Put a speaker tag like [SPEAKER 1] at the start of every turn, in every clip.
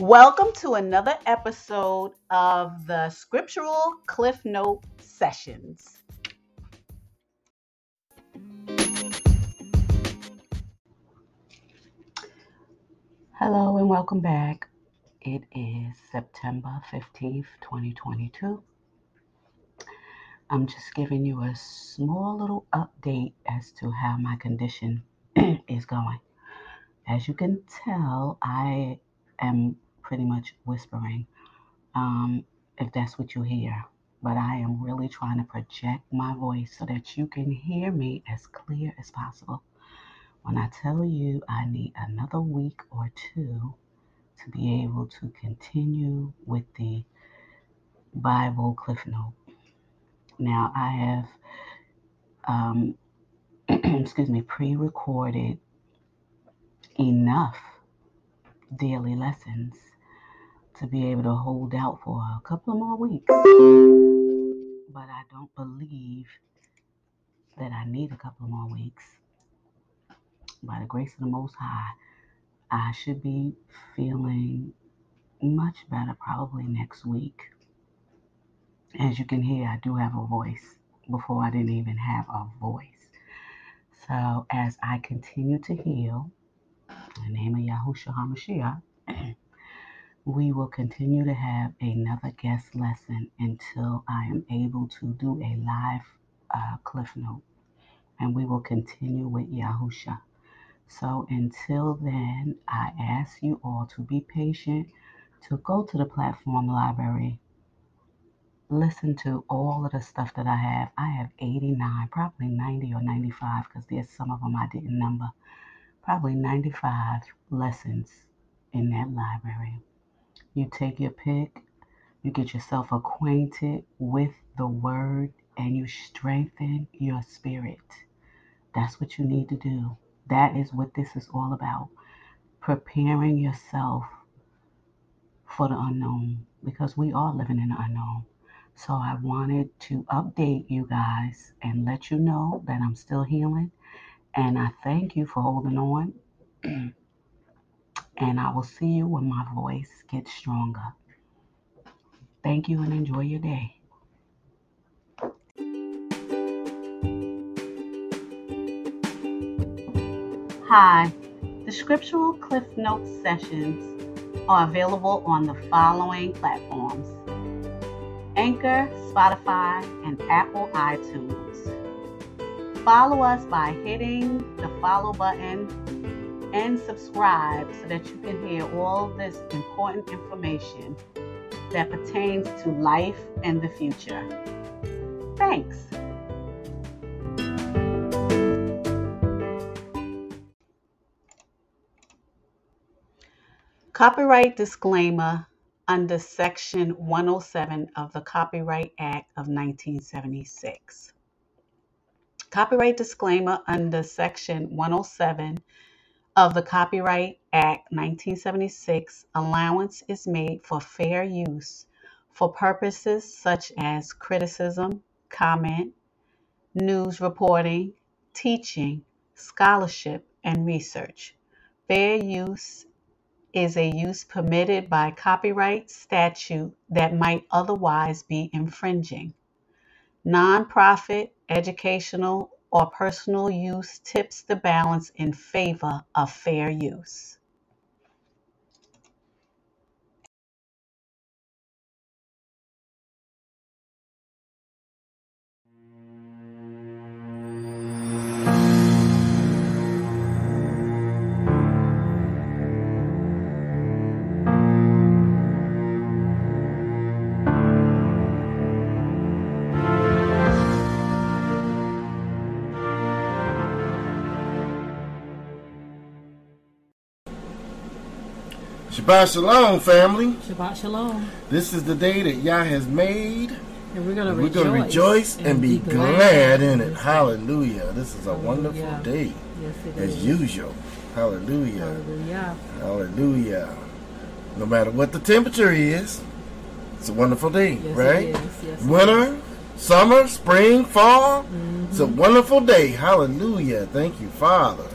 [SPEAKER 1] Welcome to another episode of the Scriptural Cliff Note Sessions. Hello and welcome back. It is September 15th, 2022. I'm just giving you a small little update as to how my condition is going. As you can tell, I am pretty much whispering, um, if that's what you hear. But I am really trying to project my voice so that you can hear me as clear as possible. When I tell you I need another week or two to be able to continue with the Bible Cliff Note. Now, I have, um, excuse me, pre recorded enough daily lessons to be able to hold out for a couple of more weeks. But I don't believe that I need a couple more weeks. By the grace of the Most High, I should be feeling much better probably next week. As you can hear, I do have a voice. Before I didn't even have a voice. So as I continue to heal, in the name of Yahushua HaMashiach, we will continue to have another guest lesson until I am able to do a live uh, cliff note. And we will continue with Yahusha. So until then, I ask you all to be patient, to go to the platform library, listen to all of the stuff that I have. I have 89, probably 90 or 95, because there's some of them I didn't number. Probably 95 lessons in that library. You take your pick, you get yourself acquainted with the word, and you strengthen your spirit. That's what you need to do. That is what this is all about. Preparing yourself for the unknown because we are living in the unknown. So I wanted to update you guys and let you know that I'm still healing. And I thank you for holding on. and I will see you when my voice gets stronger. Thank you and enjoy your day. Hi, the Scriptural Cliff Notes sessions are available on the following platforms Anchor, Spotify, and Apple iTunes. Follow us by hitting the follow button and subscribe so that you can hear all this important information that pertains to life and the future. Thanks. Copyright disclaimer under Section 107 of the Copyright Act of 1976. Copyright disclaimer under Section 107 of the Copyright Act 1976 allowance is made for fair use for purposes such as criticism, comment, news reporting, teaching, scholarship, and research. Fair use is a use permitted by copyright statute that might otherwise be infringing. Nonprofit, educational, or personal use tips the balance in favor of fair use.
[SPEAKER 2] Shabbat Shalom, family.
[SPEAKER 3] Shabbat Shalom.
[SPEAKER 2] This is the day that Yah has made.
[SPEAKER 3] And we're going to rejoice,
[SPEAKER 2] rejoice and, be, glad, in it. Hallelujah. This is a wonderful day,
[SPEAKER 3] Yes, it
[SPEAKER 2] as
[SPEAKER 3] is.
[SPEAKER 2] usual. Hallelujah.
[SPEAKER 3] Hallelujah.
[SPEAKER 2] Hallelujah. No matter what the temperature is, it's a wonderful day,
[SPEAKER 3] Yes,
[SPEAKER 2] right?
[SPEAKER 3] Yes,
[SPEAKER 2] Winter, summer, spring, fall.
[SPEAKER 3] Mm-hmm.
[SPEAKER 2] It's a wonderful day. Hallelujah. Thank you, Father.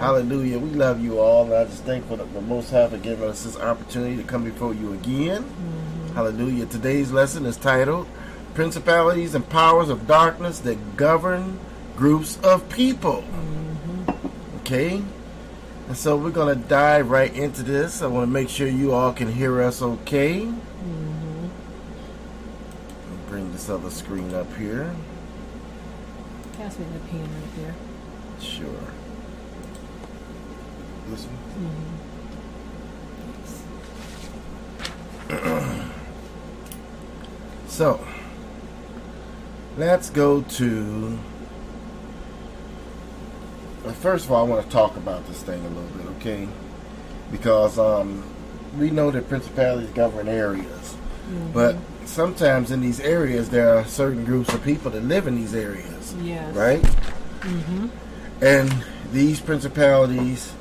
[SPEAKER 3] Hallelujah.
[SPEAKER 2] We love you all. And I just thankful that the Most High for giving us this opportunity to come before you again. Mm-hmm. Hallelujah. Today's lesson is titled Principalities and Powers of Darkness That Govern Groups of People. Mm-hmm. Okay? And so we're going to dive right into this. I want to make sure you all can hear us okay. Mm-hmm. Me Bring this other screen up here.
[SPEAKER 3] Pass me the pen right there.
[SPEAKER 2] Sure. This one? So, let's go to. well, First of all, I want to talk about this thing a little bit, okay? Because um, we know that principalities govern areas, but sometimes in these areas there are certain groups of people that live in these areas,
[SPEAKER 3] Yes.
[SPEAKER 2] right? And these principalities,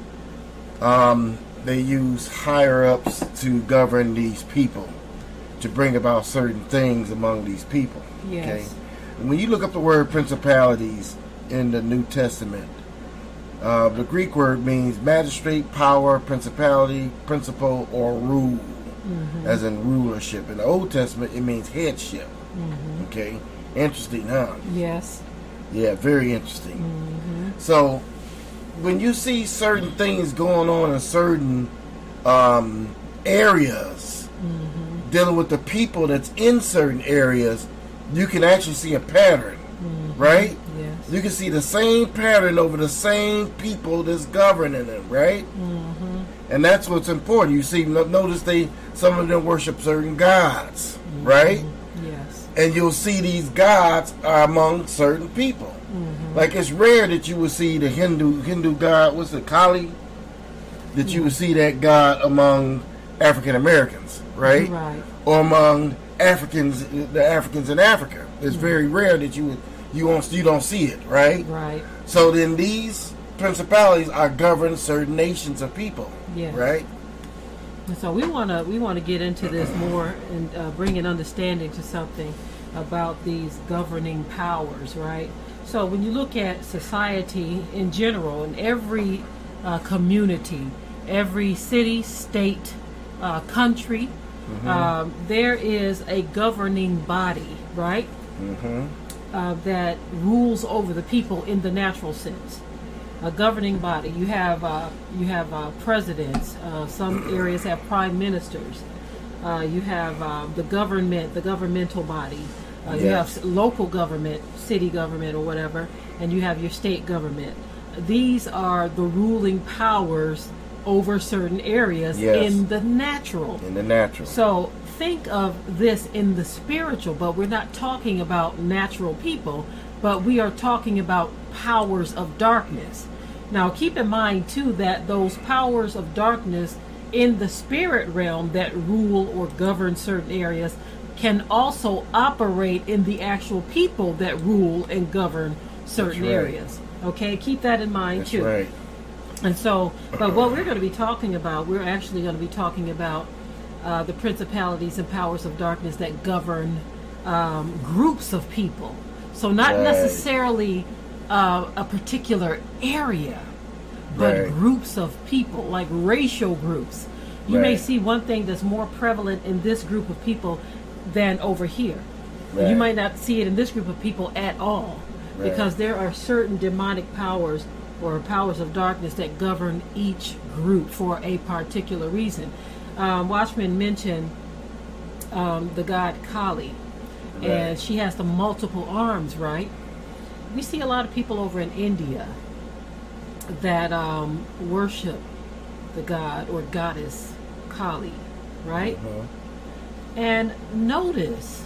[SPEAKER 2] um, they use higher ups to govern these people, to bring about certain things among these people.
[SPEAKER 3] Yes.
[SPEAKER 2] And when you look up the word principalities in the New Testament, uh, the Greek word means magistrate, power, principality, principle, or rule, as in rulership. In the Old Testament, it means headship. Okay, interesting, huh?
[SPEAKER 3] Yes.
[SPEAKER 2] Yeah, very interesting. So, when you see certain things going on in certain um, areas, mm-hmm. dealing with the people that's in certain areas, you can actually see a pattern, mm-hmm. right?
[SPEAKER 3] Yes.
[SPEAKER 2] You can see the same pattern over the same people that's governing them, right? Mm-hmm. And that's what's important. You see, notice they some of them worship certain gods, right?
[SPEAKER 3] Yes.
[SPEAKER 2] and you'll see these gods are among certain people. Mm-hmm. Like it's rare that you would see the Hindu Hindu god, what's it, Kali? That you would mm. see that god among African Americans, right?
[SPEAKER 3] Right.
[SPEAKER 2] Or among Africans, the Africans in Africa. It's mm. very rare that you would you won't you don't see it, right?
[SPEAKER 3] Right.
[SPEAKER 2] So then these principalities are govern certain nations of people,
[SPEAKER 3] Yes.
[SPEAKER 2] right?
[SPEAKER 3] And so we want to we want to get into this more and uh, bring an understanding to something about these governing powers, right? So when you look at society in general, in every uh, community, every city, state, uh, country, um, there is a governing body, right? uh, that rules over the people in the natural sense. A governing body. You have uh, you have uh, presidents. Uh, some areas have prime ministers. Uh, you have uh, the government, the governmental body. Uh, You have
[SPEAKER 2] Yes.
[SPEAKER 3] local government, city government, or whatever, and you have your state government. These are the ruling powers over certain areas
[SPEAKER 2] Yes.
[SPEAKER 3] in the natural.
[SPEAKER 2] In the natural.
[SPEAKER 3] So think of this in the spiritual, but we're not talking about natural people, but we are talking about powers of darkness. Now, keep in mind, too, that those powers of darkness in the spirit realm that rule or govern certain areas can also operate in the actual people that rule and govern certain
[SPEAKER 2] right.
[SPEAKER 3] areas. Okay, keep that in mind,
[SPEAKER 2] That's
[SPEAKER 3] too.
[SPEAKER 2] right.
[SPEAKER 3] And so, but what we're going to be talking about, we're actually going to be talking about uh, the principalities and powers of darkness that govern um, groups of people. So, not
[SPEAKER 2] Right.
[SPEAKER 3] necessarily uh, a particular area, but
[SPEAKER 2] Right.
[SPEAKER 3] groups of people, like racial groups. You may see one thing that's more prevalent in this group of people than over here. You might not see it in this group of people at all
[SPEAKER 2] Right.
[SPEAKER 3] because there are certain demonic powers or powers of darkness that govern each group for a particular reason. Um, Watchman mentioned um, the god Kali,
[SPEAKER 2] Right.
[SPEAKER 3] and she has the multiple arms, right? We see a lot of people over in India that um, worship the god or goddess Kali, right?
[SPEAKER 2] Uh-huh.
[SPEAKER 3] And notice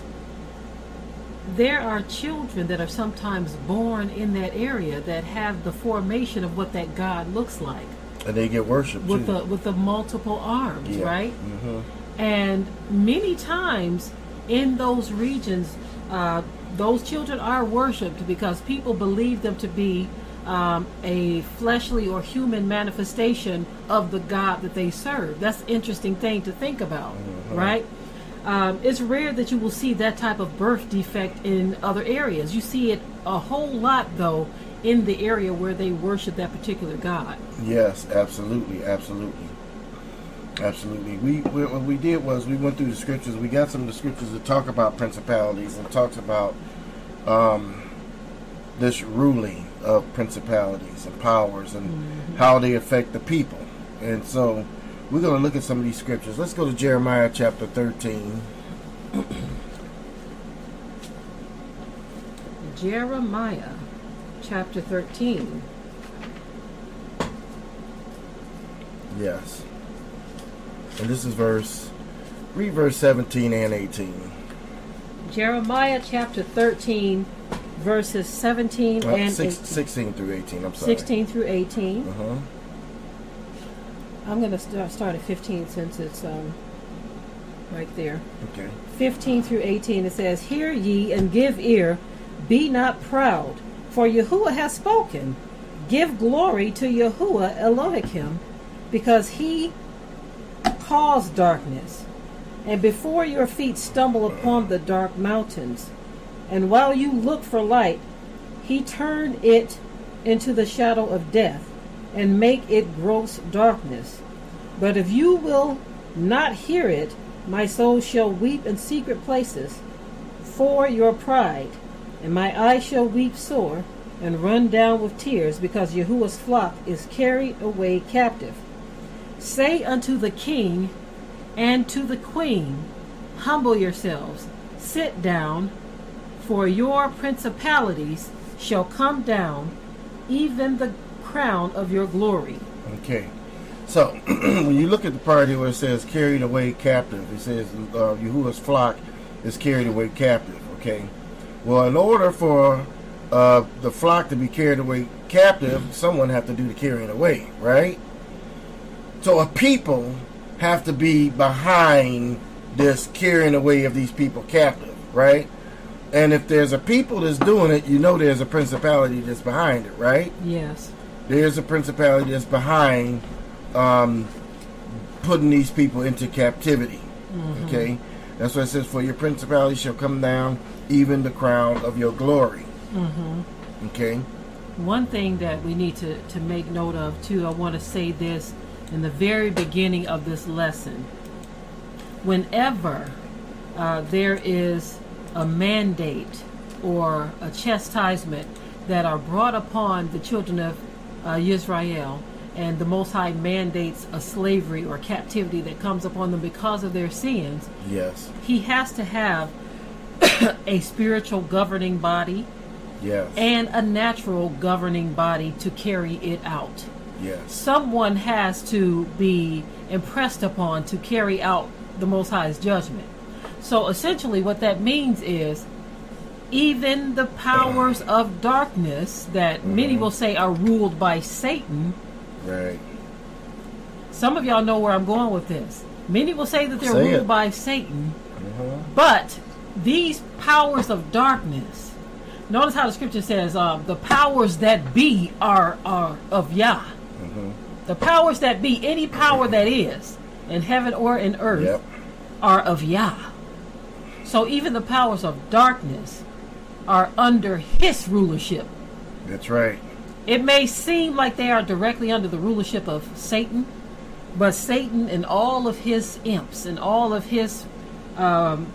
[SPEAKER 3] there are children that are sometimes born in that area that have the formation of what that God looks like
[SPEAKER 2] And they get worshiped
[SPEAKER 3] with
[SPEAKER 2] too.
[SPEAKER 3] the with the multiple arms,
[SPEAKER 2] Yeah.
[SPEAKER 3] right?
[SPEAKER 2] hmm
[SPEAKER 3] And many times in those regions, uh, those children are worshipped because people believe them to be um, a fleshly or human manifestation of the God that they serve. That's an interesting thing to think about, right? Um, it's rare that you will see that type of birth defect in other areas. You see it a whole lot, though, in the area where they worship that particular god.
[SPEAKER 2] Yes, absolutely, absolutely, absolutely. We, we what we did was we went through the scriptures. We got some of the scriptures that talk about principalities and talks about um, this ruling of principalities and powers and
[SPEAKER 3] Mm-hmm.
[SPEAKER 2] how they affect the people. And so we're going to look at some of these scriptures. Let's go to Jeremiah chapter thirteen.
[SPEAKER 3] Jeremiah chapter 13.
[SPEAKER 2] Yes, and this is verse. Read verse seventeen and eighteen.
[SPEAKER 3] Jeremiah chapter 13, verses 17
[SPEAKER 2] Uh,
[SPEAKER 3] and
[SPEAKER 2] six,
[SPEAKER 3] 16
[SPEAKER 2] 16 through 18. I'm sorry.
[SPEAKER 3] 16 through 18.
[SPEAKER 2] Uh-huh.
[SPEAKER 3] I'm going to start, start at 15 since it's um, right there.
[SPEAKER 2] Okay.
[SPEAKER 3] 15 through 18, it says, Hear ye and give ear, be not proud, for Yahuwah has spoken. Give glory to Yahuwah Elohim, because he caused darkness, and before your feet stumble upon the dark mountains. And while you look for light, he turned it into the shadow of death, and make it gross darkness. But if you will not hear it, my soul shall weep in secret places for your pride, and my eyes shall weep sore and run down with tears, because Yahuwah's flock is carried away captive. Say unto the king and to the queen, Humble yourselves, sit down, for your principalities shall come down, even the crown of your glory.
[SPEAKER 2] Okay. So, when you look at the part here where it says carried away captive, it says uh, Yahuwah's flock is carried away captive. Okay. Well, in order for uh, the flock to be carried away captive, someone have to do the carrying away, right? So, a people have to be behind this carrying away of these people captive, right? And if there's a people that's doing it, you know there's a principality that's behind it, right?
[SPEAKER 3] Yes.
[SPEAKER 2] There's a principality that's behind um, putting these people into captivity. Okay, that's what it says. For your principality shall come down, even the crown of your glory. Okay,
[SPEAKER 3] One thing that we need to, to make note of, too, I want to say this in the very beginning of this lesson. Whenever uh, there is a mandate or a chastisement that are brought upon the children of uh, Israel, and the Most High mandates a slavery or captivity that comes upon them because of their sins,
[SPEAKER 2] yes,
[SPEAKER 3] he has to have a spiritual governing body
[SPEAKER 2] yes,
[SPEAKER 3] and a natural governing body to carry it out.
[SPEAKER 2] yes,
[SPEAKER 3] Someone has to be impressed upon to carry out the Most High's judgment. So essentially, what that means is even the powers of darkness that many will say are ruled by Satan.
[SPEAKER 2] right,
[SPEAKER 3] Some of y'all know where I'm going with this. Many will say that they're
[SPEAKER 2] Say
[SPEAKER 3] ruled
[SPEAKER 2] it.
[SPEAKER 3] by Satan,
[SPEAKER 2] uh-huh.
[SPEAKER 3] but these powers of darkness. Notice how the scripture says, uh, "The powers that be are are of Yah." The powers that be, any power that is in heaven or in earth,
[SPEAKER 2] yep,
[SPEAKER 3] are of Yah. So even the powers of darkness are under His rulership.
[SPEAKER 2] that's right,
[SPEAKER 3] It may seem like they are directly under the rulership of Satan, but Satan and all of his imps and all of his um,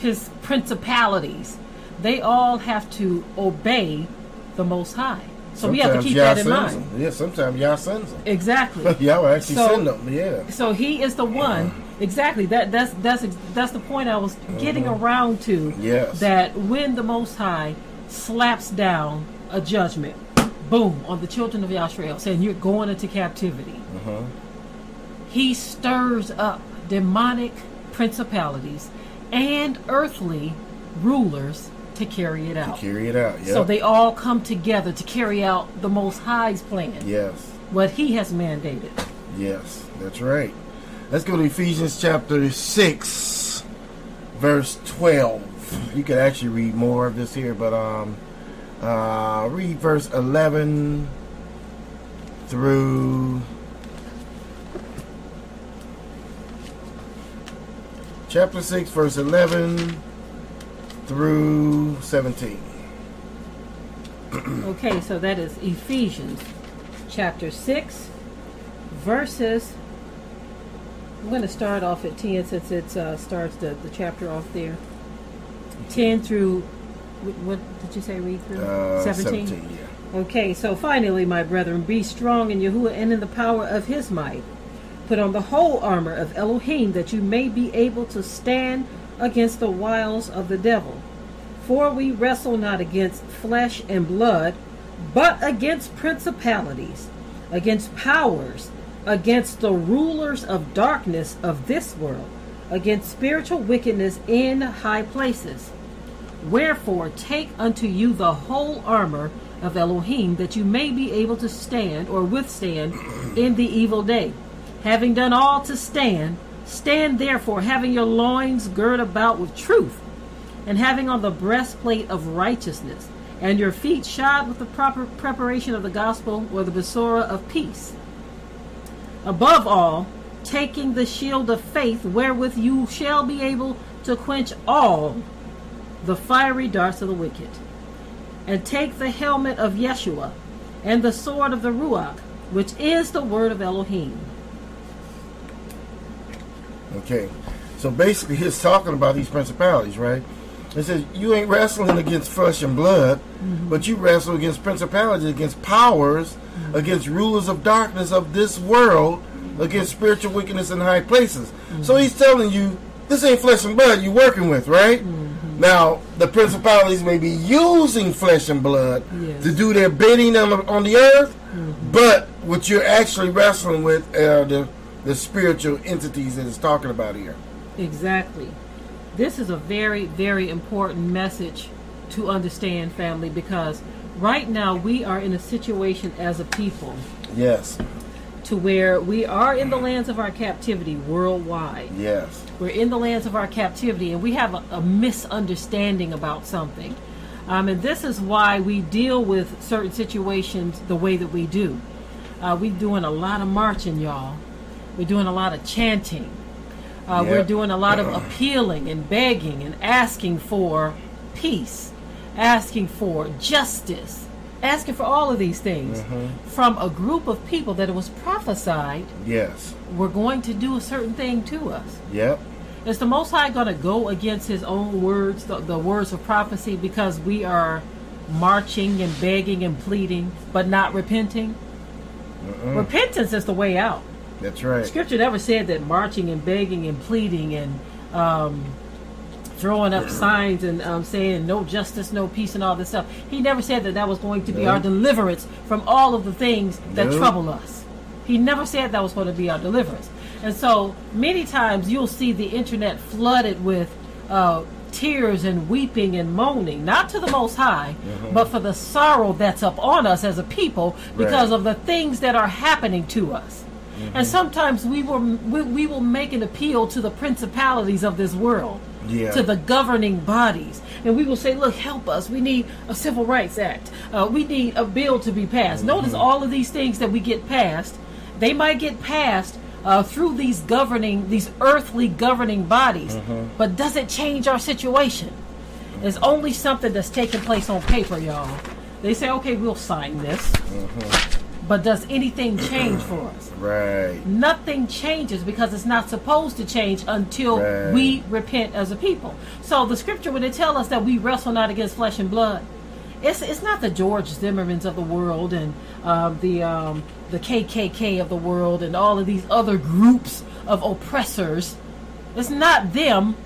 [SPEAKER 3] his principalities, they all have to obey the Most High. So we have to keep that in mind.
[SPEAKER 2] Them. Yeah, sometimes Yah sends them.
[SPEAKER 3] Exactly.
[SPEAKER 2] Yah will actually
[SPEAKER 3] So-
[SPEAKER 2] send them. Yeah,
[SPEAKER 3] So he is the one. Exactly. That that's that's that's the point I was getting around to.
[SPEAKER 2] Yes.
[SPEAKER 3] That when the Most High slaps down a judgment, boom, on the children of Israel, saying you're going into captivity,
[SPEAKER 2] uh-huh.
[SPEAKER 3] he stirs up demonic principalities and earthly rulers to carry it out.
[SPEAKER 2] carry it out. Yep.
[SPEAKER 3] So they all come together to carry out the Most High's plan,
[SPEAKER 2] yes,
[SPEAKER 3] what He has mandated.
[SPEAKER 2] Yes, that's right. Let's go to Ephesians chapter 6, verse 12. You could actually read more of this here, but um, uh, read verse 11 through chapter 6, verse 11 through 17.
[SPEAKER 3] okay, so that is Ephesians chapter 6, verses. I'm going to start off at 10 since it uh, starts the, the chapter off there. 10 through. What did you say read through?
[SPEAKER 2] Uh, 17, yeah.
[SPEAKER 3] Okay, so finally, my brethren, be strong in Yahuwah and in the power of his might. Put on the whole armor of Elohim that you may be able to stand against the wiles of the devil. For we wrestle not against flesh and blood, but against principalities, against powers, against the rulers of darkness of this world, against spiritual wickedness in high places. Wherefore, take unto you the whole armor of Elohim, that you may be able to stand or withstand in the evil day. Having done all to stand, stand therefore, having your loins girt about with truth, and having on the breastplate of righteousness, and your feet shod with the proper preparation of the gospel or the besora of peace. Above all, taking the shield of faith, wherewith you shall be able to quench all the fiery darts of the wicked. And take the helmet of Yeshua and the sword of the Ruach, which is the word of Elohim.
[SPEAKER 2] Okay. So basically, he's talking about these principalities, right? It says you ain't wrestling against flesh and blood, mm-hmm. but you wrestle against principalities, against powers, mm-hmm. against rulers of darkness of this world, against spiritual wickedness in high places. Mm-hmm. So he's telling you this ain't flesh and blood you're working with, right? Now the principalities may be using flesh and blood
[SPEAKER 3] Yes.
[SPEAKER 2] to do their bidding on the, on the earth, but what you're actually wrestling with are the the spiritual entities that it's talking about here.
[SPEAKER 3] Exactly. This is a very, very important message to understand, family, because right now we are in a situation as a people
[SPEAKER 2] Yes.
[SPEAKER 3] to where we are in the lands of our captivity worldwide.
[SPEAKER 2] Yes.
[SPEAKER 3] We're in the lands of our captivity, and we have a, a misunderstanding about something. Um, and this is why we deal with certain situations the way that we do. Uh, we're doing a lot of marching, y'all. We're doing a lot of chanting. Uh, We're doing a lot of appealing and begging and asking for peace, asking for justice, asking for all of these things from a group of people that it was prophesied
[SPEAKER 2] Yes.
[SPEAKER 3] We're going to do a certain thing to us.
[SPEAKER 2] Yep.
[SPEAKER 3] Is the Most High going to go against His own words, the, the words of prophecy, because we are marching and begging and pleading, but not repenting? Repentance is the way out.
[SPEAKER 2] That's right.
[SPEAKER 3] Scripture never said that marching and begging and pleading and um, throwing up signs and um, saying no justice, no peace, and all this stuff. He never said that that was going to be
[SPEAKER 2] No.
[SPEAKER 3] our deliverance from all of the things that
[SPEAKER 2] No.
[SPEAKER 3] trouble us. He never said that was going to be our deliverance. And so many times you'll see the internet flooded with uh, tears and weeping and moaning, not to the Most High, but for the sorrow that's up on us as a people because
[SPEAKER 2] Right.
[SPEAKER 3] of the things that are happening to us. And sometimes we will we, we will make an appeal to the principalities of this world,
[SPEAKER 2] Yeah.
[SPEAKER 3] to the governing bodies, and we will say, "Look, help us. We need a civil rights act. Uh, we need a bill to be passed." Notice all of these things that we get passed. They might get passed uh, through these governing, these earthly governing bodies, but does it change our situation? It's only something that's taking place on paper, y'all. They say, "Okay, we'll sign this," but does anything change for us?
[SPEAKER 2] Right.
[SPEAKER 3] nothing changes because it's not supposed to change until
[SPEAKER 2] Right.
[SPEAKER 3] we repent as a people. So the scripture when it tell us that we wrestle not against flesh and blood, it's it's not the George Zimmermans of the world and uh, the um, the KKK of the world and all of these other groups of oppressors. It's not them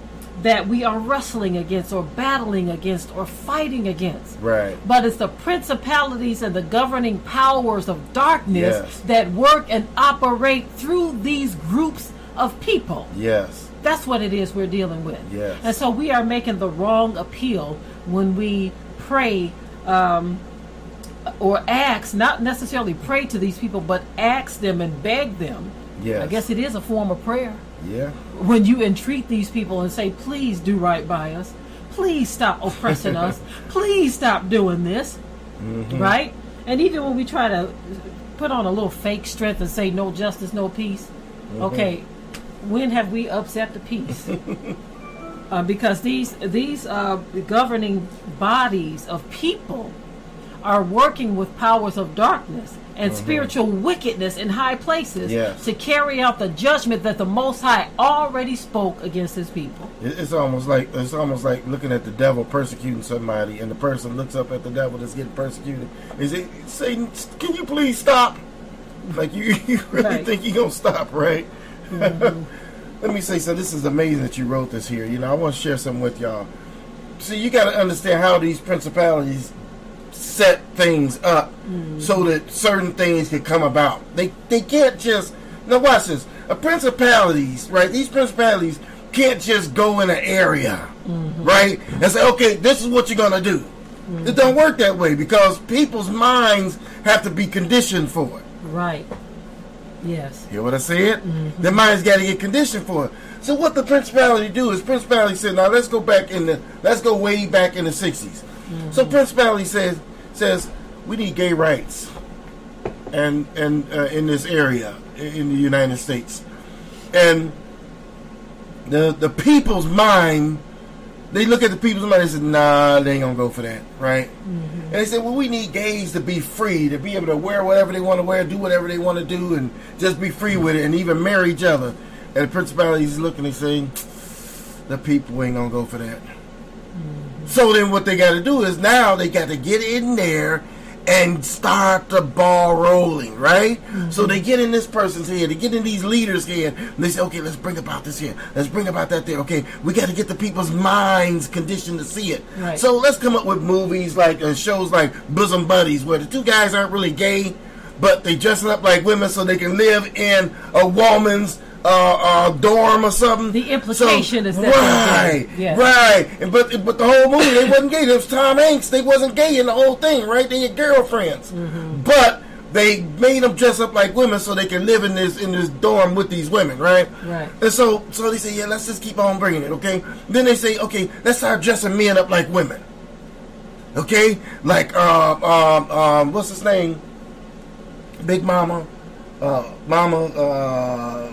[SPEAKER 3] that we are wrestling against or battling against or fighting against
[SPEAKER 2] Right.
[SPEAKER 3] but it's the principalities and the governing powers of darkness
[SPEAKER 2] Yes.
[SPEAKER 3] that work and operate through these groups of people.
[SPEAKER 2] Yes.
[SPEAKER 3] That's what it is we're dealing with.
[SPEAKER 2] Yes.
[SPEAKER 3] And so we are making the wrong appeal when we pray um, or ask, not necessarily pray to these people, but ask them and beg them.
[SPEAKER 2] Yes.
[SPEAKER 3] I guess it is a form of prayer
[SPEAKER 2] Yeah.
[SPEAKER 3] when you entreat these people and say, please do right by us, please stop oppressing us, please stop doing this, right? And even when we try to put on a little fake strength and say, no justice, no peace, okay, when have we upset the peace? uh, because these these uh, governing bodies of people are working with powers of darkness and uh-huh. spiritual wickedness in high places
[SPEAKER 2] Yes.
[SPEAKER 3] to carry out the judgment that the Most High already spoke against His people.
[SPEAKER 2] It's almost like it's almost like looking at the devil persecuting somebody, and the person looks up at the devil that's getting persecuted. Is it Satan? Can you please stop? Like you, you really
[SPEAKER 3] Right.
[SPEAKER 2] think you're gonna stop, right? Mm-hmm. Let me say so. This is amazing that you wrote this here. You know, I want to share something with y'all. See, you got to understand how these principalities set things up mm. so that certain things can come about. They they can't just now watch this. A principalities, right? These principalities can't just go in an area, mm-hmm. right? And say, okay, this is what you're gonna do. Mm-hmm. It don't work that way because people's minds have to be conditioned for it.
[SPEAKER 3] Right. Yes.
[SPEAKER 2] You hear what I said? Mm-hmm. Their minds got to get conditioned for it. So what the principality do is principality said, now let's go back in the let's go way back in the 60s. So principality says says we need gay rights, and and uh, in this area in the United States, and the the people's mind. They look at the people's mind and say, "Nah, they ain't gonna go for that, right?" And they say, "Well, we need gays to be free, to be able to wear whatever they want to wear, do whatever they want to do, and just be free with it, and even marry each other." And the principalities looking and saying, "The people ain't gonna go for that." So then, what they got to do is now they got to get in there and start the ball rolling, right? So they get in this person's head, they get in these leaders' head, and they say, okay, let's bring about this here, let's bring about that there. Okay, we got to get the people's minds conditioned to see it.
[SPEAKER 3] Right.
[SPEAKER 2] So let's come up with movies like uh, shows like Bosom Buddies, where the two guys aren't really gay, but they dressing up like women so they can live in a woman's uh, uh, dorm or something.
[SPEAKER 3] The implication is that
[SPEAKER 2] right.
[SPEAKER 3] Yes.
[SPEAKER 2] right. And but but the whole movie they wasn't gay. It was Tom Hanks. They wasn't gay in the whole thing, right? They had girlfriends,
[SPEAKER 3] Mm-hmm.
[SPEAKER 2] but they made them dress up like women so they can live in this in this dorm with these women, right?
[SPEAKER 3] Right.
[SPEAKER 2] And so so they say, yeah, let's just keep on bringing it, okay? Then they say, okay, let's start dressing men up like women, okay? Like um um um what's his name? Big Mama, uh, Mama, uh,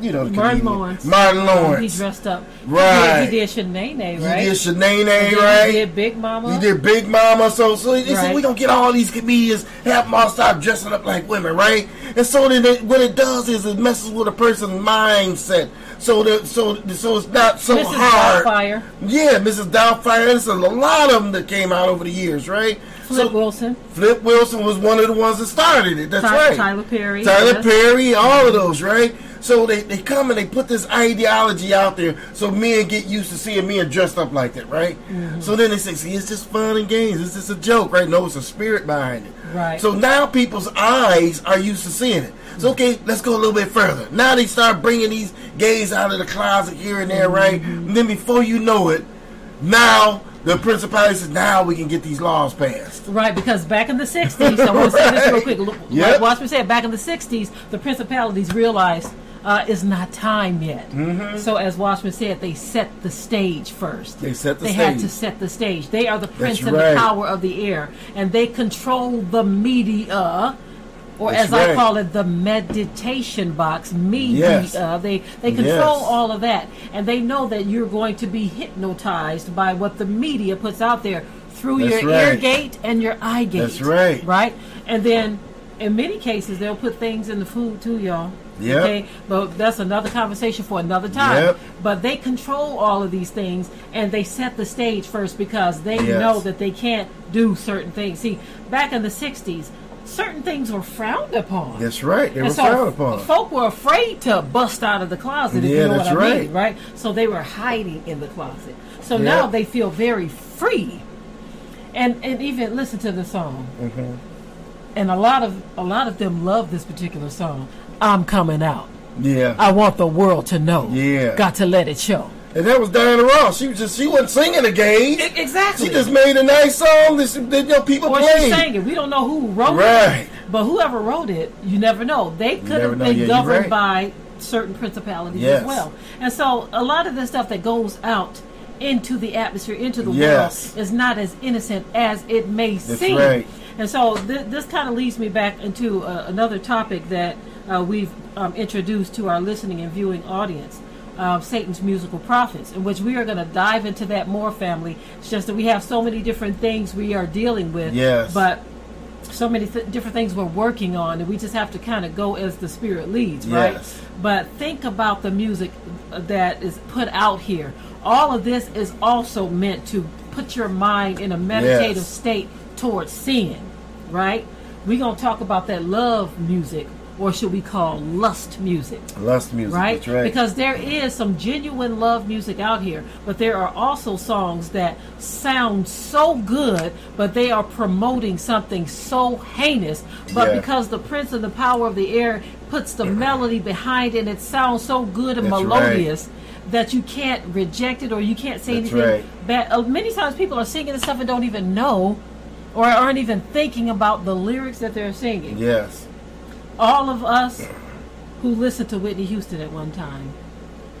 [SPEAKER 2] you know the
[SPEAKER 3] Martin
[SPEAKER 2] comedian.
[SPEAKER 3] Lawrence.
[SPEAKER 2] Martin
[SPEAKER 3] Um,
[SPEAKER 2] Lawrence.
[SPEAKER 3] he dressed up.
[SPEAKER 2] Right.
[SPEAKER 3] He did, he did Shanae,
[SPEAKER 2] He
[SPEAKER 3] right?
[SPEAKER 2] did Shanae, right?
[SPEAKER 3] He did Big Mama.
[SPEAKER 2] He did Big Mama. So, so they said
[SPEAKER 3] Right.
[SPEAKER 2] we gonna get all these comedians, have them all start dressing up like women, right? And so then it, what it does is it messes with a person's mindset. So that so so it's not so
[SPEAKER 3] Mrs.
[SPEAKER 2] hard. Yeah, Mrs. Doubtfire. There's a lot of them that came out over the years, right?
[SPEAKER 3] Flip
[SPEAKER 2] so,
[SPEAKER 3] Wilson.
[SPEAKER 2] Flip Wilson was one of the ones that started it. That's
[SPEAKER 3] Ty-
[SPEAKER 2] right.
[SPEAKER 3] Tyler Perry.
[SPEAKER 2] Tyler
[SPEAKER 3] yes.
[SPEAKER 2] Perry, all of those, right? So they, they come and they put this ideology out there so men get used to seeing men dressed up like that, right?
[SPEAKER 3] Mm-hmm.
[SPEAKER 2] So then they say, see, it's just fun and games. It's just a joke, right? No, it's a spirit behind it.
[SPEAKER 3] Right.
[SPEAKER 2] So now people's eyes are used to seeing it. So okay, let's go a little bit further. Now they start bringing these gays out of the closet here and there, right?
[SPEAKER 3] Mm-hmm.
[SPEAKER 2] And then before you know it, now the principality says, now we can get these laws passed.
[SPEAKER 3] Right, because back in the 60s, I want to say this real quick. Look,
[SPEAKER 2] Yep.
[SPEAKER 3] Like Watchman said, back in the 60s, the principalities realized uh, it's not time yet.
[SPEAKER 2] Mm-hmm.
[SPEAKER 3] So, as Watchman said, they set the stage first.
[SPEAKER 2] They set the stage.
[SPEAKER 3] They had to set the stage. They are the prince and
[SPEAKER 2] right.
[SPEAKER 3] the power of the air, and they control the media. Or
[SPEAKER 2] That's
[SPEAKER 3] as I call it, the meditation box, media.
[SPEAKER 2] Yes.
[SPEAKER 3] They they control
[SPEAKER 2] Yes.
[SPEAKER 3] all of that, and they know that you're going to be hypnotized by what the media puts out there through
[SPEAKER 2] That's
[SPEAKER 3] your ear gate and your eye gate.
[SPEAKER 2] That's right.
[SPEAKER 3] Right? And then in many cases they'll put things in the food too, y'all.
[SPEAKER 2] Yep.
[SPEAKER 3] Okay, but that's another conversation for another time.
[SPEAKER 2] Yep.
[SPEAKER 3] But they control all of these things, and they set the stage first because they
[SPEAKER 2] Yes.
[SPEAKER 3] know that they can't do certain things. See, back in the '60s, certain things were frowned upon.
[SPEAKER 2] That's right. They were
[SPEAKER 3] so
[SPEAKER 2] frowned upon.
[SPEAKER 3] folk were afraid to bust out of the closet, if
[SPEAKER 2] Yeah,
[SPEAKER 3] you know
[SPEAKER 2] that's
[SPEAKER 3] what I
[SPEAKER 2] right.
[SPEAKER 3] mean, right? So they were hiding in the closet. So
[SPEAKER 2] Yeah.
[SPEAKER 3] now they feel very free, and and even listen to the song.
[SPEAKER 2] Mm-hmm.
[SPEAKER 3] And a lot of a lot of them love this particular song. I'm coming out.
[SPEAKER 2] Yeah.
[SPEAKER 3] I want the world to know.
[SPEAKER 2] Yeah.
[SPEAKER 3] Got to let it show.
[SPEAKER 2] And that was Diana Ross. She was just she wasn't singing the.
[SPEAKER 3] E- exactly.
[SPEAKER 2] She just made a nice song that, she- that you know, people
[SPEAKER 3] she
[SPEAKER 2] played.
[SPEAKER 3] sang it. We don't know who wrote it.
[SPEAKER 2] Right.
[SPEAKER 3] it. But whoever wrote it, you never know. They could have been
[SPEAKER 2] Yeah,
[SPEAKER 3] governed
[SPEAKER 2] right.
[SPEAKER 3] by certain principalities
[SPEAKER 2] Yes.
[SPEAKER 3] as well. And so a lot of the stuff that goes out into the atmosphere, into the
[SPEAKER 2] Yes.
[SPEAKER 3] world, is not as innocent as it may
[SPEAKER 2] That's
[SPEAKER 3] seem.
[SPEAKER 2] right.
[SPEAKER 3] And so th- this kind of leads me back into uh, another topic that uh, we've um, introduced to our listening and viewing audience. uh, Satan's musical prophets, in which we are going to dive into that more, family. It's just that we have so many different things we are dealing with.
[SPEAKER 2] Yes.
[SPEAKER 3] But so many th- different things we're working on, and we just have to kind of go as the Spirit leads, right?
[SPEAKER 2] Yes.
[SPEAKER 3] But think about the music that is put out here. All of this is also meant to put your mind in a meditative
[SPEAKER 2] Yes.
[SPEAKER 3] state towards sin, right? We're going to talk about that love music, or should we call lust music?
[SPEAKER 2] Lust music.
[SPEAKER 3] right?
[SPEAKER 2] That's right.
[SPEAKER 3] Because there is some genuine love music out here, but there are also songs that sound so good, but they are promoting something so heinous. But
[SPEAKER 2] Yeah.
[SPEAKER 3] because the prince and the power of the air puts the melody behind it, and it sounds so good and
[SPEAKER 2] That's
[SPEAKER 3] melodious. That you can't reject it or you can't say
[SPEAKER 2] That's
[SPEAKER 3] anything
[SPEAKER 2] right.
[SPEAKER 3] bad. Uh, many times people are singing this stuff and don't even know or aren't even thinking about the lyrics that they're singing
[SPEAKER 2] yes.
[SPEAKER 3] All of us who listened to Whitney Houston at one time,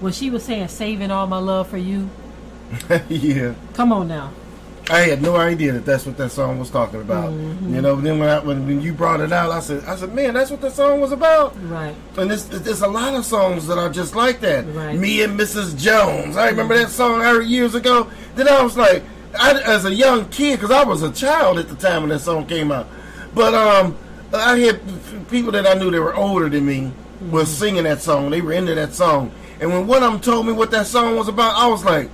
[SPEAKER 3] when she was saying "saving all my love for you,"
[SPEAKER 2] yeah.
[SPEAKER 3] come on now,
[SPEAKER 2] I had no idea that that's what that song was talking about.
[SPEAKER 3] Mm-hmm.
[SPEAKER 2] You know, but then when, I, when when you brought it out, I said, I said, man, that's what the song was about.
[SPEAKER 3] right?
[SPEAKER 2] And there's, there's a lot of songs that are just like that.
[SPEAKER 3] Right.
[SPEAKER 2] Me and Mrs. Jones. I remember that song I heard years ago. Then I was like, I, as a young kid, because I was a child at the time when that song came out. But um, I had people that I knew that were older than me was singing that song. They were into that song. And when one of them told me what that song was about, I was like,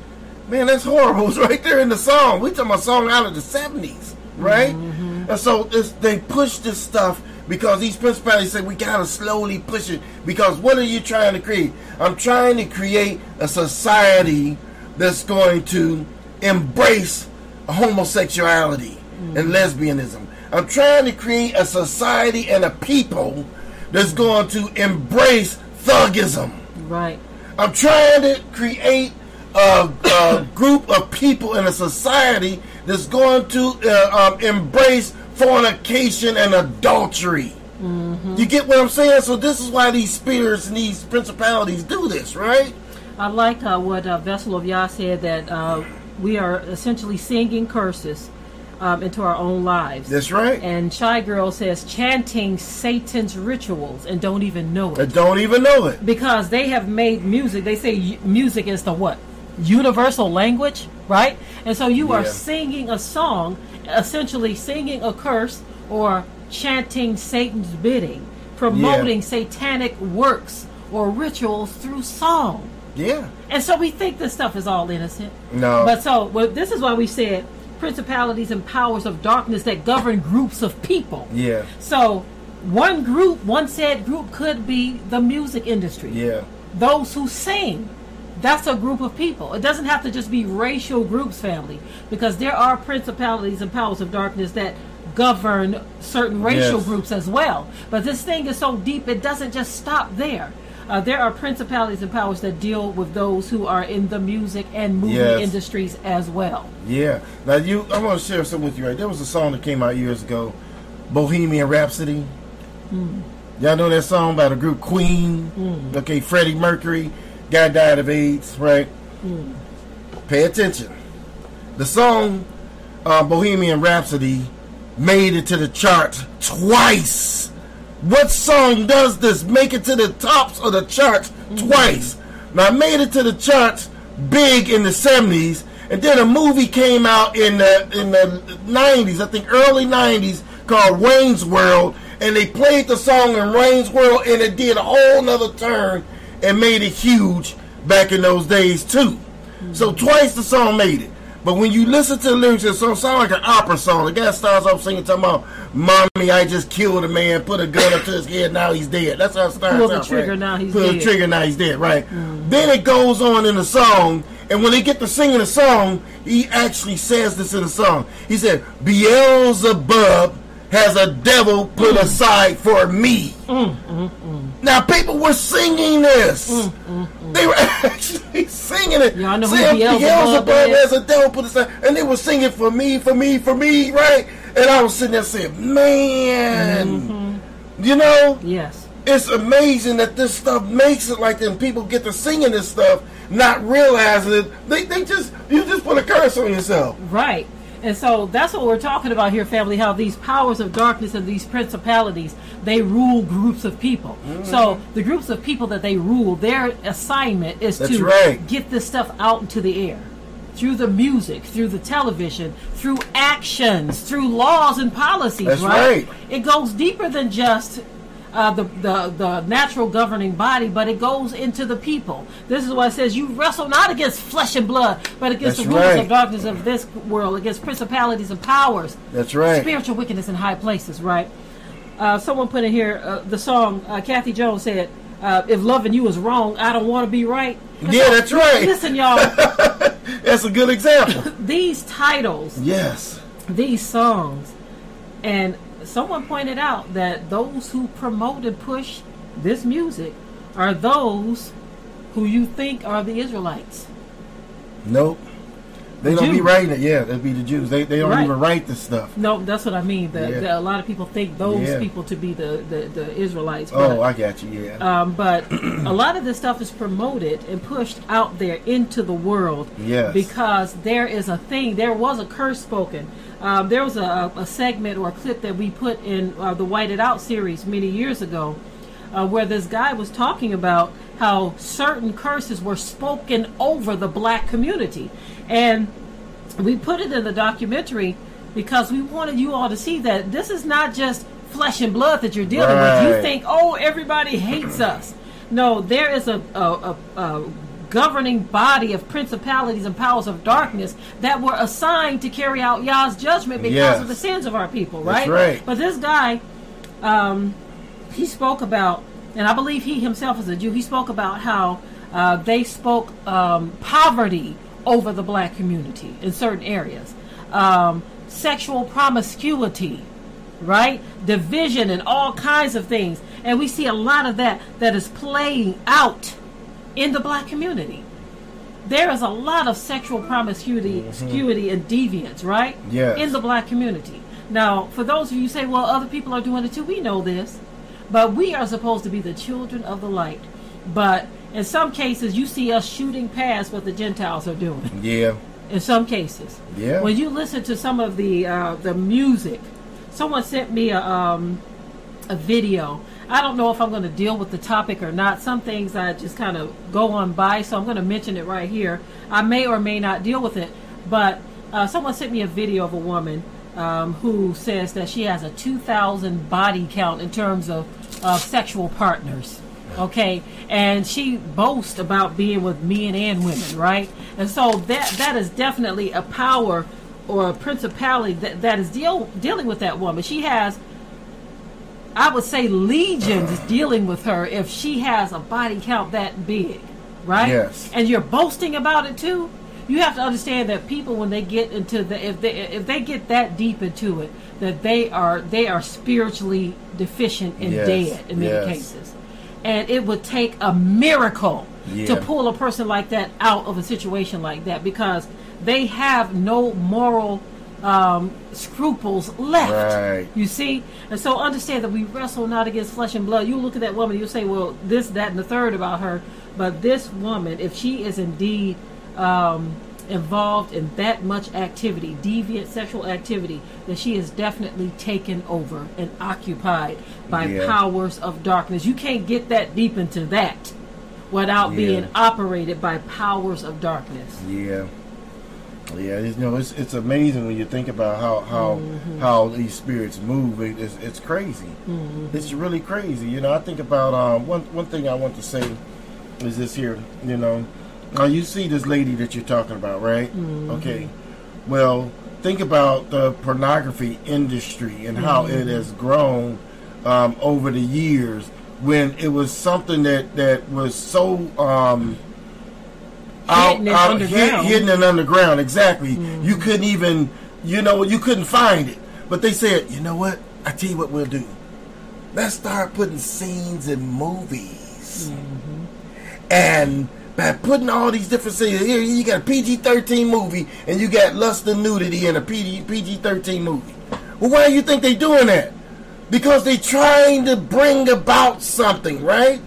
[SPEAKER 2] man, that's horrible. It's right there in the song. We talking about a song out of the 70s, right? Mm-hmm. And so this, they push this stuff because these principalities say we gotta slowly push it. Because what are you trying to create? I'm trying to create a society that's going to embrace homosexuality and mm-hmm. lesbianism. I'm trying to create a society and a people that's going to embrace thugism.
[SPEAKER 3] Right?
[SPEAKER 2] I'm trying to create a, a group of people in a society that's going to uh, um, embrace fornication and adultery. You get what I'm saying? So this is why these spirits and these principalities do this, right?
[SPEAKER 3] I like uh, what uh, Vessel of Yah said that uh, we are essentially singing curses um, into our own lives.
[SPEAKER 2] That's right.
[SPEAKER 3] And Shy Girl says chanting Satan's rituals and don't even know
[SPEAKER 2] I
[SPEAKER 3] it
[SPEAKER 2] don't even know it.
[SPEAKER 3] because they have made music. They say music is the what? Universal language, right? And so you are singing a song, essentially singing a curse or chanting Satan's bidding, promoting satanic works or rituals through song.
[SPEAKER 2] Yeah.
[SPEAKER 3] And so we think this stuff is all innocent.
[SPEAKER 2] No.
[SPEAKER 3] But so well, this is why we said principalities and powers of darkness that govern groups of people.
[SPEAKER 2] Yeah.
[SPEAKER 3] So one group, one said group could be the music industry.
[SPEAKER 2] Yeah.
[SPEAKER 3] Those who sing. That's a group of people. It doesn't have to just be racial groups, family, because there are principalities and powers of darkness that govern certain racial
[SPEAKER 2] Yes.
[SPEAKER 3] groups as well. But this thing is so deep, it doesn't just stop there. Uh, there are principalities and powers that deal with those who are in the music and movie
[SPEAKER 2] Yes.
[SPEAKER 3] industries as well.
[SPEAKER 2] Yeah. Now you, I want to share something with you. Right, there was a song that came out years ago, Bohemian Rhapsody. Y'all know that song by the group Queen? Okay, Freddie Mercury, guy died of AIDS, right? Pay attention. The song uh, Bohemian Rhapsody made it to the charts twice. What song does this make it to the tops of the charts twice? Now, it made it to the charts big in the 70s, and then a movie came out in the in the 90s, I think early 90s, called Wayne's World, and they played the song in Wayne's World, and it did a whole nother turn and made it huge back in those days too. So twice the song made it. But when you listen to the lyrics, it sounds like an opera song. The guy starts off singing, talking about, "Mommy, I just killed a man, put a gun up to his head, now he's dead." That's how it starts.
[SPEAKER 3] Pull the
[SPEAKER 2] out,
[SPEAKER 3] trigger,
[SPEAKER 2] right?
[SPEAKER 3] now he's
[SPEAKER 2] Pull the trigger, now he's dead. Right. Mm. Then it goes on in the song, and when they get to singing the song, he actually says this in the song. He said, "Beelzebub has a devil
[SPEAKER 3] Mm.
[SPEAKER 2] put aside for me." Now people were singing this. They were actually singing it.
[SPEAKER 3] Y'all know who
[SPEAKER 2] saying,
[SPEAKER 3] Beelzebub
[SPEAKER 2] has a devil put aside, and they were singing for me, for me, for me, right? And I was sitting there saying, "Man, you know,
[SPEAKER 3] Yes.
[SPEAKER 2] it's amazing that this stuff makes it like that. People get to singing this stuff, not realizing it. They, they just you just put a curse on yourself.
[SPEAKER 3] Right. And so that's what we're talking about here, family. How these powers of darkness and these principalities they rule groups of people.
[SPEAKER 2] Mm-hmm.
[SPEAKER 3] So the groups of people that they rule, their assignment is
[SPEAKER 2] That's
[SPEAKER 3] to
[SPEAKER 2] right.
[SPEAKER 3] get this stuff out into the air through the music, through the television, through actions, through laws and policies.
[SPEAKER 2] That's
[SPEAKER 3] right?
[SPEAKER 2] right.
[SPEAKER 3] It goes deeper than just. Uh, the, the the natural governing body, but it goes into the people. This is why it says you wrestle not against flesh and blood, but against
[SPEAKER 2] That's
[SPEAKER 3] the rulers
[SPEAKER 2] right.
[SPEAKER 3] of darkness of this world, against principalities and powers,
[SPEAKER 2] That's right.
[SPEAKER 3] spiritual wickedness in high places. Right? Uh, someone put in here uh, the song. Uh, Kathy Jones said, uh, "If loving you is wrong, I don't want to be right."
[SPEAKER 2] Yeah, that's right.
[SPEAKER 3] Listen, y'all.
[SPEAKER 2] That's a good example.
[SPEAKER 3] these titles,
[SPEAKER 2] yes.
[SPEAKER 3] these songs, and someone pointed out that those who promote and push this music are those who you think are the Israelites.
[SPEAKER 2] Nope. They don't be writing it. Yeah, that'd be the Jews. They they don't
[SPEAKER 3] Right.
[SPEAKER 2] even write this stuff.
[SPEAKER 3] No, that's what I mean. That,
[SPEAKER 2] Yeah.
[SPEAKER 3] that a lot of people think those
[SPEAKER 2] Yeah.
[SPEAKER 3] people to be the, the, the Israelites. But,
[SPEAKER 2] Oh, I got you. Yeah.
[SPEAKER 3] um, but a lot of this stuff is promoted and pushed out there into the world
[SPEAKER 2] Yes.
[SPEAKER 3] because there is a thing. There was a curse spoken. Um, there was a, a segment or a clip that we put in uh, the Whited Out series many years ago, uh, where this guy was talking about how certain curses were spoken over the black community, and we put it in the documentary because we wanted you all to see that this is not just flesh and blood that you're dealing with. You think, oh, everybody hates us. No, there is a, a, a, a governing body of principalities and powers of darkness that were assigned to carry out Yah's judgment because
[SPEAKER 2] Yes.
[SPEAKER 3] of the sins of our people, right?
[SPEAKER 2] right.
[SPEAKER 3] But this guy, um, he spoke about, and I believe he himself is a Jew. He spoke about how uh, they spoke um, poverty over the black community in certain areas, um, sexual promiscuity, right, division, and all kinds of things. And we see a lot of that that is playing out in the black community. There is a lot of sexual promiscuity, promiscuity and deviance, right?
[SPEAKER 2] Yes.
[SPEAKER 3] In the black community. Now, for those of you who say, well, other people are doing it too, we know this. But we are supposed to be the children of the light. But in some cases, you see us shooting past what the Gentiles are doing.
[SPEAKER 2] yeah.
[SPEAKER 3] In some cases.
[SPEAKER 2] Yeah.
[SPEAKER 3] When you listen to some of the uh, the music, someone sent me a, um, a video. I don't know if I'm going to deal with the topic or not. Some things I just kind of go on by, so I'm going to mention it right here. I may or may not deal with it, but uh, someone sent me a video of a woman um, who says that she has a 2,000 body count in terms of uh, sexual partners. Okay, and she boasts about being with men and women, right? And so that that is definitely a power or a principality that, that is deal, dealing with that woman. She has I would say legions dealing with her if she has a body count that big, right?
[SPEAKER 2] Yes.
[SPEAKER 3] And you're boasting about it too. You have to understand that people, when they get into the, if they if they get that deep into it, that they are they are spiritually deficient and
[SPEAKER 2] Yes.
[SPEAKER 3] dead in many
[SPEAKER 2] Yes.
[SPEAKER 3] cases, and it would take a miracle to pull a person like that out of a situation like that because they have no moral um, scruples left.
[SPEAKER 2] Right.
[SPEAKER 3] You see? And so understand that we wrestle not against flesh and blood. You look at that woman, you say, well, this, that, and the third about her. But this woman, if she is indeed um, involved in that much activity, deviant sexual activity, then she is definitely taken over and occupied by
[SPEAKER 2] Yeah.
[SPEAKER 3] powers of darkness. You can't get that deep into that without
[SPEAKER 2] Yeah.
[SPEAKER 3] being operated by powers of darkness.
[SPEAKER 2] Yeah. Yeah, it's, you know, it's it's amazing when you think about how how
[SPEAKER 3] Mm-hmm.
[SPEAKER 2] how these spirits move. It, it's it's crazy.
[SPEAKER 3] Mm-hmm.
[SPEAKER 2] It's really crazy. You know, I think about um, one one thing I want to say is this here. You know, now you see this lady that you're talking about, right?
[SPEAKER 3] Mm-hmm.
[SPEAKER 2] Okay. Well, think about the pornography industry and how
[SPEAKER 3] Mm-hmm.
[SPEAKER 2] it has grown um, over the years. When it was something that that was so um,
[SPEAKER 3] Hidden and underground.
[SPEAKER 2] hid- hidden and underground. Exactly.
[SPEAKER 3] Mm-hmm.
[SPEAKER 2] You couldn't even, you know, you couldn't find it. But they said, you know what? I tell you what we'll do. Let's start putting scenes in movies.
[SPEAKER 3] Mm-hmm.
[SPEAKER 2] And by putting all these different scenes, here you got a PG 13 movie and you got lust and nudity in a PG 13 movie. Well, why do you think they doing that? Because they're trying to bring about something, right?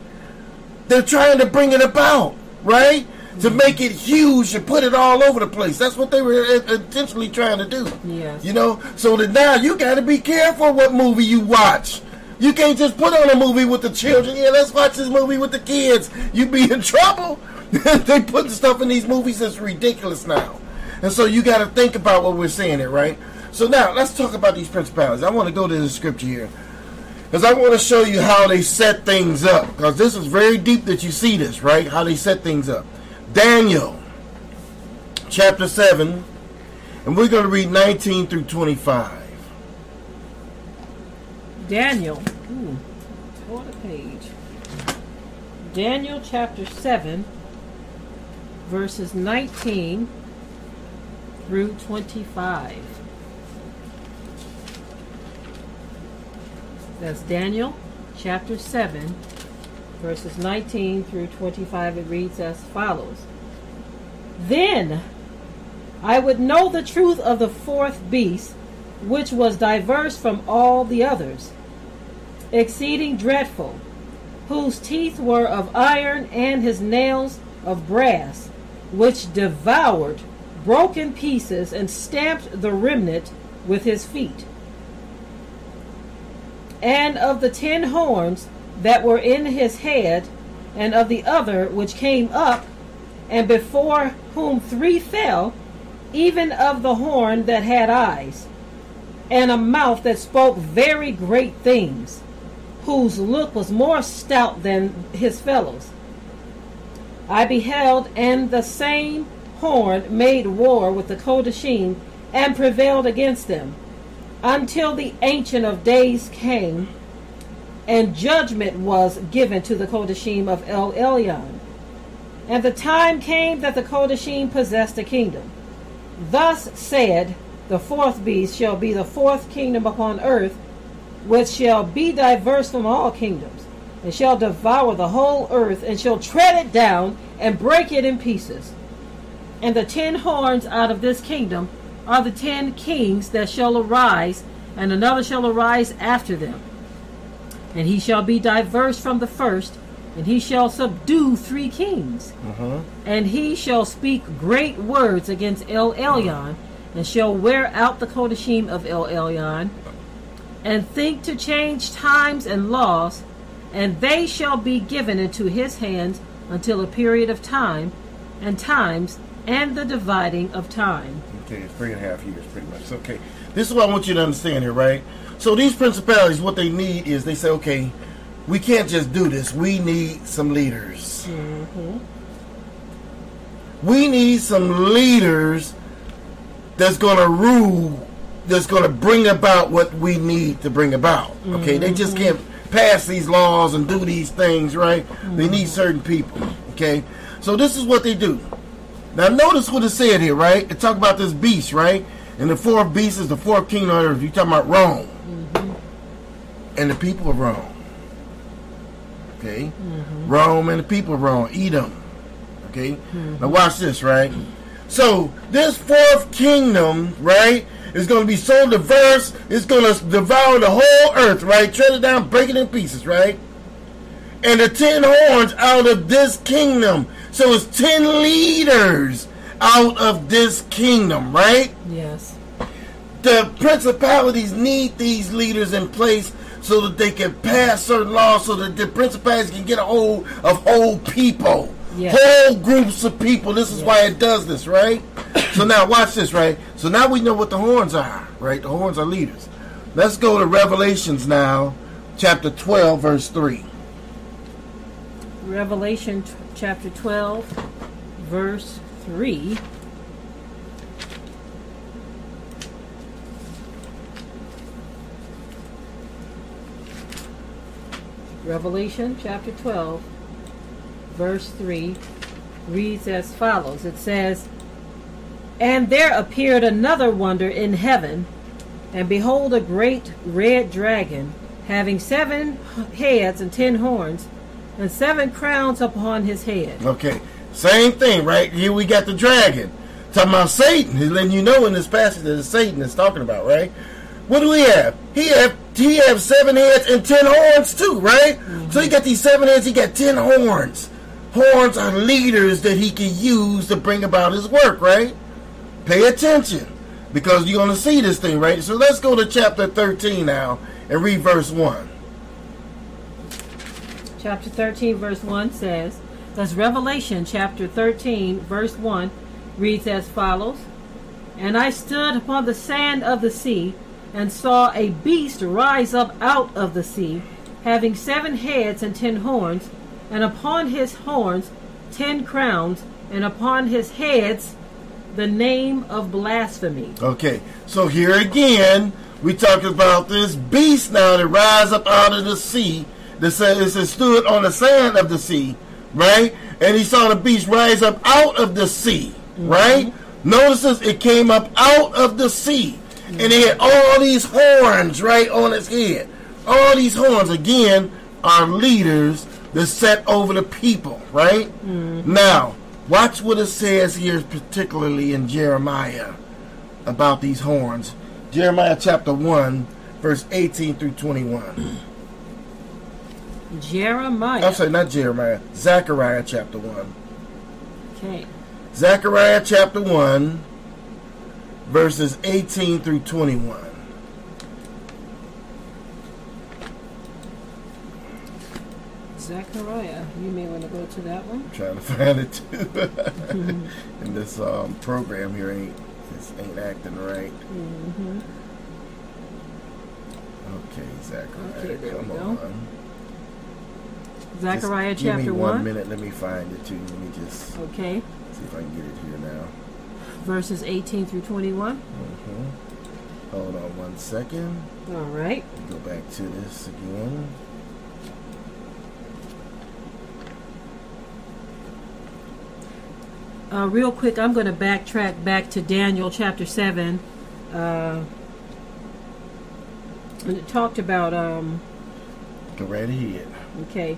[SPEAKER 2] They're trying to bring it about, right? To make it huge and put it all over the place. That's what they were intentionally trying to do.
[SPEAKER 3] Yes.
[SPEAKER 2] You know, so that now you got to be careful what movie you watch. You can't just put on a movie with the children. Yeah, let's watch this movie with the kids. You be in trouble. they put stuff in these movies that's ridiculous now. And so you got to think about what we're saying here, right? So now let's talk about these principalities. I want to go to the scripture here. Because I want to show you how they set things up. Because this is very deep that you see this, right? How they set things up. Daniel, chapter 7, and we're going to read 19 through 25.
[SPEAKER 3] Daniel. Ooh, tore page. Daniel chapter 7, verses 19 through 25. That's Daniel chapter 7, verses 19 through 25. It reads as follows Then I would know the truth of the fourth beast, which was diverse from all the others, exceeding dreadful, whose teeth were of iron and his nails of brass, which devoured, broke in pieces, and stamped the remnant with his feet and of the ten horns that were in his head, and of the other which came up, and before whom three fell, even of the horn that had eyes, and a mouth that spoke very great things, whose look was more stout than his fellows. I beheld, and the same horn made war with the Kodashim, and prevailed against them until the Ancient of Days came, and judgment was given to the Kodashim of El Elyon. And the time came that the Kodashim possessed the kingdom. Thus said, the fourth beast shall be the fourth kingdom upon earth, which shall be diverse from all kingdoms, and shall devour the whole earth, and shall tread it down, and break it in pieces. And the ten horns out of this kingdom are the ten kings that shall arise, and another shall arise after them. And he shall be diverse from the first, and he shall subdue three kings.
[SPEAKER 2] Uh-huh.
[SPEAKER 3] And he shall speak great words against El Elyon, and shall wear out the Kodashim of El Elyon, and think to change times and laws, and they shall be given into his hands until a period of time, and times, and the dividing of time.
[SPEAKER 2] Okay, three and a half years, pretty much. Okay, this is what I want you to understand here, right? So these principalities, what they need is they say, okay, we can't just do this. We need some leaders.
[SPEAKER 3] Mm-hmm.
[SPEAKER 2] We need some leaders that's going to rule, that's going to bring about what we need to bring about. Okay, they just can't pass these laws and do these things, right? They need certain people. Okay, so this is what they do. Now notice what it said here, right? It talk about this beast, right? And the fourth beast is the fourth kingdom of earth. You talking about Rome and the people of Rome. Okay, Rome and the people of Rome, Edom. Okay, hmm. now watch this, right? So this fourth kingdom, right, is going to be so diverse. It's going to devour the whole earth, right? Tread it down, break it in pieces, right? And the ten horns out of this kingdom. So it's ten leaders out of this kingdom, right?
[SPEAKER 3] Yes.
[SPEAKER 2] the principalities need these leaders in place so that they can pass certain laws so that the principalities can get a hold of whole people.
[SPEAKER 3] Yeah.
[SPEAKER 2] whole groups of people. This is
[SPEAKER 3] Yeah.
[SPEAKER 2] why it does this right? So now watch this right? So now we know what the horns are right? The horns are leaders. Let's go to revelations now chapter 12 verse 3
[SPEAKER 3] Revelation t- chapter 12, verse 3. Revelation chapter 12, verse 3 reads as follows It says, And there appeared another wonder in heaven, and behold, a great red dragon, having seven heads and ten horns, and seven crowns upon his head.
[SPEAKER 2] Okay, same thing, right? Here we got the dragon. Talking about Satan. He's letting you know in this passage that it's Satan is talking about, right? What do we have? He have he have seven heads and ten horns too, right? So he got these seven heads, he got ten horns. horns are leaders that he can use to bring about his work, right? Pay attention because you're going to see this thing, right? So let's go to chapter 13 now and read verse 1.
[SPEAKER 3] Chapter 13, verse 1 says, Thus Revelation chapter 13, verse 1 reads as follows And I stood upon the sand of the sea, and saw a beast rise up out of the sea, having seven heads and ten horns, and upon his horns ten crowns, and upon his heads the name of blasphemy.
[SPEAKER 2] Okay, so here again, we talk about this beast now that rise up out of the sea. That says it stood on the sand of the sea, right? And he saw the beast rise up out of the sea, right? Mm-hmm. Notices it came up out of the sea, and it had all these horns right on his head. All these horns again are leaders that set over the people, right? Mm-hmm. Now, watch what it says here, particularly in Jeremiah about these horns. Jeremiah chapter 1, verse 18 through 21.
[SPEAKER 3] Jeremiah.
[SPEAKER 2] I'm sorry, not Jeremiah. Zechariah chapter 1.
[SPEAKER 3] Okay.
[SPEAKER 2] Zechariah chapter 1, verses 18 through 21.
[SPEAKER 3] Zechariah. You may want to go to that one.
[SPEAKER 2] I'm trying to find it too. and this um, program here ain't this ain't acting right.
[SPEAKER 3] Mm-hmm.
[SPEAKER 2] Okay, Zechariah,
[SPEAKER 3] Okay,
[SPEAKER 2] come on.
[SPEAKER 3] Zechariah
[SPEAKER 2] Just give
[SPEAKER 3] chapter
[SPEAKER 2] me one
[SPEAKER 3] 1.
[SPEAKER 2] minute. Let me find it too. Let me just
[SPEAKER 3] Okay.
[SPEAKER 2] see if I can get it here now.
[SPEAKER 3] Verses 18 through 21.
[SPEAKER 2] hmm Hold on one second.
[SPEAKER 3] All right.
[SPEAKER 2] Go back to this again.
[SPEAKER 3] Uh, real quick, I'm going to backtrack back to Daniel chapter 7. Uh, and it talked about, um,
[SPEAKER 2] Go right ahead.
[SPEAKER 3] okay,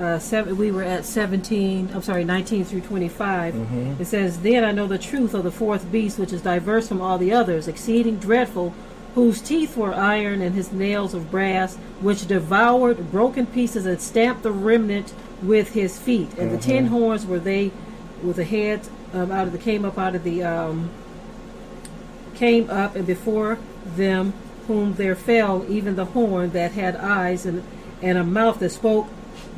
[SPEAKER 3] uh, seven, we were at 17, I'm sorry, 19 through 25.
[SPEAKER 2] Mhm.
[SPEAKER 3] It says, Then I know the truth of the fourth beast, which is diverse from all the others, exceeding dreadful, whose teeth were iron and his nails of brass, which devoured broken pieces and stamped the remnant with his feet. And the ten horns were they with the heads um, out of the came up out of the um, came up and before them whom there fell even the horn that had eyes and and a mouth that spoke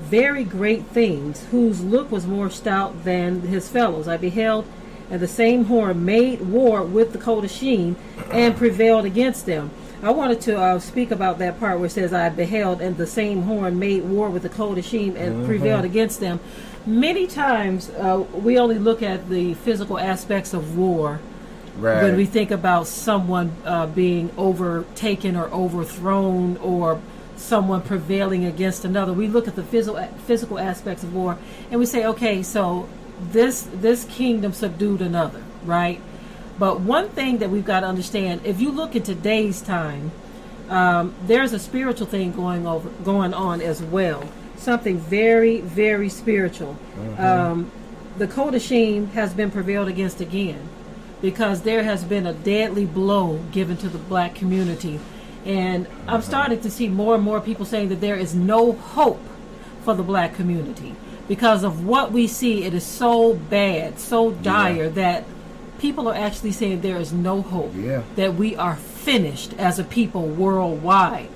[SPEAKER 3] very great things, whose look was more stout than his fellows. I beheld, and the same horn made war with the Kodashim and prevailed against them. I wanted to uh, speak about that part where it says, I beheld, and the same horn made war with the Kodashim and prevailed against them. Many times uh, we only look at the physical aspects of war
[SPEAKER 2] Right.
[SPEAKER 3] when we think about someone uh, being overtaken or overthrown or someone prevailing against another, we look at the physical physical aspects of war and we say, okay, so this this kingdom subdued another, right? But one thing that we've got to understand, if you look at today's time, um, there's a spiritual thing going over going on as well. Something very, very spiritual. Um, the Kodashim has been prevailed against again because there has been a deadly blow given to the black community. And I'm starting to see more and more people saying that there is no hope for the black community because of what we see. It is so bad, so dire that people are actually saying there is no hope,
[SPEAKER 2] Yeah.
[SPEAKER 3] that we are finished as a people worldwide.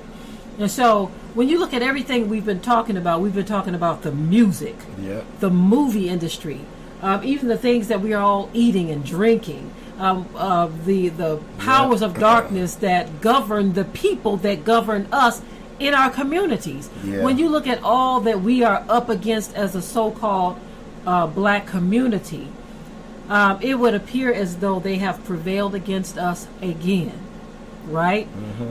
[SPEAKER 3] And so when you look at everything we've been talking about, we've been talking about the music,
[SPEAKER 2] Yep.
[SPEAKER 3] the movie industry, um, even the things that we are all eating and drinking, um, uh, the the powers of darkness that govern the people that govern us in our communities.
[SPEAKER 2] Yeah.
[SPEAKER 3] When you look at all that we are up against as a so-called uh, black community, um, it would appear as though they have prevailed against us again, right?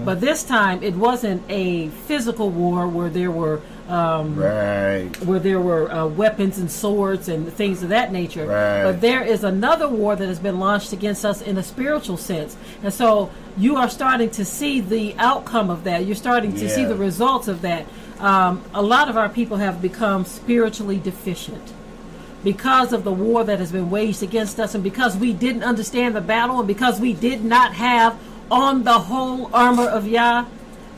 [SPEAKER 3] But this time it wasn't a physical war where there were um,
[SPEAKER 2] Right.
[SPEAKER 3] where there were uh, weapons and swords and things of that nature.
[SPEAKER 2] Right.
[SPEAKER 3] But there is another war that has been launched against us in a spiritual sense. And so you are starting to see the outcome of that. You're starting to see the results of that. Um, a lot of our people have become spiritually deficient because of the war that has been waged against us and because we didn't understand the battle and because we did not have on the whole armor of Yah,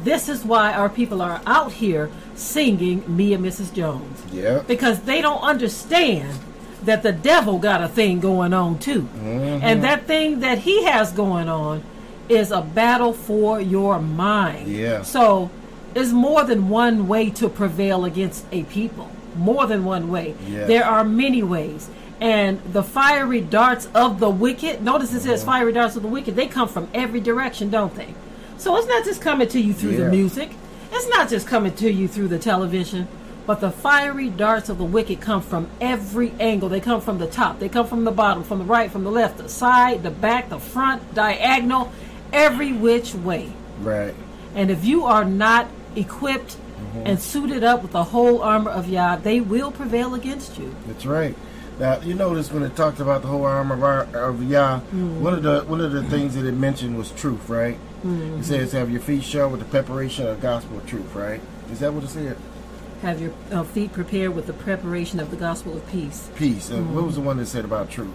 [SPEAKER 3] This is why our people are out here singing Me and Mrs. Jones.
[SPEAKER 2] Yeah.
[SPEAKER 3] Because they don't understand that the devil got a thing going on too.
[SPEAKER 2] Mm-hmm.
[SPEAKER 3] And that thing that he has going on is a battle for your mind.
[SPEAKER 2] Yeah.
[SPEAKER 3] So there's more than one way to prevail against a people. More than one way.
[SPEAKER 2] Yes.
[SPEAKER 3] There are many ways. And the fiery darts of the wicked, notice it says
[SPEAKER 2] Mm-hmm.
[SPEAKER 3] fiery darts of the wicked, they come from every direction, don't they? So it's not just coming to you through
[SPEAKER 2] Yeah.
[SPEAKER 3] the music. It's not just coming to you through the television. But the fiery darts of the wicked come from every angle. They come from the top. They come from the bottom, from the right, from the left, the side, the back, the front, diagonal, every which way.
[SPEAKER 2] Right.
[SPEAKER 3] And if you are not equipped and suited up with the whole armor of Yah, they will prevail against you.
[SPEAKER 2] That's right. Now you notice when it talked about the whole armor of, of Yah,
[SPEAKER 3] Mm-hmm.
[SPEAKER 2] one of the one of the things that it mentioned was truth, right?
[SPEAKER 3] Mm-hmm.
[SPEAKER 2] It says, "Have your feet shod with the preparation of the gospel of truth," right? Is that what it said?
[SPEAKER 3] Have your uh, feet prepared with the preparation of the gospel of peace.
[SPEAKER 2] Peace.
[SPEAKER 3] Mm-hmm.
[SPEAKER 2] what was the one that said about truth?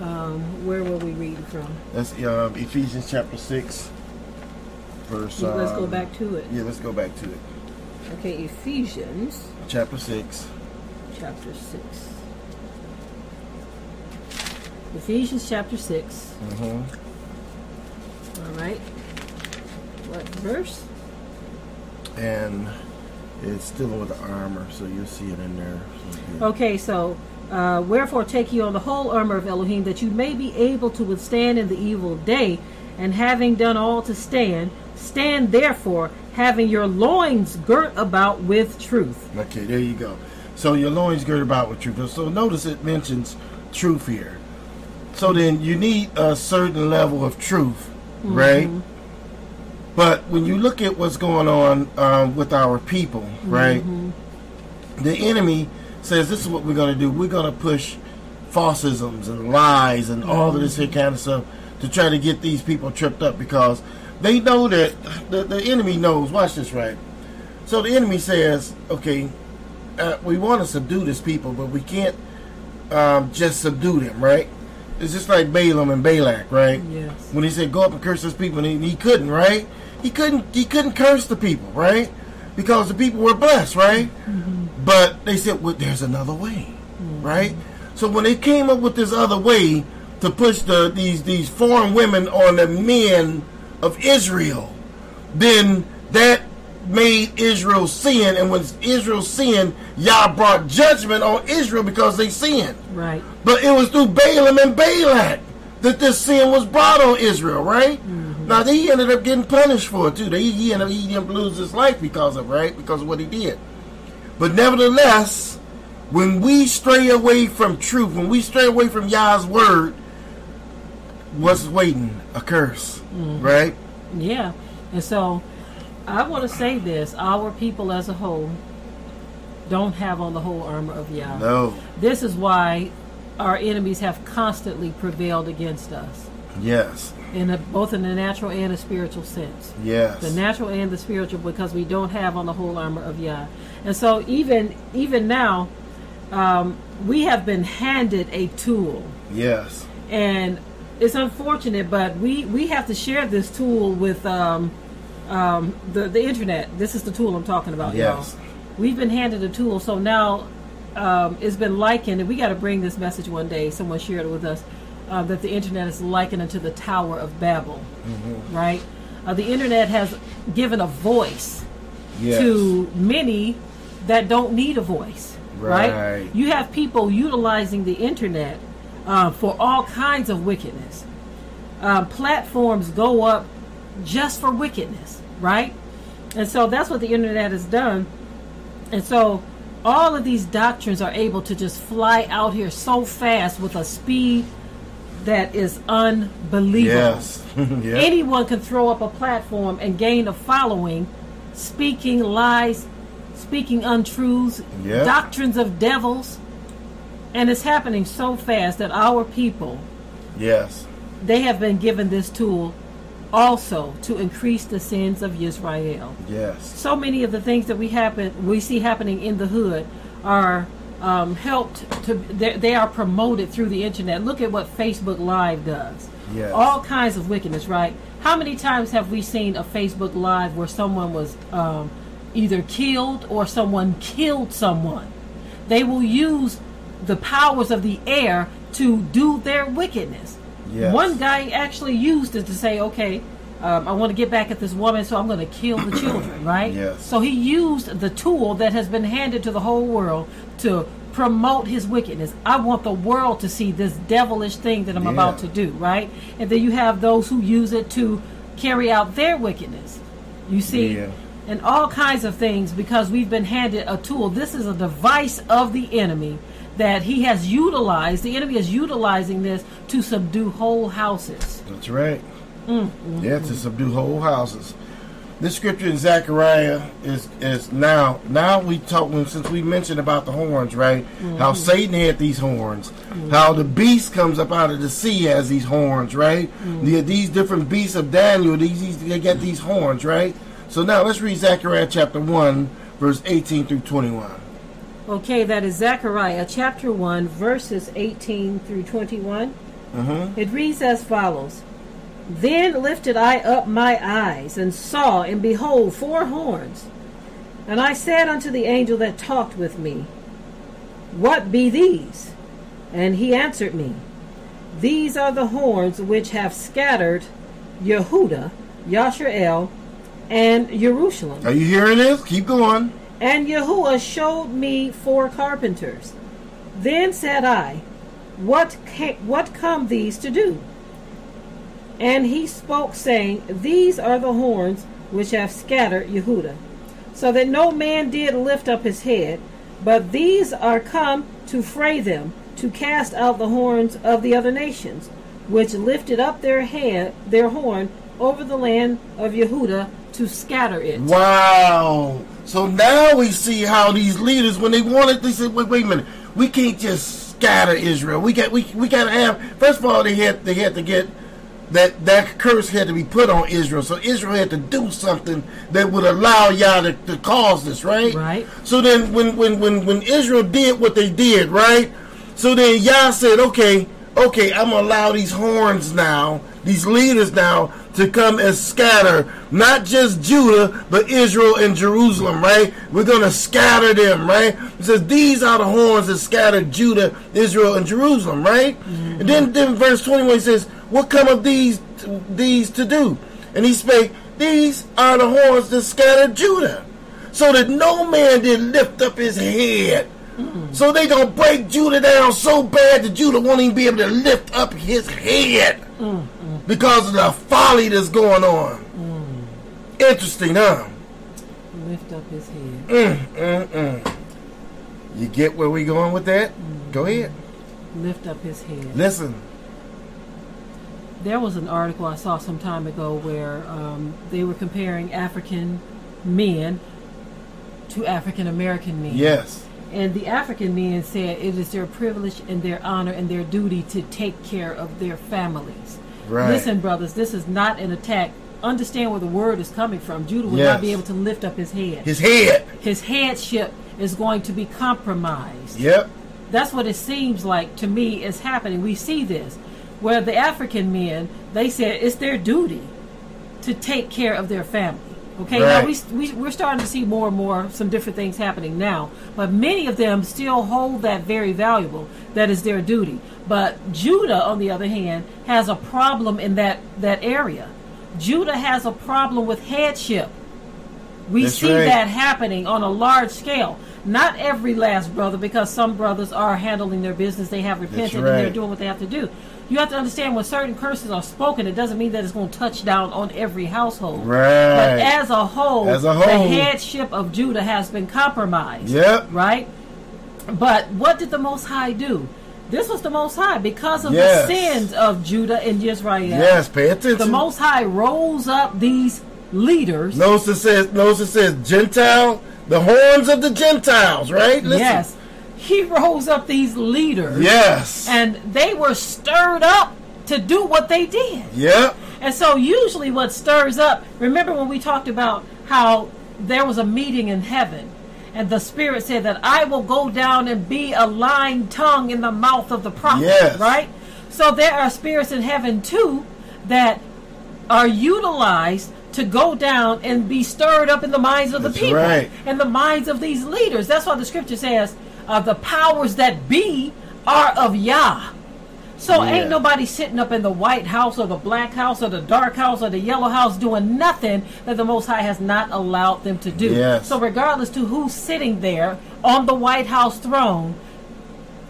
[SPEAKER 3] Um, where will we read from?
[SPEAKER 2] That's um, Ephesians chapter six, verse.
[SPEAKER 3] Let's go
[SPEAKER 2] um,
[SPEAKER 3] back to it.
[SPEAKER 2] Yeah, let's go back to it.
[SPEAKER 3] Okay, Ephesians
[SPEAKER 2] Chapter six.
[SPEAKER 3] chapter 6. Ephesians chapter 6.
[SPEAKER 2] hmm
[SPEAKER 3] All right. What verse?
[SPEAKER 2] And it's dealing with the armor, so you'll see it in there.
[SPEAKER 3] Okay, so uh, wherefore take ye on the whole armor of Elohim, that you may be able to withstand in the evil day, and having done all to stand, stand therefore, having your loins girt about with truth.
[SPEAKER 2] Okay, there you go. So your loins girt about with truth. So notice it mentions truth here. So then you need a certain level of truth, right? But when you look at what's going on um, with our people, right? The enemy says this is what we're going to do. We're going to push falsisms and lies and all of this here kind of stuff to try to get these people tripped up because they know that the, the enemy knows. Watch this, right? So the enemy says, okay, uh, we want to subdue this people, but we can't um, just subdue them, right? It's just like Balaam and Balak, right?
[SPEAKER 3] Yes.
[SPEAKER 2] When he said go up and curse those people, and he, he couldn't, right? He couldn't. He couldn't curse the people, right? Because the people were blessed, right? Mm-hmm. But they said, well, there's another way, mm-hmm. right? So when they came up with this other way to push the these these foreign women on the men of Israel, then that made Israel sin, and when Israel sinned, Yah brought judgment on Israel because they sinned.
[SPEAKER 3] Right.
[SPEAKER 2] But it was through Balaam and Balak that this sin was brought on Israel, right? Mm-hmm. Now he ended up getting punished for it too. He, he ended up he didn't lose his life because of right because of what he did. But nevertheless, when we stray away from truth, when we stray away from Yah's word, what's waiting? A curse, mm-hmm. right?
[SPEAKER 3] Yeah. And so I want to say this our people as a whole don't have on the whole armor of Yah.
[SPEAKER 2] No.
[SPEAKER 3] This is why our enemies have constantly prevailed against us,
[SPEAKER 2] Yes.
[SPEAKER 3] In a, both in the natural and the spiritual sense.
[SPEAKER 2] Yes.
[SPEAKER 3] The natural and the spiritual, because we don't have on the whole armor of Yah. And so even even now, um, we have been handed a tool,
[SPEAKER 2] yes.
[SPEAKER 3] and it's unfortunate, but we we have to share this tool with um, um, the the internet. This is the tool I'm talking about,
[SPEAKER 2] Yes.
[SPEAKER 3] y'all. We've been handed a tool, so now um, it's been likened, and we got to bring this message one day. Someone shared it with us uh, that the internet is likened unto the Tower of Babel,
[SPEAKER 2] Mm-hmm.
[SPEAKER 3] right? Uh, the internet has given a voice
[SPEAKER 2] Yes.
[SPEAKER 3] to many that don't need a voice, right?
[SPEAKER 2] Right.
[SPEAKER 3] You have people utilizing the internet uh, for all kinds of wickedness. Um, platforms go up just for wickedness, right? And so that's what the internet has done. And so all of these doctrines are able to just fly out here so fast with a speed that is unbelievable.
[SPEAKER 2] Yes. yeah.
[SPEAKER 3] Anyone can throw up a platform and gain a following, speaking lies, speaking untruths,
[SPEAKER 2] Yeah.
[SPEAKER 3] doctrines of devils. And it's happening so fast that our people,
[SPEAKER 2] yes.
[SPEAKER 3] they have been given this tool also to increase the sins of Israel.
[SPEAKER 2] Yes.
[SPEAKER 3] So many of the things that we happen, we see happening in the hood are um, helped to. They, they are promoted through the internet. Look at what Facebook Live does.
[SPEAKER 2] Yes.
[SPEAKER 3] All kinds of wickedness, right? How many times have we seen a Facebook Live where someone was um, either killed or someone killed someone? They will use the powers of the air to do their wickedness.
[SPEAKER 2] Yes.
[SPEAKER 3] One guy actually used it to say, okay, um, I want to get back at this woman, so I'm going to kill the children, right?
[SPEAKER 2] Yes.
[SPEAKER 3] So he used the tool that has been handed to the whole world to promote his wickedness. I want the world to see this devilish thing that I'm
[SPEAKER 2] Yeah.
[SPEAKER 3] about to do, right? And then you have those who use it to carry out their wickedness. You see?
[SPEAKER 2] Yeah.
[SPEAKER 3] And all kinds of things because we've been handed a tool. This is a device of the enemy that he has utilized. The enemy is utilizing this to subdue whole houses.
[SPEAKER 2] That's right.
[SPEAKER 3] Mm,
[SPEAKER 2] yeah, to subdue whole houses. This scripture in Zechariah is is now now we talking since we mentioned about the horns, right?
[SPEAKER 3] Mm-hmm.
[SPEAKER 2] How Satan had these horns, how the beast comes up out of the sea has these horns, right?
[SPEAKER 3] Mm-hmm.
[SPEAKER 2] The, these different beasts of Daniel, these, these they get these horns, right? So now let's read Zechariah chapter one, verse eighteen through twenty one.
[SPEAKER 3] Okay, that is Zechariah chapter 1, verses 18 through 21.
[SPEAKER 2] Mm-hmm.
[SPEAKER 3] It reads as follows Then lifted I up my eyes, and saw, and behold, four horns. And I said unto the angel that talked with me, What be these? And he answered me, These are the horns which have scattered Yehuda, Yashrael, and Jerusalem.
[SPEAKER 2] Are you hearing this? Keep going.
[SPEAKER 3] And Yahuwah showed me four carpenters. Then said I, What ca- what come these to do? And he spoke, saying, These are the horns which have scattered Yehuda, so that no man did lift up his head, but these are come to fray them, to cast out the horns of the other nations, which lifted up their head, their horn over the land of Yehuda to scatter it.
[SPEAKER 2] Wow. So now we see how these leaders, when they wanted, they said, wait, wait a minute. We can't just scatter Israel. We got we, we gotta have first of all they had they had to get that that curse had to be put on Israel. So Israel had to do something that would allow y'all to, to cause this, right?
[SPEAKER 3] Right.
[SPEAKER 2] So then when, when, when, when Israel did what they did, right? So then Yah said, okay, okay, I'm gonna allow these horns now, these leaders now, to come and scatter not just Judah, but Israel and Jerusalem, right? We're gonna scatter them, right? It says these are the horns that scattered Judah, Israel, and Jerusalem, right? And then, then verse 21 says, What come of these these to do? And he spake, These are the horns that scattered Judah so that no man did lift up his head. So they gonna break Judah down so bad that Judah won't even be able to lift up his head because of the folly that's going on. Interesting, huh?
[SPEAKER 3] Lift up his head.
[SPEAKER 2] Mm, mm, mm. You get where we going with that? Go ahead.
[SPEAKER 3] Lift up his head.
[SPEAKER 2] Listen.
[SPEAKER 3] There was an article I saw some time ago where um, they were comparing African men to African American men.
[SPEAKER 2] Yes.
[SPEAKER 3] And the African men said it is their privilege and their honor and their duty to take care of their families.
[SPEAKER 2] Right.
[SPEAKER 3] Listen, brothers, this is not an attack. Understand where the word is coming from. Judah will
[SPEAKER 2] Yes.
[SPEAKER 3] not be able to lift up his head.
[SPEAKER 2] His head.
[SPEAKER 3] his headship is going to be compromised.
[SPEAKER 2] Yep.
[SPEAKER 3] That's what it seems like to me is happening. We see this where the African men they said it's their duty to take care of their family. Okay, now we, we, we're starting to see more and more some different things happening now, but many of them still hold that very valuable. That is their duty. But Judah, on the other hand, has a problem in that that area. Judah has a problem with headship. We
[SPEAKER 2] That's
[SPEAKER 3] see
[SPEAKER 2] right.
[SPEAKER 3] that happening on a large scale. Not every last brother, because some brothers are handling their business, they have repented and they're doing what they have to do. You have to understand when certain curses are spoken, it doesn't mean that it's going to touch down on every household.
[SPEAKER 2] Right.
[SPEAKER 3] But as a whole,
[SPEAKER 2] As a whole, the
[SPEAKER 3] headship of Judah has been compromised.
[SPEAKER 2] Yep.
[SPEAKER 3] Right? But what did the Most High do? This was the Most High because of
[SPEAKER 2] Yes.
[SPEAKER 3] the sins of Judah and Israel.
[SPEAKER 2] Yes. Pay attention.
[SPEAKER 3] The Most High rose up these leaders.
[SPEAKER 2] Notice it says, notice it says Gentile, the horns of the Gentiles, right? Listen.
[SPEAKER 3] Yes. He rose up these leaders.
[SPEAKER 2] Yes.
[SPEAKER 3] And they were stirred up to do what they did.
[SPEAKER 2] yep.
[SPEAKER 3] And so, usually, what stirs up, remember when we talked about how there was a meeting in heaven, and the Spirit said that I will go down and be a lying tongue in the mouth of the prophet,
[SPEAKER 2] Yes.
[SPEAKER 3] right? So, there are spirits in heaven too that are utilized to go down and be stirred up in the minds of the people
[SPEAKER 2] right.
[SPEAKER 3] and the minds of these leaders. That's why the scripture says, uh, "The powers that be are of Yah." So
[SPEAKER 2] Yeah.
[SPEAKER 3] ain't nobody sitting up in the White House or the Black House or the Dark House or the Yellow House doing nothing that the Most High has not allowed them to do.
[SPEAKER 2] Yes.
[SPEAKER 3] So regardless to who's sitting there on the White House throne,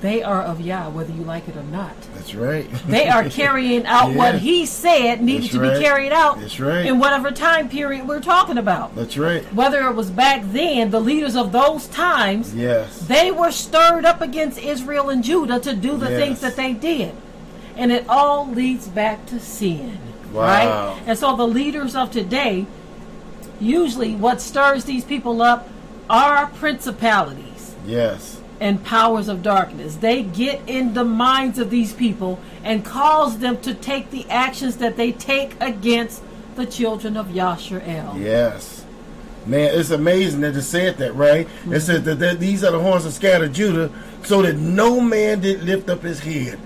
[SPEAKER 3] they are of Yah, whether you like it or not.
[SPEAKER 2] That's right.
[SPEAKER 3] They are carrying out
[SPEAKER 2] Yeah.
[SPEAKER 3] what He said needed
[SPEAKER 2] That's
[SPEAKER 3] to
[SPEAKER 2] right.
[SPEAKER 3] be carried out
[SPEAKER 2] That's right.
[SPEAKER 3] in whatever time period we're talking about.
[SPEAKER 2] That's right.
[SPEAKER 3] Whether it was back then, the leaders of those times,
[SPEAKER 2] Yes.
[SPEAKER 3] they were stirred up against Israel and Judah to do the
[SPEAKER 2] Yes.
[SPEAKER 3] things that they did. And it all leads back to sin.
[SPEAKER 2] Wow.
[SPEAKER 3] Right? And so the leaders of today, usually what stirs these people up are principalities
[SPEAKER 2] Yes.
[SPEAKER 3] And powers of darkness. They get in the minds of these people and cause them to take the actions that they take against the children of Yasharel.
[SPEAKER 2] Yes. Man, it's amazing that it said that, right? It mm-hmm. said that, that these are the horns that scattered Judah, so that no man did lift up his head.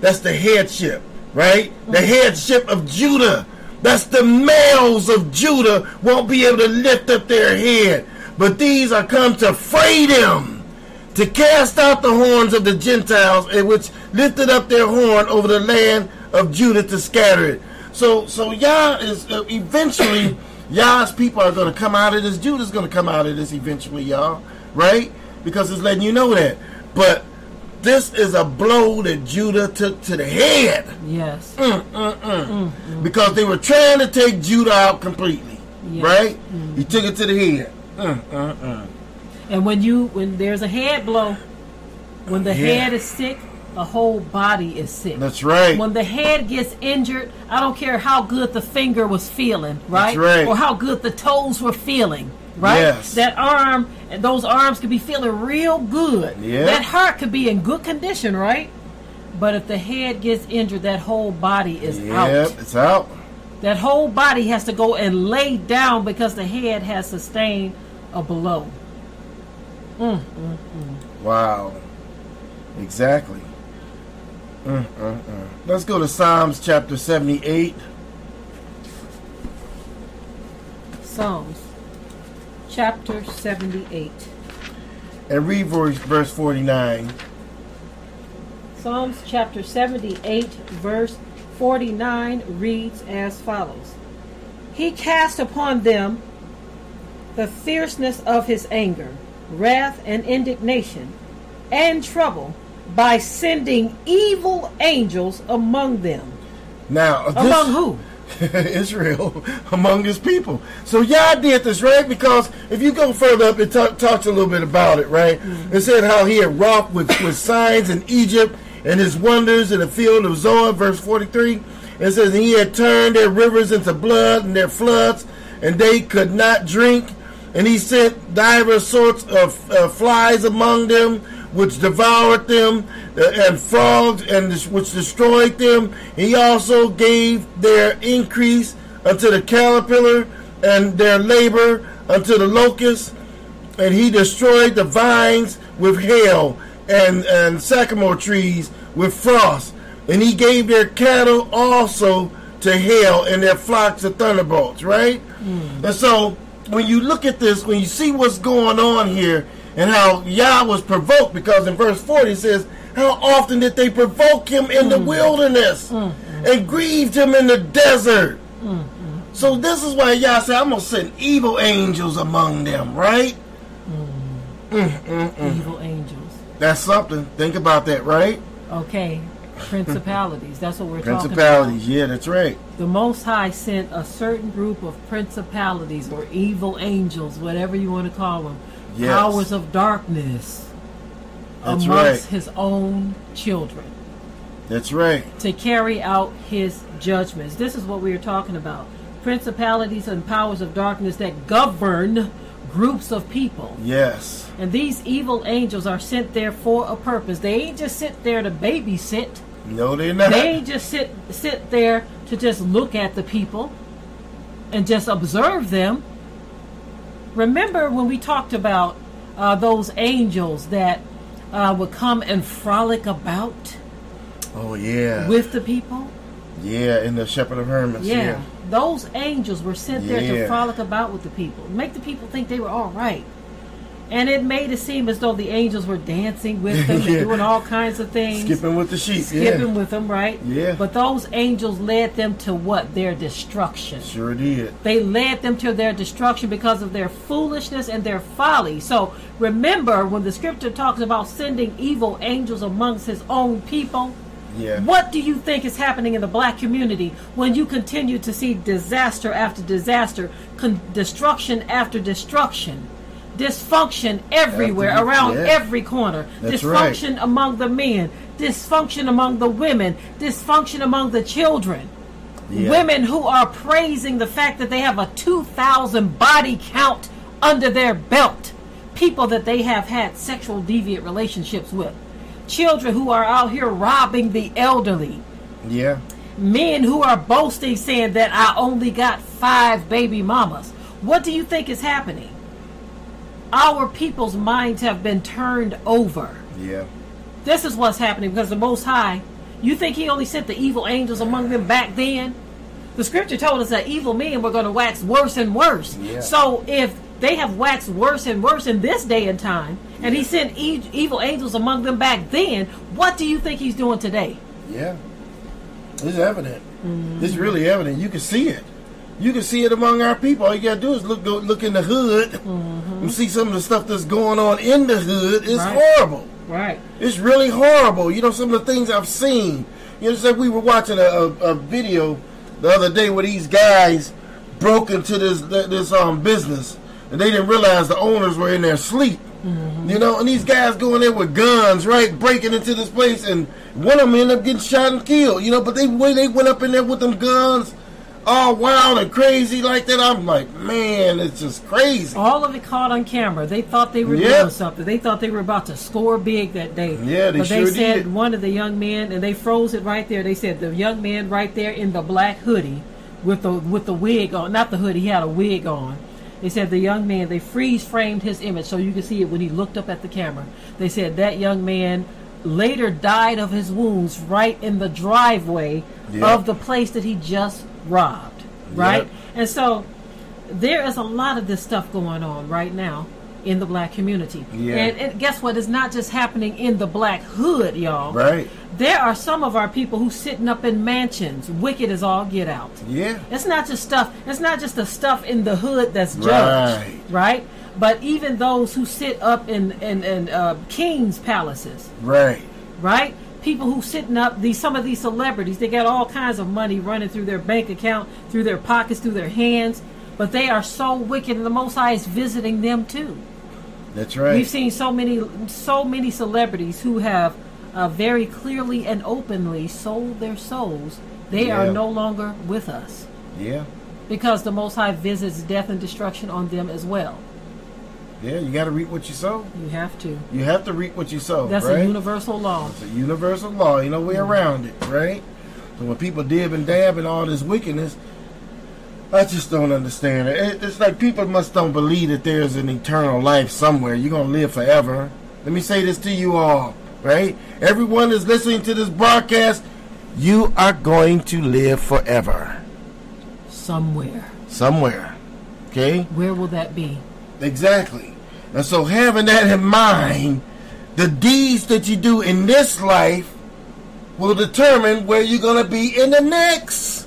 [SPEAKER 2] That's the headship, right? The mm-hmm. headship of Judah. That's the males of Judah won't be able to lift up their head. But these are come to fray them, to cast out the horns of the Gentiles, and which lifted up their horn over the land of Judah to scatter it. So, so Yah is uh, eventually Yah's people are going to come out of this. Judah's going to come out of this eventually, y'all, right? Because it's letting you know that. But this is a blow that Judah took to the head
[SPEAKER 3] Yes. Mm, mm, mm. Mm-hmm.
[SPEAKER 2] because they were trying to take Judah out completely,
[SPEAKER 3] Yes.
[SPEAKER 2] right? Mm-hmm. He took it to the head.
[SPEAKER 3] And when you when there's a head blow, when the
[SPEAKER 2] Yeah.
[SPEAKER 3] head is sick, the whole body is sick.
[SPEAKER 2] That's right.
[SPEAKER 3] When the head gets injured, I don't care how good the finger was feeling, right?
[SPEAKER 2] right.
[SPEAKER 3] Or how good the toes were feeling, right?
[SPEAKER 2] Yes.
[SPEAKER 3] That arm, and those arms could be feeling real good.
[SPEAKER 2] Yeah.
[SPEAKER 3] That heart could be in good condition, right? But if the head gets injured, that whole body is
[SPEAKER 2] Yep,
[SPEAKER 3] out.
[SPEAKER 2] it's out.
[SPEAKER 3] That whole body has to go and lay down because the head has sustained a blow.
[SPEAKER 2] Wow. Exactly. Mm, mm, mm. Let's go to Psalms chapter 78.
[SPEAKER 3] Psalms chapter 78.
[SPEAKER 2] and read verse, verse 49.
[SPEAKER 3] Psalms chapter 78, verse 49 reads as follows He cast upon them the fierceness of his anger, wrath, and indignation, and trouble by sending evil angels among them.
[SPEAKER 2] Now, uh, this-
[SPEAKER 3] Among who?
[SPEAKER 2] Israel among his people. So Yah did this, right? Because if you go further up, it ta- talks a little bit about it, right? Mm-hmm. It said how he had wrought with, with signs in Egypt and his wonders in the field of Zoar, verse 43. It says, he had turned their rivers into blood and their floods, and they could not drink. And he sent divers sorts of uh, flies among them, which devoured them, uh, and frogs, and which destroyed them. He also gave their increase unto the caterpillar, and their labor unto the locust. And he destroyed the vines with hail, and, and sycamore trees with frost. And he gave their cattle also to hail, and their flocks to thunderbolts, right? And so, when you look at this, when you see what's going on here, and how Yah was provoked, because in verse 40 it says, How often did they provoke him in the mm. wilderness mm, mm. and grieved him in the desert? So, this is why Yah said, I'm going to send evil angels among them, right?
[SPEAKER 3] Evil angels.
[SPEAKER 2] That's something. Think about that, right?
[SPEAKER 3] Okay. Principalities. That's what we're talking about.
[SPEAKER 2] Principalities, yeah, that's right.
[SPEAKER 3] the Most High sent a certain group of principalities or evil angels, whatever you want to call them,
[SPEAKER 2] Yes.
[SPEAKER 3] powers of darkness
[SPEAKER 2] That's
[SPEAKER 3] amongst
[SPEAKER 2] right.
[SPEAKER 3] his own children
[SPEAKER 2] That's right.
[SPEAKER 3] to carry out his judgments. This is what we are talking about. Principalities and powers of darkness that govern groups of people.
[SPEAKER 2] Yes.
[SPEAKER 3] And these evil angels are sent there for a purpose. They ain't just sent there to babysit.
[SPEAKER 2] No, they're not.
[SPEAKER 3] They just sit sit there to just look at the people and just observe them. Remember when we talked about uh, those angels that uh, would come and frolic about
[SPEAKER 2] oh, yeah.
[SPEAKER 3] with the people?
[SPEAKER 2] Yeah, in the Shepherd of Hermas.
[SPEAKER 3] Yeah.
[SPEAKER 2] Yeah.
[SPEAKER 3] Those angels were sent there to frolic about with the people, make the people think they were all right. And it made it seem as though the angels were dancing with them
[SPEAKER 2] Yeah.
[SPEAKER 3] and doing all kinds of things.
[SPEAKER 2] Skipping with the sheep.
[SPEAKER 3] skipping
[SPEAKER 2] yeah.
[SPEAKER 3] with them, right?
[SPEAKER 2] Yeah.
[SPEAKER 3] But those angels led them to what? Their destruction.
[SPEAKER 2] Sure did.
[SPEAKER 3] They led them to their destruction because of their foolishness and their folly. So remember, when the scripture talks about sending evil angels amongst his own people,
[SPEAKER 2] Yeah.
[SPEAKER 3] what do you think is happening in the black community when you continue to see disaster after disaster, con- destruction after destruction? Dysfunction everywhere, around
[SPEAKER 2] yeah.
[SPEAKER 3] every corner.
[SPEAKER 2] That's right.
[SPEAKER 3] dysfunction among the men, dysfunction among the women, dysfunction among the children.
[SPEAKER 2] Yeah.
[SPEAKER 3] Women who are praising the fact that they have a 2,000 body count under their belt. People that they have had sexual deviant relationships with. Children who are out here robbing the elderly.
[SPEAKER 2] Yeah.
[SPEAKER 3] Men who are boasting saying that I only got five baby mamas. What do you think is happening? Our people's minds have been turned over.
[SPEAKER 2] Yeah.
[SPEAKER 3] This is what's happening because the Most High, you think He only sent the evil angels among them back then? The scripture told us that evil men were going to wax worse and worse.
[SPEAKER 2] Yeah.
[SPEAKER 3] So if they have waxed worse and worse in this day and time, and He sent e- evil angels among them back then, what do you think He's doing today?
[SPEAKER 2] Yeah. It's evident. It's really evident. You can see it. You can see it among our people. All you gotta do is look go, look in the hood and see some of the stuff that's going on in the hood. It's
[SPEAKER 3] Right.
[SPEAKER 2] horrible.
[SPEAKER 3] Right.
[SPEAKER 2] It's really horrible. You know, some of the things I've seen. You know, it's like we were watching a, a, a video the other day where these guys broke into this this um business and they didn't realize the owners were in their sleep. You know, and these guys going there with guns, right, breaking into this place, and one of them ended up getting shot and killed. You know, but they way they went up in there with them guns, all wild and crazy like that. I'm like, man, it's just crazy.
[SPEAKER 3] All of it caught on camera. They thought they were
[SPEAKER 2] Yeah.
[SPEAKER 3] doing something. They thought they were about to score big that day.
[SPEAKER 2] Yeah, they
[SPEAKER 3] but they
[SPEAKER 2] sure
[SPEAKER 3] said
[SPEAKER 2] did.
[SPEAKER 3] one of the young men, and they froze it right there. They said the young man right there in the black hoodie with the with the wig on, not the hoodie. He had a wig on. They said the young man. They freeze framed his image so you can see it when he looked up at the camera. They said that young man later died of his wounds right in the driveway of the place that he just robbed. Right,
[SPEAKER 2] Yep.
[SPEAKER 3] and so there is a lot of this stuff going on right now in the black community.
[SPEAKER 2] Yeah.
[SPEAKER 3] And, and guess what? It's not just happening in the black hood, y'all.
[SPEAKER 2] Right?
[SPEAKER 3] There are some of our people who sitting up in mansions, wicked as all get out.
[SPEAKER 2] Yeah.
[SPEAKER 3] It's not just stuff. It's not just the stuff in the hood that's judged,
[SPEAKER 2] Right.
[SPEAKER 3] right? But even those who sit up in in, in uh, kings' palaces,
[SPEAKER 2] Right.
[SPEAKER 3] right? People who sitting up these some of these celebrities, they got all kinds of money running through their bank account, through their pockets, through their hands, but they are so wicked, and the Most High is visiting them too.
[SPEAKER 2] That's right.
[SPEAKER 3] We've seen so many so many celebrities who have uh, very clearly and openly sold their souls. They
[SPEAKER 2] Yeah.
[SPEAKER 3] are no longer with us
[SPEAKER 2] Yeah.
[SPEAKER 3] because the Most High visits death and destruction on them as well.
[SPEAKER 2] Yeah. You got to reap what you sow.
[SPEAKER 3] You have to.
[SPEAKER 2] You have to reap what you sow.
[SPEAKER 3] That's
[SPEAKER 2] right?
[SPEAKER 3] a universal law.
[SPEAKER 2] It's a universal law. You know way around it, right? So when people dib and dab and all this wickedness, I just don't understand it. It- It's like people must don't believe that there's an eternal life somewhere. You're gonna live forever. Let me say this to you all, right? Everyone is listening to this broadcast. You are going to live forever
[SPEAKER 3] Somewhere.
[SPEAKER 2] somewhere. Okay.
[SPEAKER 3] Where will that be?
[SPEAKER 2] Exactly. And so having that in mind, the deeds that you do in this life will determine where you're going to be in the next.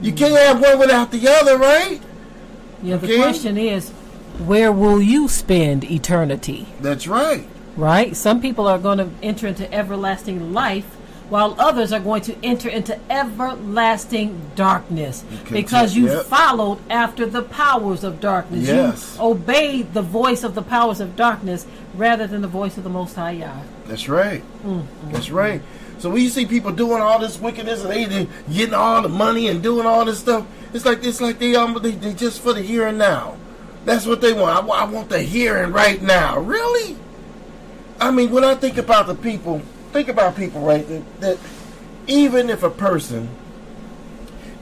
[SPEAKER 2] You can't mm. have one without the other, right?
[SPEAKER 3] Yeah, the
[SPEAKER 2] Okay.
[SPEAKER 3] question is, where will you spend eternity?
[SPEAKER 2] That's right.
[SPEAKER 3] Right? Some people are going to enter into everlasting life, while others are going to enter into everlasting darkness because you
[SPEAKER 2] yep.
[SPEAKER 3] followed after the powers of darkness.
[SPEAKER 2] Yes.
[SPEAKER 3] You obeyed the voice of the powers of darkness rather than the voice of the Most High Yah.
[SPEAKER 2] That's right. That's right. So when you see people doing all this wickedness and they they getting all the money and doing all this stuff, it's like it's like they um they, they just for the here and now. That's what they want. I, I want the here and right now. Really? I mean, when I think about the people, think about people, right? That, that even if a person,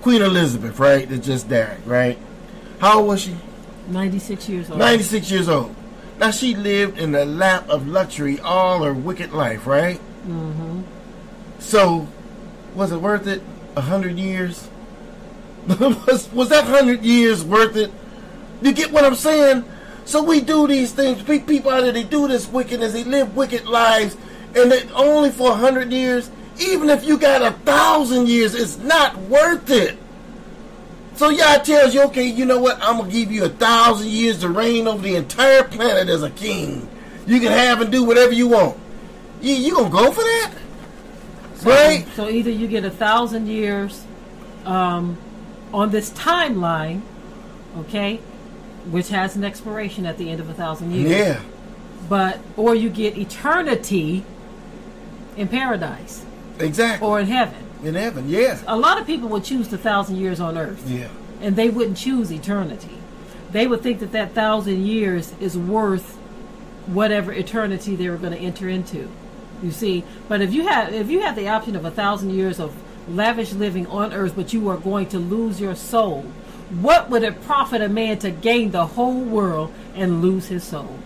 [SPEAKER 2] Queen Elizabeth, right, that just died, right? How old was she?
[SPEAKER 3] 96 years old.
[SPEAKER 2] 96 years old. Now she lived in the lap of luxury all her wicked life, right? Mm-hmm. So, was it worth it? a hundred years? was, was that hundred years worth it? You get what I'm saying? So we do these things. People out there, they do this wickedness. They live wicked lives, and it only for a hundred years. Even if you got a thousand years, it's not worth it. So Yah tells you, okay, you know what? I'm gonna give you a thousand years to reign over the entire planet as a king. You can have and do whatever you want. You you gonna go for that?
[SPEAKER 3] So,
[SPEAKER 2] right?
[SPEAKER 3] So either you get a thousand years um, on this timeline, okay, which has an expiration at the end of a thousand years.
[SPEAKER 2] Yeah.
[SPEAKER 3] But or you get eternity in paradise
[SPEAKER 2] Exactly.
[SPEAKER 3] or in heaven.
[SPEAKER 2] in heaven, yeah.
[SPEAKER 3] A lot of people would choose the thousand years on earth,
[SPEAKER 2] Yeah.
[SPEAKER 3] and they wouldn't choose eternity. They would think that that thousand years is worth whatever eternity they were going to enter into. You see, but if you have if you have the option of a thousand years of lavish living on earth, but you are going to lose your soul, what would it profit a man to gain the whole world and lose his soul?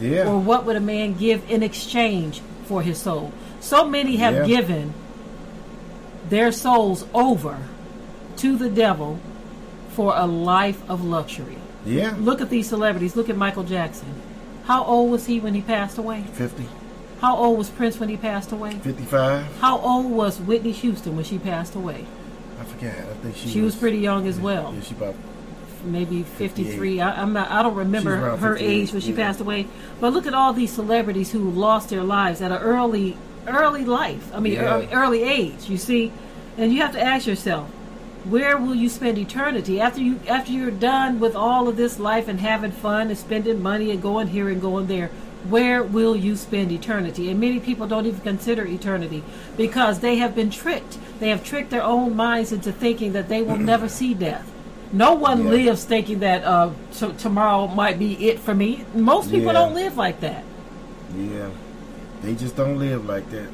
[SPEAKER 2] Yeah.
[SPEAKER 3] Or what would a man give in exchange for his soul? So many have
[SPEAKER 2] Yeah.
[SPEAKER 3] given their souls over to the devil for a life of luxury.
[SPEAKER 2] yeah.
[SPEAKER 3] Look at these celebrities. Look at Michael Jackson. How old was he when he passed away?
[SPEAKER 2] 50,
[SPEAKER 3] How old was Prince when he passed away?
[SPEAKER 2] 55.
[SPEAKER 3] How old was Whitney Houston when she passed away?
[SPEAKER 2] I forget. I think she,
[SPEAKER 3] She was pretty young as well.
[SPEAKER 2] Yeah, she about
[SPEAKER 3] maybe 53 I, I'm not, I don't remember her age when she
[SPEAKER 2] yeah.
[SPEAKER 3] passed away. But look at all these celebrities who lost their lives at an early early life. I mean
[SPEAKER 2] Yeah.
[SPEAKER 3] early, early age you see? And you have to ask yourself where will you spend eternity? After you after you're done with all of this life and having fun and spending money and going here and going there where will you spend eternity? And many people don't even consider eternity because they have been tricked. They have tricked their own minds into thinking that they will never see death no one
[SPEAKER 2] Yeah.
[SPEAKER 3] lives thinking that uh, t- tomorrow might be it for me. Most people
[SPEAKER 2] Yeah.
[SPEAKER 3] don't live like that.
[SPEAKER 2] Yeah, they just don't live like that.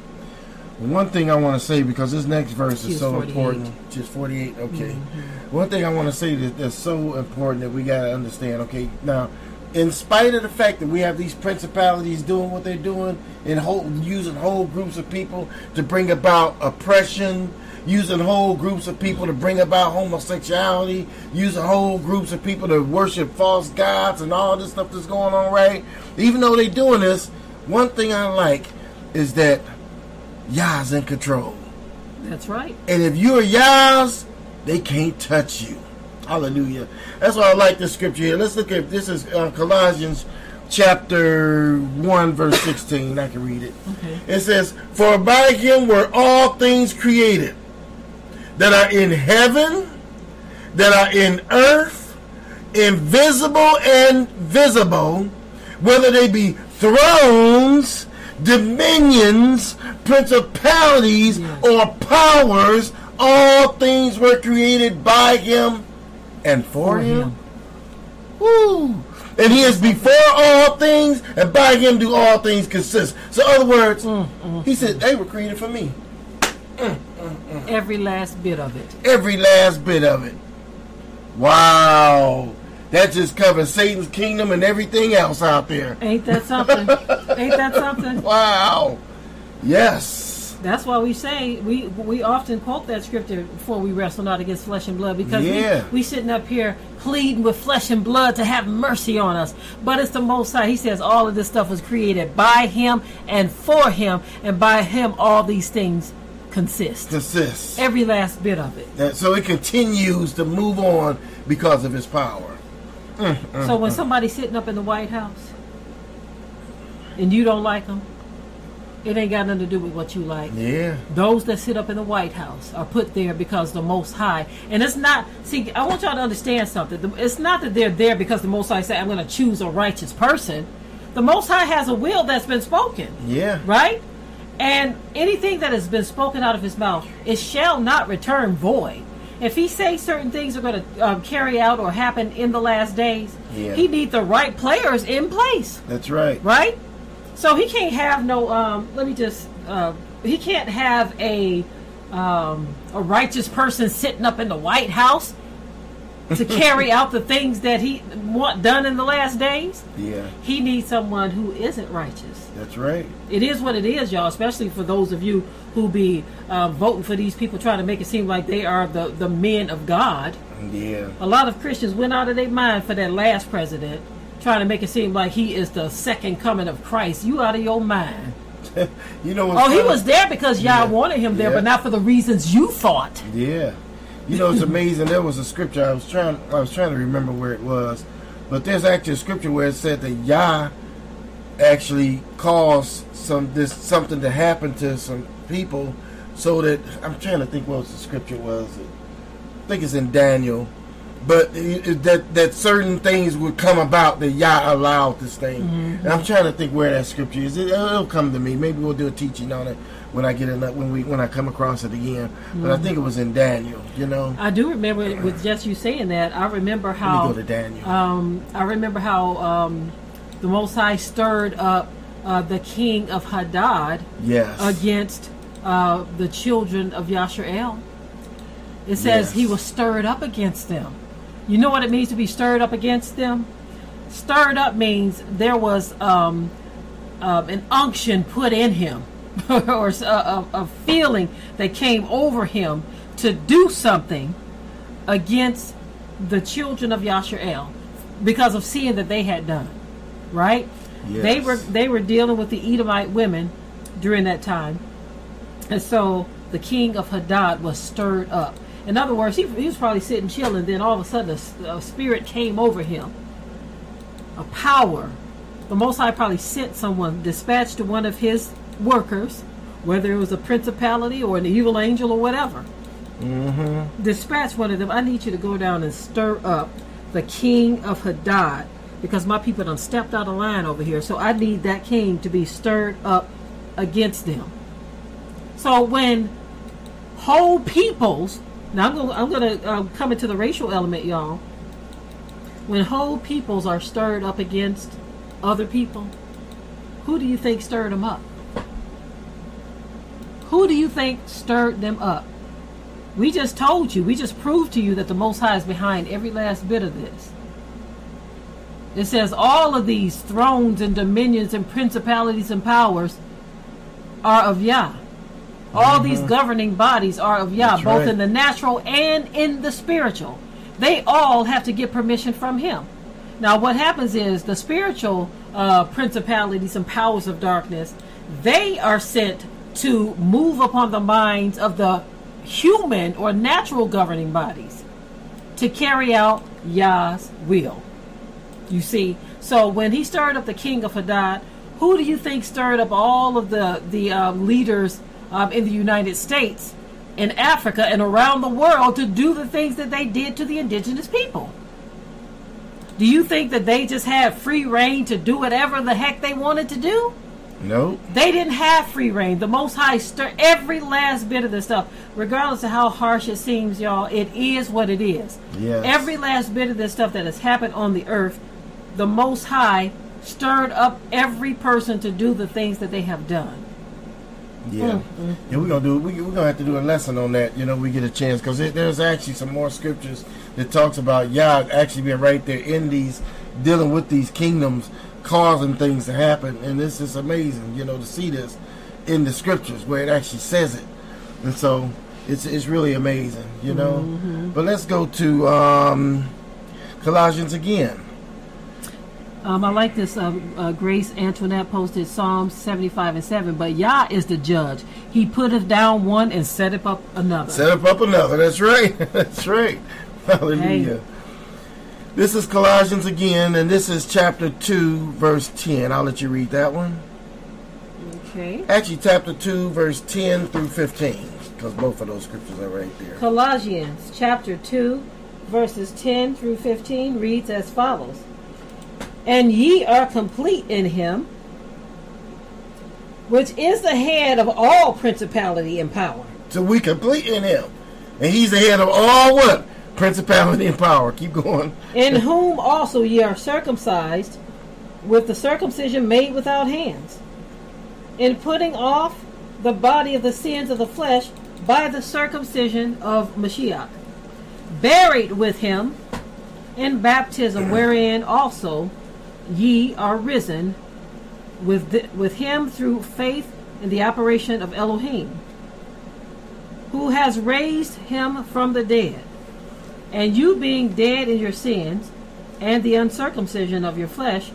[SPEAKER 2] One thing I want to say because this next verse is so
[SPEAKER 3] 48.
[SPEAKER 2] important. Just forty-eight. Okay.
[SPEAKER 3] Mm-hmm.
[SPEAKER 2] One thing I want to say that that's so important that we gotta understand. Okay, now, in spite of the fact that we have these principalities doing what they're doing and whole, using whole groups of people to bring about oppression, using whole groups of people to bring about homosexuality, using whole groups of people to worship false gods and all this stuff that's going on, right? Even though they're doing this, one thing I like is that Yah's in control.
[SPEAKER 3] That's right.
[SPEAKER 2] And if you're Yah's, they can't touch you. Hallelujah. That's why I like this scripture here. Let's look at this is uh, Colossians chapter 1 verse 16. I can read it.
[SPEAKER 3] Okay.
[SPEAKER 2] It says, For by him were all things created that are in heaven, that are in earth, invisible and visible, whether they be thrones, dominions, principalities,
[SPEAKER 3] Yes.
[SPEAKER 2] or powers, all things were created by him and for,
[SPEAKER 3] For
[SPEAKER 2] him.
[SPEAKER 3] him.
[SPEAKER 2] Woo! And he is before all things, and by him do all things consist. So, in other words, mm, mm, he said mm. they were created for me.
[SPEAKER 3] Every last bit of it.
[SPEAKER 2] Every last bit of it. Wow. That just covers Satan's kingdom and everything else out there.
[SPEAKER 3] Ain't that something? Ain't that something?
[SPEAKER 2] Wow. Yes.
[SPEAKER 3] That's why we say we we often quote that scripture before we wrestle not against flesh and blood because
[SPEAKER 2] Yeah.
[SPEAKER 3] we we sitting up here pleading with flesh and blood to have mercy on us. But it's the Most High. He says all of this stuff was created by Him and for Him, and by Him all these things consist.
[SPEAKER 2] Consists.
[SPEAKER 3] Every last bit of it.
[SPEAKER 2] That- So it continues to move on because of his power.
[SPEAKER 3] Mm, mm, so when mm. somebody's sitting up in the White House and you don't like them, it ain't got nothing to do with what you like.
[SPEAKER 2] Yeah.
[SPEAKER 3] Those that sit up in the White House are put there because the Most High, and it's not. See, I want y'all to understand something. It's not that they're there because the Most High said, "I'm going to choose a righteous person." The Most High has a will that's been spoken,
[SPEAKER 2] Yeah.
[SPEAKER 3] right? And anything that has been spoken out of His mouth, it shall not return void. If He says certain things are going to uh, carry out or happen in the last days,
[SPEAKER 2] Yeah.
[SPEAKER 3] He need the right players in place
[SPEAKER 2] That's right.
[SPEAKER 3] right? So he can't have no. Um, let me just. Uh, he can't have a um, a righteous person sitting up in the White House. To carry out the things that he want done in the last days,
[SPEAKER 2] Yeah,
[SPEAKER 3] he needs someone who isn't righteous.
[SPEAKER 2] that's right.
[SPEAKER 3] It is what it is, y'all. Especially for those of you who be uh, voting for these people, trying to make it seem like they are the the men of God.
[SPEAKER 2] Yeah,
[SPEAKER 3] A lot of Christians went out of their mind for that last president, trying to make it seem like he is the second coming of Christ. You out of your mind.
[SPEAKER 2] you know
[SPEAKER 3] Oh, he was there because y'all
[SPEAKER 2] Yeah.
[SPEAKER 3] wanted him there,
[SPEAKER 2] Yeah.
[SPEAKER 3] but not for the reasons you thought.
[SPEAKER 2] Yeah, you know it's amazing. There was a scripture I was trying. I was trying to remember where it was, but there's actually a scripture where it said that Yah actually caused some this something to happen to some people, so that I'm trying to think what the scripture was. I think it's in Daniel, but it, that that certain things would come about that Yah allowed this thing. Mm-hmm. And I'm trying to think where that scripture is. It, will come to me. Maybe we'll do a teaching on it when I get it when we when I come across it again. But I think it was in Daniel. You know,
[SPEAKER 3] I do remember with just you saying that. I remember
[SPEAKER 2] let
[SPEAKER 3] how
[SPEAKER 2] me go to Daniel.
[SPEAKER 3] um, I remember how um, the Most High stirred up uh, the king of Hadad
[SPEAKER 2] yes.
[SPEAKER 3] against uh, the children of Yashael. It says
[SPEAKER 2] Yes.
[SPEAKER 3] he was stirred up against them. You know what it means to be stirred up against them? Stirred up means there was um, um, an unction put in him, or uh, a feeling that came over him to do something against the children of Yashael because of seeing that they had done. Right? They were they were dealing with the Edomite women during that time, and so the king of Hadad was stirred up. In other words, he, he was probably sitting chilling. Then all of a sudden, a spirit came over him, a power. The Most High probably sent someone, dispatched to one of his workers, whether it was a principality or an evil angel or whatever. Mm-hmm. Dispatch one of them. I need you to go down and stir up the king of Hadad because my people done stepped out of line over here. So I need that king to be stirred up against them. So when whole peoples, now I'm going, I'm going to uh, come into the racial element, y'all. When whole peoples are stirred up against other people, who do you think stirred them up? Who do you think stirred them up? We just told you, we just proved to you that the Most High is behind every last bit of this. It says all of these thrones and dominions and principalities and powers are of Yah. All these governing bodies are of Yah,
[SPEAKER 2] That's
[SPEAKER 3] both
[SPEAKER 2] right.
[SPEAKER 3] in the natural and in the spiritual. They all have to get permission from Him. Now, what happens is the spiritual uh, principalities and powers of darkness, they are sent to move upon the minds of the human or natural governing bodies to carry out Yah's will. You see, so when he stirred up the king of Hadad, who do you think stirred up all of the the um, leaders um, in the United States, in Africa, and around the world to do the things that they did to the indigenous people? Do you think that they just had free reign to do whatever the heck they wanted to do?
[SPEAKER 2] No.
[SPEAKER 3] They didn't have free reign. The Most High stir every last bit of this stuff, regardless of how harsh it seems, y'all. It is what it is.
[SPEAKER 2] Yes.
[SPEAKER 3] Every last bit of this stuff that has happened on the earth, the Most High stirred up every person to do the things that they have done.
[SPEAKER 2] Yeah, mm-hmm. yeah, we're gonna do. We, we're gonna have to do a lesson on that. You know, we get a chance because there's actually some more scriptures that talks about Yah actually being right there in these dealing with these kingdoms, causing things to happen, and this is amazing. You know, to see this in the scriptures where it actually says it, and so it's it's really amazing. You know, but let's go to um, Colossians again.
[SPEAKER 3] Um, I like this. Uh, uh, Grace Antoinette posted Psalms 75 and 7. But Yah is the judge. He putteth down one and setteth up another.
[SPEAKER 2] Set up up another. That's right. That's right. Hallelujah.
[SPEAKER 3] Hey.
[SPEAKER 2] This is Colossians again, and this is chapter 2, verse 10. I'll let you read that one.
[SPEAKER 3] okay.
[SPEAKER 2] Actually, chapter 2, verse 10 through 15, because both of those scriptures are right there.
[SPEAKER 3] Colossians chapter 2, verses 10 through 15 reads as follows And ye are complete in him, which is the head of all principality and power.
[SPEAKER 2] So we complete in him. And he's the head of all what? Principality and power. Keep going.
[SPEAKER 3] in whom also ye are circumcised with the circumcision made without hands, in putting off the body of the sins of the flesh by the circumcision of Mashiach, buried with him in baptism, wherein also ye are risen with the, with him through faith in the operation of Elohim, who has raised him from the dead. And you being dead in your sins and the uncircumcision of your flesh,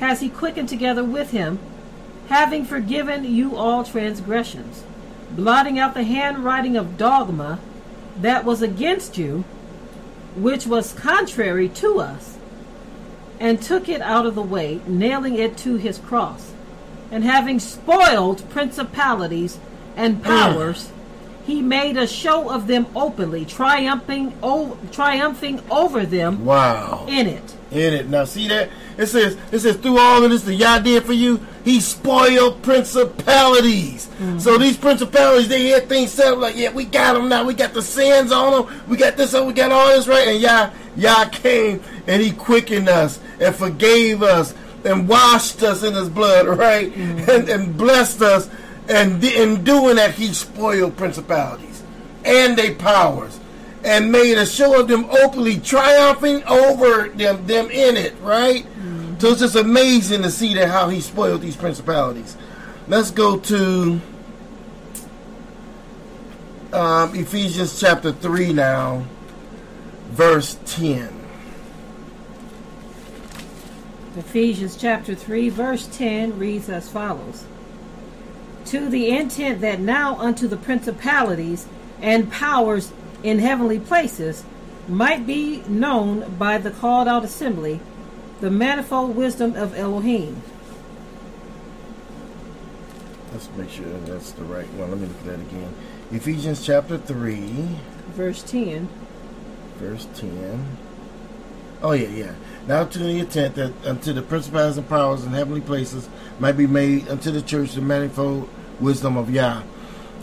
[SPEAKER 3] has he quickened together with him, having forgiven you all transgressions, blotting out the handwriting of dogma that was against you, which was contrary to us, and took it out of the way, nailing it to his cross. And having spoiled principalities and powers, ah. He made a show of them openly, triumphing, o- triumphing over them
[SPEAKER 2] Wow.
[SPEAKER 3] in it.
[SPEAKER 2] in it. Now see that? It says it says through all of this that Yah did for you, he spoiled principalities. Mm-hmm. So these principalities, they had things set up like, yeah, we got them now. We got the sins on them. We got this, and we got all this right. And Yah, Yah came and he quickened us and forgave us and washed us in his blood, right? Mm-hmm. And, and blessed us. And in doing that, he spoiled principalities and their powers and made a show of them openly, triumphing over them, them in it, right? So it's just amazing to see that how he spoiled these principalities. Let's go to um, Ephesians chapter 3 now, verse 10.
[SPEAKER 3] Ephesians chapter 3, verse 10 reads as follows To the intent that now unto the principalities and powers in heavenly places might be known by the called out assembly the manifold wisdom of Elohim.
[SPEAKER 2] Let's make sure that's the right one. Let me look at that again. Ephesians chapter 3,
[SPEAKER 3] Verse 10
[SPEAKER 2] verse 10. Oh, yeah, yeah. Now to the intent that unto the principalities and powers in heavenly places might be made unto the church the manifold wisdom of Yah.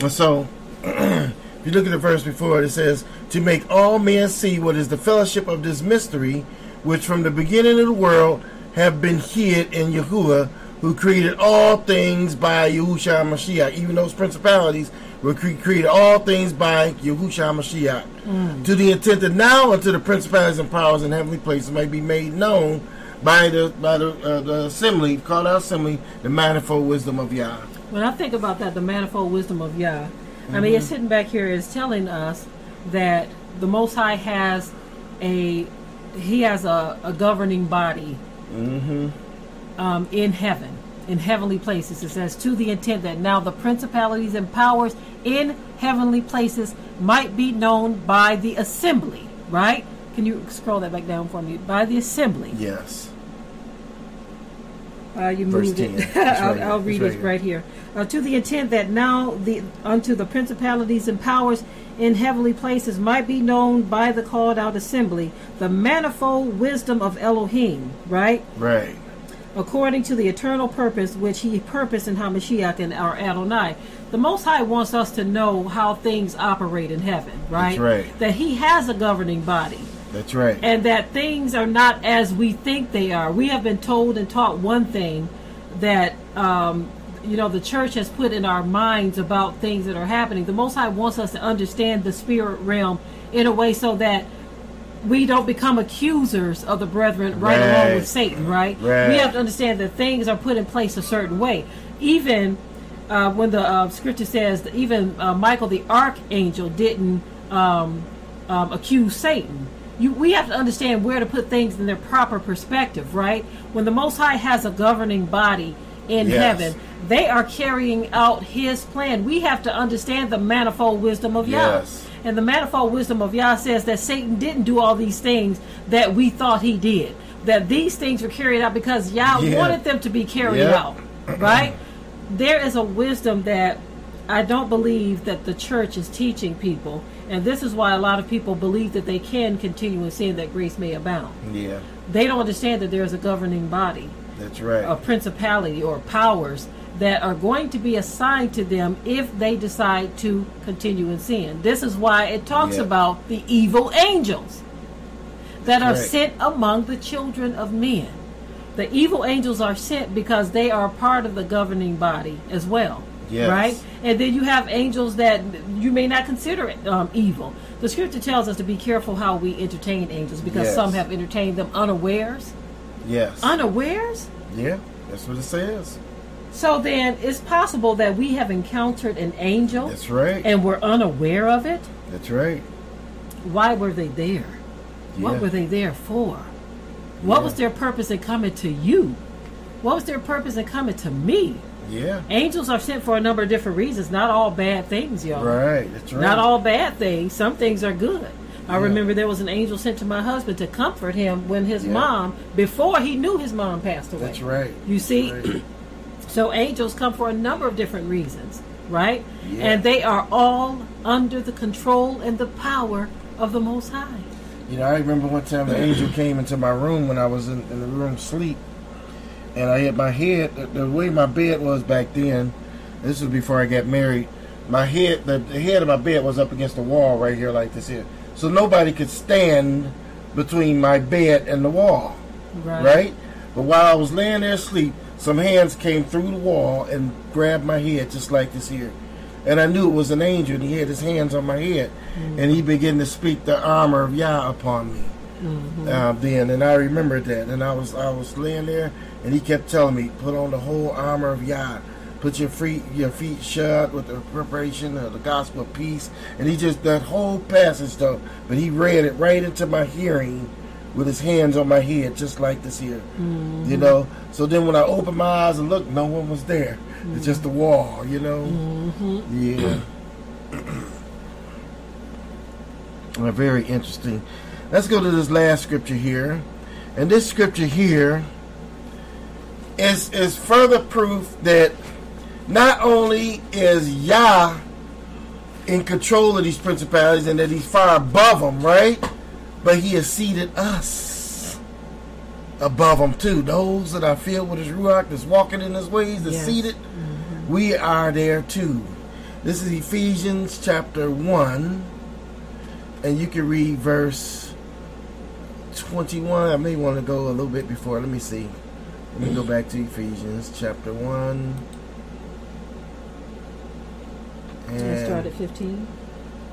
[SPEAKER 2] And so, if you look at the verse before it, says, To make all men see what is the fellowship of this mystery, which from the beginning of the world have been hid in Yahuwah, who created all things by Yahushua Mashiach. Even those principalities were cre- created all things by Yahushua Mashiach. To the intent that now unto the principalities and powers in heavenly places may be made known by the by the, uh, the assembly, called out assembly, the manifold wisdom of Yah.
[SPEAKER 3] When I think about that, the manifold wisdom of Yah, I mean, it's sitting back here is telling us that the Most High has a he has a, a governing body. Um, in heaven, in heavenly places. It says to the intent that now the principalities and powers in heavenly places might be known by the assembly. Right? Can you scroll that back down for me? By the assembly.
[SPEAKER 2] Yes.
[SPEAKER 3] Uh, you
[SPEAKER 2] Verse
[SPEAKER 3] moved
[SPEAKER 2] 10.
[SPEAKER 3] it. I'll,
[SPEAKER 2] right
[SPEAKER 3] I'll read
[SPEAKER 2] It's
[SPEAKER 3] it
[SPEAKER 2] right
[SPEAKER 3] right here. Uh, to the intent that now the unto the principalities and powers in heavenly places might be known by the called out assembly the manifold wisdom of Elohim, right?
[SPEAKER 2] Right.
[SPEAKER 3] According to the eternal purpose which He purposed in Hamashiach and our Adonai. The Most High wants us to know how things operate in heaven, right?
[SPEAKER 2] right.
[SPEAKER 3] That He has a governing body
[SPEAKER 2] That's right.
[SPEAKER 3] and that things are not as we think they are. We have been told and taught one thing that um, you know the church has put in our minds about things that are happening. The Most High wants us to understand the spirit realm in a way so that we don't become accusers of the brethren right, along with Satan. Right?
[SPEAKER 2] Right.
[SPEAKER 3] We have to understand that things are put in place a certain way. Even uh, when the uh, scripture says that even uh, Michael the archangel didn't um, um, accuse Satan. You, we have to understand where to put things in their proper perspective, right? When the Most High has a governing body in
[SPEAKER 2] Yes.
[SPEAKER 3] heaven, they are carrying out His plan. We have to understand the manifold wisdom of Yah. And the manifold wisdom of Yah says that Satan didn't do all these things that we thought he did. That these things were carried out because Yah
[SPEAKER 2] Yeah.
[SPEAKER 3] wanted them to be carried out. Right? there is a wisdom that I don't believe that the church is teaching people. And this is why a lot of people believe that they can continue in sin that grace may abound.
[SPEAKER 2] yeah.
[SPEAKER 3] They don't understand that there is a governing body,
[SPEAKER 2] That's right.
[SPEAKER 3] a principality or powers that are going to be assigned to them if they decide to continue in sin. This is why it talks
[SPEAKER 2] Yeah.
[SPEAKER 3] about the evil angels that are sent among the children of men. The evil angels are sent because they are part of the governing body as well.
[SPEAKER 2] Yes.
[SPEAKER 3] Right? And then you have angels that you may not consider um, evil. the scripture tells us to be careful how we entertain angels because
[SPEAKER 2] Yes.
[SPEAKER 3] some have entertained them unawares.
[SPEAKER 2] Yes.
[SPEAKER 3] Unawares?
[SPEAKER 2] yeah, that's what it says.
[SPEAKER 3] So then it's possible that we have encountered an angel
[SPEAKER 2] That's right.
[SPEAKER 3] and we're unaware of it.
[SPEAKER 2] That's right.
[SPEAKER 3] Why were they there? What were they there for? What
[SPEAKER 2] Yeah.
[SPEAKER 3] was their purpose in coming to you? What was their purpose in coming to me?
[SPEAKER 2] Yeah.
[SPEAKER 3] Angels are sent for a number of different reasons. Not all bad things, y'all.
[SPEAKER 2] Right. That's right.
[SPEAKER 3] Not all bad things. Some things are good. I
[SPEAKER 2] Yeah.
[SPEAKER 3] remember there was an angel sent to my husband to comfort him when his
[SPEAKER 2] Yeah.
[SPEAKER 3] mom, before he knew his mom passed away.
[SPEAKER 2] That's right.
[SPEAKER 3] You see,
[SPEAKER 2] Right.
[SPEAKER 3] So angels come for a number of different reasons, right?
[SPEAKER 2] Yeah.
[SPEAKER 3] And they are all under the control and the power of the Most High.
[SPEAKER 2] You know, I remember one time an angel came into my room when I was in, in the room sleep, and I had my head the, the way my bed was back then. This was before I got married. My head, the, the head of my bed was up against the wall right here, like this here, so nobody could stand between my bed and the wall, right? But while I was laying there asleep, some hands came through the wall and grabbed my head just like this here. And I knew it was an angel, and he had his hands on my head, and he began to speak the armor of Yah upon me. Uh, then, and I remembered that, and I was I was laying there, and he kept telling me, "Put on the whole armor of Yah, put your feet your feet shut with the preparation of the gospel of peace." And he just that whole passage though, but he read it right into my hearing, with his hands on my head, just like this here, you know. So then, when I opened my eyes and looked, no one was there. It's just the wall, you know. Yeah. Very interesting. Let's go to this last scripture here. And this scripture here is is further proof that not only is Yah in control of these principalities and that he's far above them, right? But he has seated us above them too. Those that are filled with his Ruach, that's walking in his ways, that's
[SPEAKER 3] Yes.
[SPEAKER 2] seated, we are there too. This is Ephesians chapter 1, and you can read verse 21. I may want to go a little bit before. Let me see. Let me go back to Ephesians chapter 1.
[SPEAKER 3] Let's start at 15.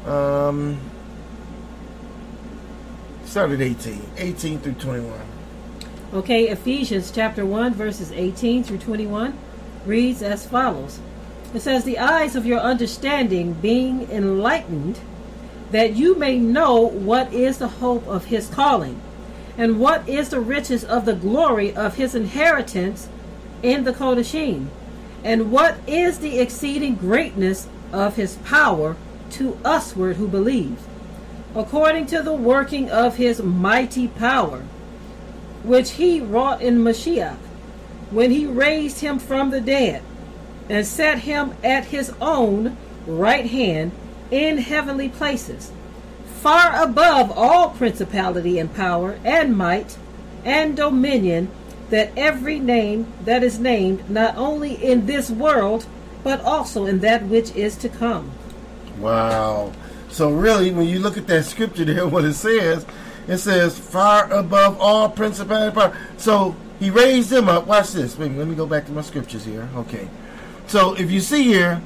[SPEAKER 2] um, start at 18. 18 through 21.
[SPEAKER 3] Okay, Ephesians chapter 1, verses 18 through 21 reads as follows It says, The eyes of your understanding being enlightened, that you may know what is the hope of his calling, and what is the riches of the glory of his inheritance in the Kodashim, and what is the exceeding greatness of his power to usward who believe, according to the working of his mighty power which he wrought in Mashiach, when he raised him from the dead, and set him at his own right hand in heavenly places, far above all principality and power and might and dominion, that every name that is named not only in this world, but also in that which is to come.
[SPEAKER 2] Wow. So really, when you look at that scripture there, what it says, it says far above all principality and power. So he raised them up. Watch this. Wait, let me go back to my scriptures here. Okay. So if you see here,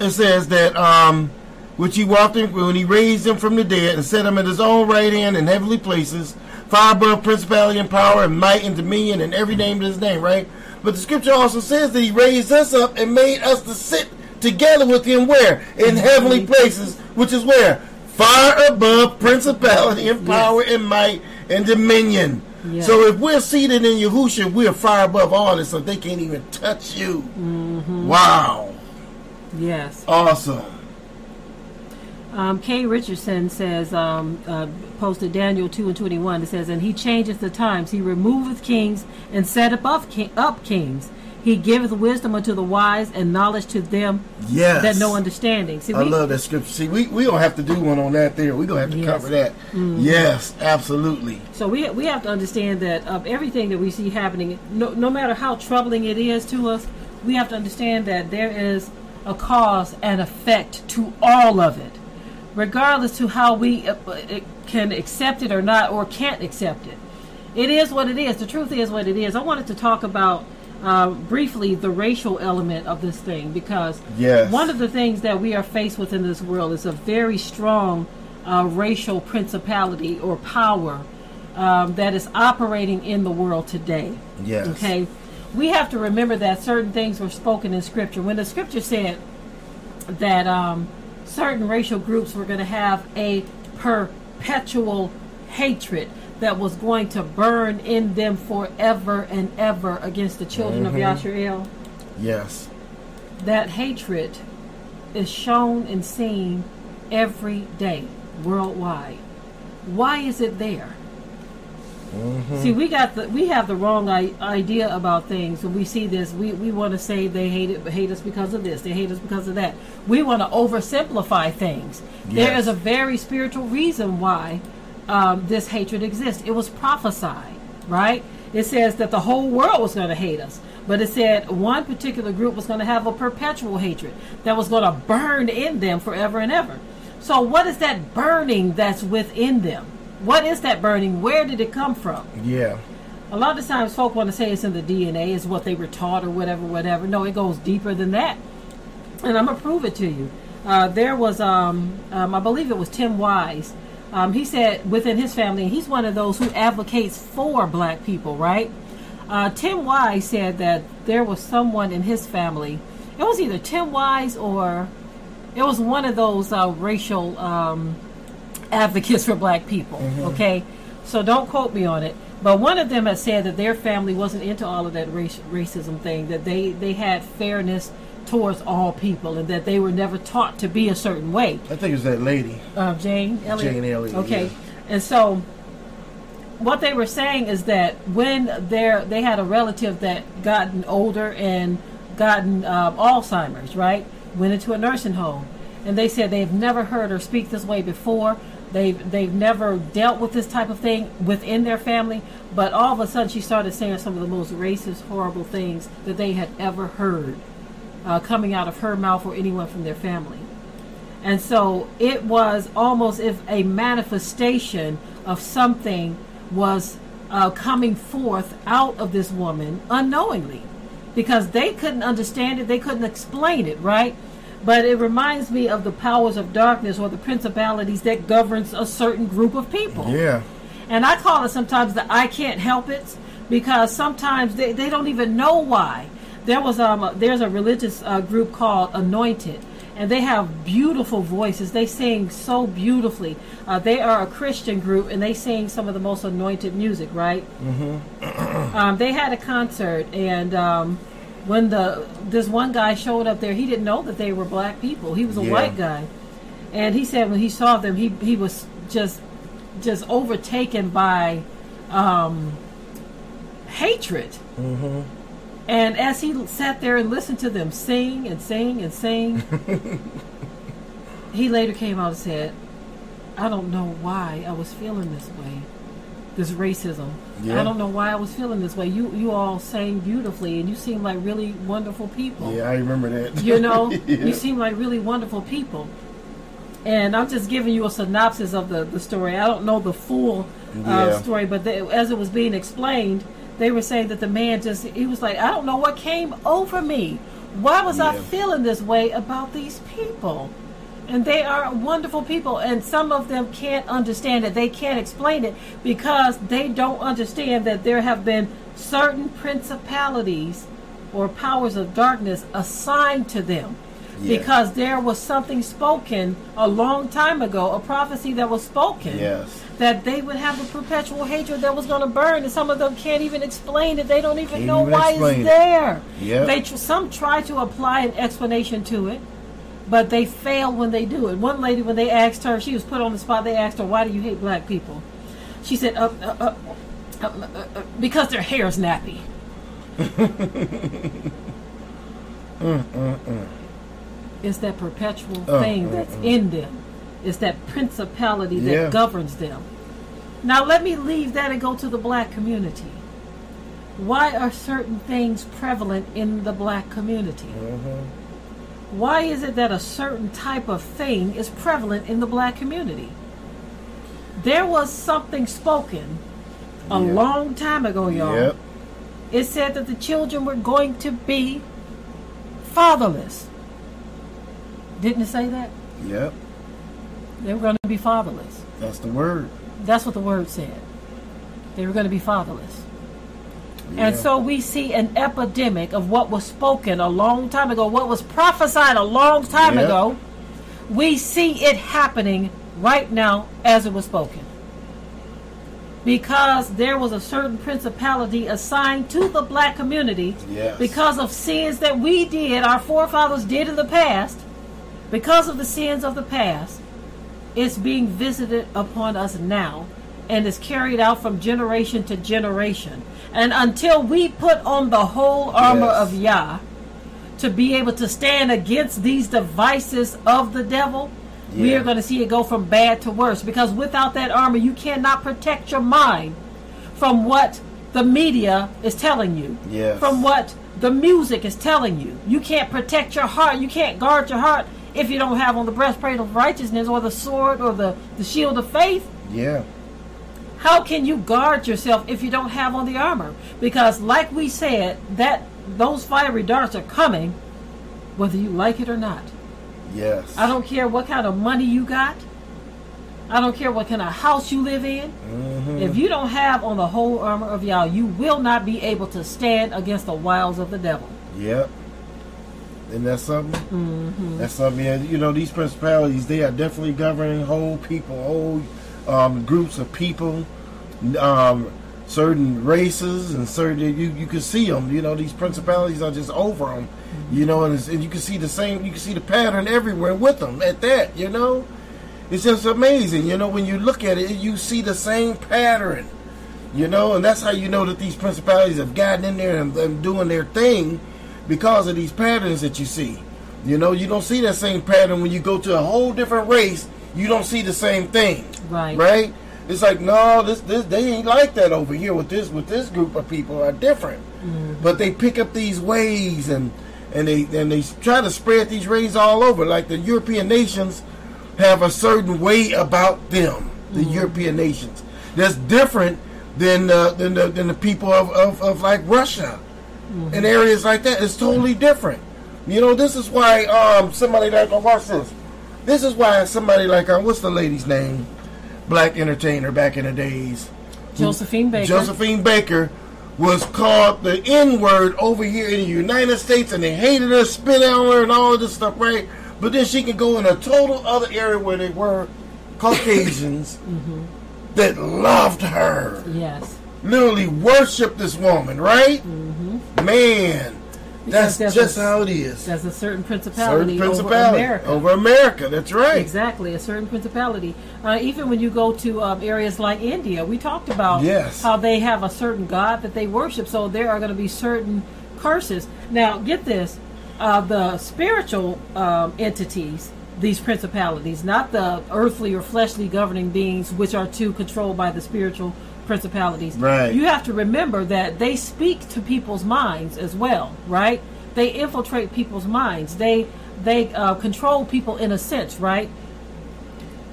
[SPEAKER 2] it says that um, which he walked in when he raised them from the dead and set them at his own right hand in heavenly places, far above principality and power and might and dominion and every name in his name, right? But the scripture also says that he raised us up and made us to sit together with him where? In heavenly places, which is where? Far above principality and power and might and dominion.
[SPEAKER 3] Yes.
[SPEAKER 2] So if we're seated in Yahusha, we're far above all this, so they can't even touch you. Wow.
[SPEAKER 3] Yes.
[SPEAKER 2] Awesome.
[SPEAKER 3] Um, Kay Richardson says, um, uh, posted Daniel 2 and 21. It says, And he changeth the times. He removeth kings and set up, ki- up kings. He giveth wisdom unto the wise and knowledge to them
[SPEAKER 2] Yes.
[SPEAKER 3] that know understanding. See,
[SPEAKER 2] I
[SPEAKER 3] we,
[SPEAKER 2] love that scripture. See, we we don't have to do one on that there. We're going to have to
[SPEAKER 3] Yes.
[SPEAKER 2] cover that. Yes, absolutely.
[SPEAKER 3] So we we have to understand that of everything that we see happening, no, no matter how troubling it is to us, we have to understand that there is a cause and effect to all of it, regardless to how we uh, uh, can accept it or not, or can't accept it. It is what it is. The truth is what it is. I wanted to talk about uh, briefly the racial element of this thing because
[SPEAKER 2] Yes.
[SPEAKER 3] one of the things that we are faced with in this world is a very strong uh, racial principality or power um, that is operating in the world today.
[SPEAKER 2] Yes.
[SPEAKER 3] Okay. We have to remember that certain things were spoken in Scripture. When the Scripture said that um, certain racial groups were going to have a perpetual hatred that was going to burn in them forever and ever against the children of mm-hmm. Yashael,
[SPEAKER 2] Yes.
[SPEAKER 3] that hatred is shown and seen every day worldwide. Why is it there? Mm-hmm. See, we got the we have the wrong I- idea about things. When we see this, we, we want to say they hate it, hate us because of this. They hate us because of that. We want to oversimplify things. There
[SPEAKER 2] Yes.
[SPEAKER 3] is a very spiritual reason why um, this hatred exists. It was prophesied, right? It says that the whole world was going to hate us, but it said one particular group was going to have a perpetual hatred that was going to burn in them forever and ever. So, what is that burning that's within them? What is that burning? Where did it come from?
[SPEAKER 2] Yeah.
[SPEAKER 3] A lot of times, folk want to say it's in the DNA, is what they were taught or whatever, whatever. No, it goes deeper than that, and I'm gonna prove it to you. Uh, there was, um, um, I believe it was Tim Wise. Um, he said within his family, he's one of those who advocates for black people, right? Uh, Tim Wise said that there was someone in his family. It was either Tim Wise or it was one of those uh, racial um, advocates for black people. Okay, so don't quote me on it. But one of them had said that their family wasn't into all of that race, racism thing. That they they had fairness towards all people, and that they were never taught to be a certain way.
[SPEAKER 2] I think it was that lady.
[SPEAKER 3] Uh, Jane Elliott.
[SPEAKER 2] Jane Elliott,
[SPEAKER 3] Okay,
[SPEAKER 2] yeah.
[SPEAKER 3] and so what they were saying is that when they they had a relative that gotten older and gotten um, Alzheimer's, right, went into a nursing home, and they said they've never heard her speak this way before. They've they've never dealt with this type of thing within their family, but all of a sudden she started saying some of the most racist, horrible things that they had ever heard uh, coming out of her mouth or anyone from their family. And so it was almost if a manifestation of something was uh, coming forth out of this woman unknowingly because they couldn't understand it, they couldn't explain it, right? But it reminds me of the powers of darkness or the principalities that governs a certain group of people.
[SPEAKER 2] Yeah.
[SPEAKER 3] And I call it sometimes the I can't help it because sometimes they, they don't even know why. There was um a, there's a religious uh, group called Anointed, and they have beautiful voices. They sing so beautifully. Uh, they are a Christian group, and they sing some of the most anointed music. Right? Mm-hmm. um, they had a concert, and um, when the this one guy showed up there, he didn't know that they were black people. He was a
[SPEAKER 2] Yeah.
[SPEAKER 3] white guy, and he said when he saw them, he he was just just overtaken by um, hatred. And as he sat there and listened to them sing and sing and sing, he later came out and said, I don't know why I was feeling this way. This racism.
[SPEAKER 2] Yeah.
[SPEAKER 3] I don't know why I was feeling this way. You you all sang beautifully and you seem like really wonderful people.
[SPEAKER 2] Yeah, I remember that.
[SPEAKER 3] You know,
[SPEAKER 2] Yeah.
[SPEAKER 3] you seem like really wonderful people. And I'm just giving you a synopsis of the, the story. I don't know the full uh,
[SPEAKER 2] Yeah.
[SPEAKER 3] story, but they, as it was being explained, they were saying that the man just, he was like, I don't know what came over me. Why was I feeling this way about these people? And they are wonderful people, and some of them can't understand it. They can't explain it because they don't understand that there have been certain principalities or powers of darkness assigned to them
[SPEAKER 2] Yeah.
[SPEAKER 3] because there was something spoken a long time ago, a prophecy that was spoken
[SPEAKER 2] Yes.
[SPEAKER 3] That they would have a perpetual hatred that was going to burn, and some of them can't even explain it. They don't even
[SPEAKER 2] Can't
[SPEAKER 3] know
[SPEAKER 2] even
[SPEAKER 3] why it's
[SPEAKER 2] it.
[SPEAKER 3] there.
[SPEAKER 2] Yep.
[SPEAKER 3] They tr- some try to apply an explanation to it, but they fail when they do it. One lady, when they asked her, she was put on the spot. They asked her, "Why do you hate black people?" She said, uh, uh, uh, uh, uh, uh, "Because their hair is nappy." It's that perpetual
[SPEAKER 2] Uh,
[SPEAKER 3] thing
[SPEAKER 2] uh,
[SPEAKER 3] that's
[SPEAKER 2] uh.
[SPEAKER 3] in them. It's that principality that
[SPEAKER 2] Yeah.
[SPEAKER 3] governs them. Now let me leave that and go to the black community. Why are certain things prevalent in the black community?
[SPEAKER 2] Mm-hmm.
[SPEAKER 3] Why is it that a certain type of thing is prevalent in the black community? There was something spoken a
[SPEAKER 2] Yeah.
[SPEAKER 3] long time ago, y'all.
[SPEAKER 2] Yep.
[SPEAKER 3] It said that the children were going to be fatherless. Didn't it say that?
[SPEAKER 2] Yep.
[SPEAKER 3] They were going to be fatherless.
[SPEAKER 2] That's the word.
[SPEAKER 3] That's what the word said. They were going to be fatherless.
[SPEAKER 2] Yeah.
[SPEAKER 3] And so we see an epidemic of what was spoken a long time ago, what was prophesied a long time
[SPEAKER 2] Yeah.
[SPEAKER 3] ago. We see it happening right now as it was spoken. Because there was a certain principality assigned to the black community
[SPEAKER 2] Yes.
[SPEAKER 3] because of sins that we did, our forefathers did in the past, because of the sins of the past, it's being visited upon us now and is carried out from generation to generation. And until we put on the whole armor
[SPEAKER 2] Yes.
[SPEAKER 3] of Yah to be able to stand against these devices of the devil, we are going to see it go from bad to worse. Because without that armor, you cannot protect your mind from what the media is telling you,
[SPEAKER 2] Yes.
[SPEAKER 3] from what the music is telling you. You can't protect your heart. You can't guard your heart if you don't have on the breastplate of righteousness or the sword or the, the shield of faith.
[SPEAKER 2] Yeah.
[SPEAKER 3] How can you guard yourself if you don't have on the armor? Because, like we said, that those fiery darts are coming, whether you like it or not.
[SPEAKER 2] Yes.
[SPEAKER 3] I don't care what kind of money you got. I don't care what kind of house you live in.
[SPEAKER 2] Mhm.
[SPEAKER 3] If you don't have on the whole armor of Yah, you will not be able to stand against the wiles of the devil.
[SPEAKER 2] Yep. And that's something.
[SPEAKER 3] Mm-hmm.
[SPEAKER 2] That's something. Yeah, you know, these principalities they are definitely governing whole people, whole um, groups of people, um, certain races, and certain you you can see them. You know, these principalities are just over them. You know, and, it's, and you can see the same. You can see the pattern everywhere with them. At that, you know, it's just amazing. You know, when you look at it, you see the same pattern. You know, and that's how you know that these principalities have gotten in there and, and doing their thing because of these patterns that you see. You know, you don't see that same pattern when you go to a whole different race. You don't see the same thing,
[SPEAKER 3] Right.
[SPEAKER 2] right? It's like no, this this they ain't like that over here with this with this group of people are different, but they pick up these ways and and they and they try to spread these rays all over. Like the European nations have a certain way about them. The European nations that's different than uh, than the than the people of, of, of like Russia in areas like that. It's totally different. You know, this is why um somebody like oh, watch this. This is why somebody like um, what's the lady's name? Black entertainer back in the days.
[SPEAKER 3] Josephine Baker.
[SPEAKER 2] Josephine Baker was called the N word over here in the United States, and they hated her, spit on her, and all of this stuff, right? But then she can go in a total other area where they were Caucasians
[SPEAKER 3] Mm-hmm.
[SPEAKER 2] that loved her,
[SPEAKER 3] Yes.
[SPEAKER 2] literally worshiped this woman, right? Man, that's
[SPEAKER 3] there's
[SPEAKER 2] just
[SPEAKER 3] a-
[SPEAKER 2] how it is.
[SPEAKER 3] There's a certain
[SPEAKER 2] Certain
[SPEAKER 3] principality,
[SPEAKER 2] principality
[SPEAKER 3] over America.
[SPEAKER 2] over America. That's right.
[SPEAKER 3] Exactly, a certain principality. Uh, even when you go to um, areas like India, we talked about
[SPEAKER 2] Yes.
[SPEAKER 3] how they have a certain god that they worship. So there are going to be certain curses. Now, get this: uh, the spiritual um, entities, these principalities, not the earthly or fleshly governing beings, which are too controlled by the spiritual principalities.
[SPEAKER 2] Right.
[SPEAKER 3] You have to remember that they speak to people's minds as well, right? They infiltrate people's minds. They they uh, control people in a sense, right?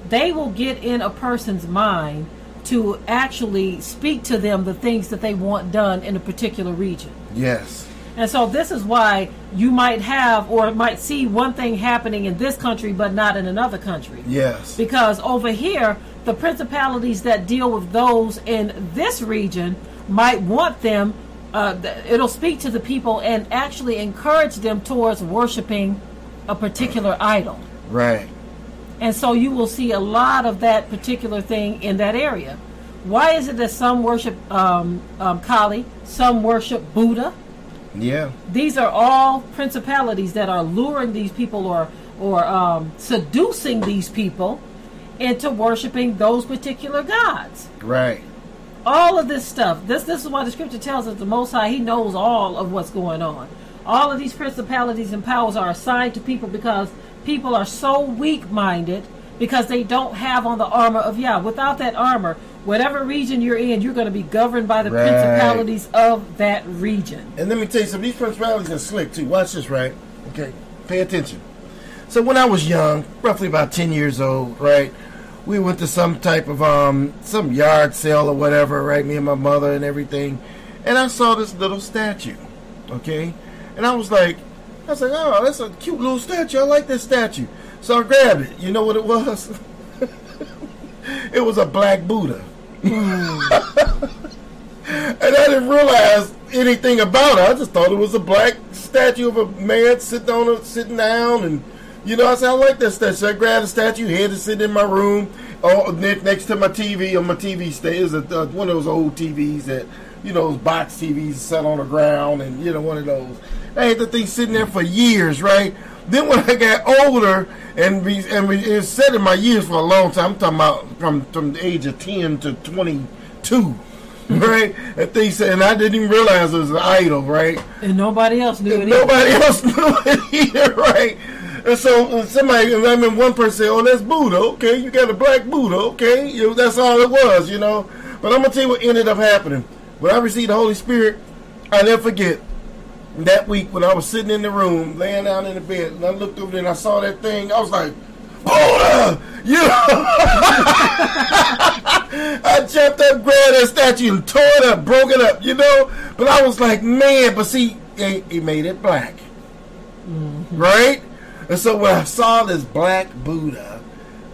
[SPEAKER 3] They will get in a person's mind to actually speak to them the things that they want done in a particular region.
[SPEAKER 2] Yes.
[SPEAKER 3] And so this is why you might have or might see one thing happening in this country but not in another country.
[SPEAKER 2] Yes.
[SPEAKER 3] Because over here, the principalities that deal with those in this region might want them, uh, it'll speak to the people and actually encourage them towards worshiping a particular idol.
[SPEAKER 2] Right.
[SPEAKER 3] And so you will see a lot of that particular thing in that area. Why is it that some worship um, um, Kali, some worship Buddha?
[SPEAKER 2] Yeah.
[SPEAKER 3] These are all principalities that are luring these people or or um, seducing these people into worshiping those particular gods.
[SPEAKER 2] Right.
[SPEAKER 3] All of this stuff. This this is why the scripture tells us the Most High He knows all of what's going on. All of these principalities and powers are assigned to people because people are so weak-minded because they don't have on the armor of Yah. Without that armor, whatever region you're in, you're going to be governed by the
[SPEAKER 2] Right.
[SPEAKER 3] principalities of that region.
[SPEAKER 2] And let me tell you something. These principalities are slick too. Watch this, right? Okay, pay attention. So when I was young, roughly about ten years old, right, we went to some type of um some yard sale or whatever, right? Me and my mother and everything, and I saw this little statue, okay, and I was like, I was like, oh, that's a cute little statue. I like this statue. So I grabbed it. You know what it was? it was a black Buddha. and I didn't realize anything about it. I just thought it was a black statue of a man sitting on a, sitting down, and you know, I said I like that statue. So I grabbed the statue, had it sitting in my room, oh, next, next to my TV. On my TV stays uh, one of those old TVs that you know, those box TVs set on the ground, and you know, one of those. I had the thing sitting there for years, right? Then when I got older and be, and be, it set in my years for a long time. I'm talking about from from the age of ten to twenty two. Right, and things, and I didn't even realize it was an idol, right?
[SPEAKER 3] And nobody else knew
[SPEAKER 2] And
[SPEAKER 3] it.
[SPEAKER 2] nobody else knew it either, right? And so uh, somebody, I mean, one person said, "Oh, that's Buddha. Okay, you got a black Buddha. Okay, you know, that's all it was, you know." But I'm gonna tell you what ended up happening. When I received the Holy Spirit, I never forget that week when I was sitting in the room, laying down in the bed, and I looked over there and I saw that thing. I was like, Buddha! You I jumped up, grabbed that statue, and tore it up, broke it up, you know? But I was like, man, but see, he, he made it black. Right? And so when I saw this black Buddha,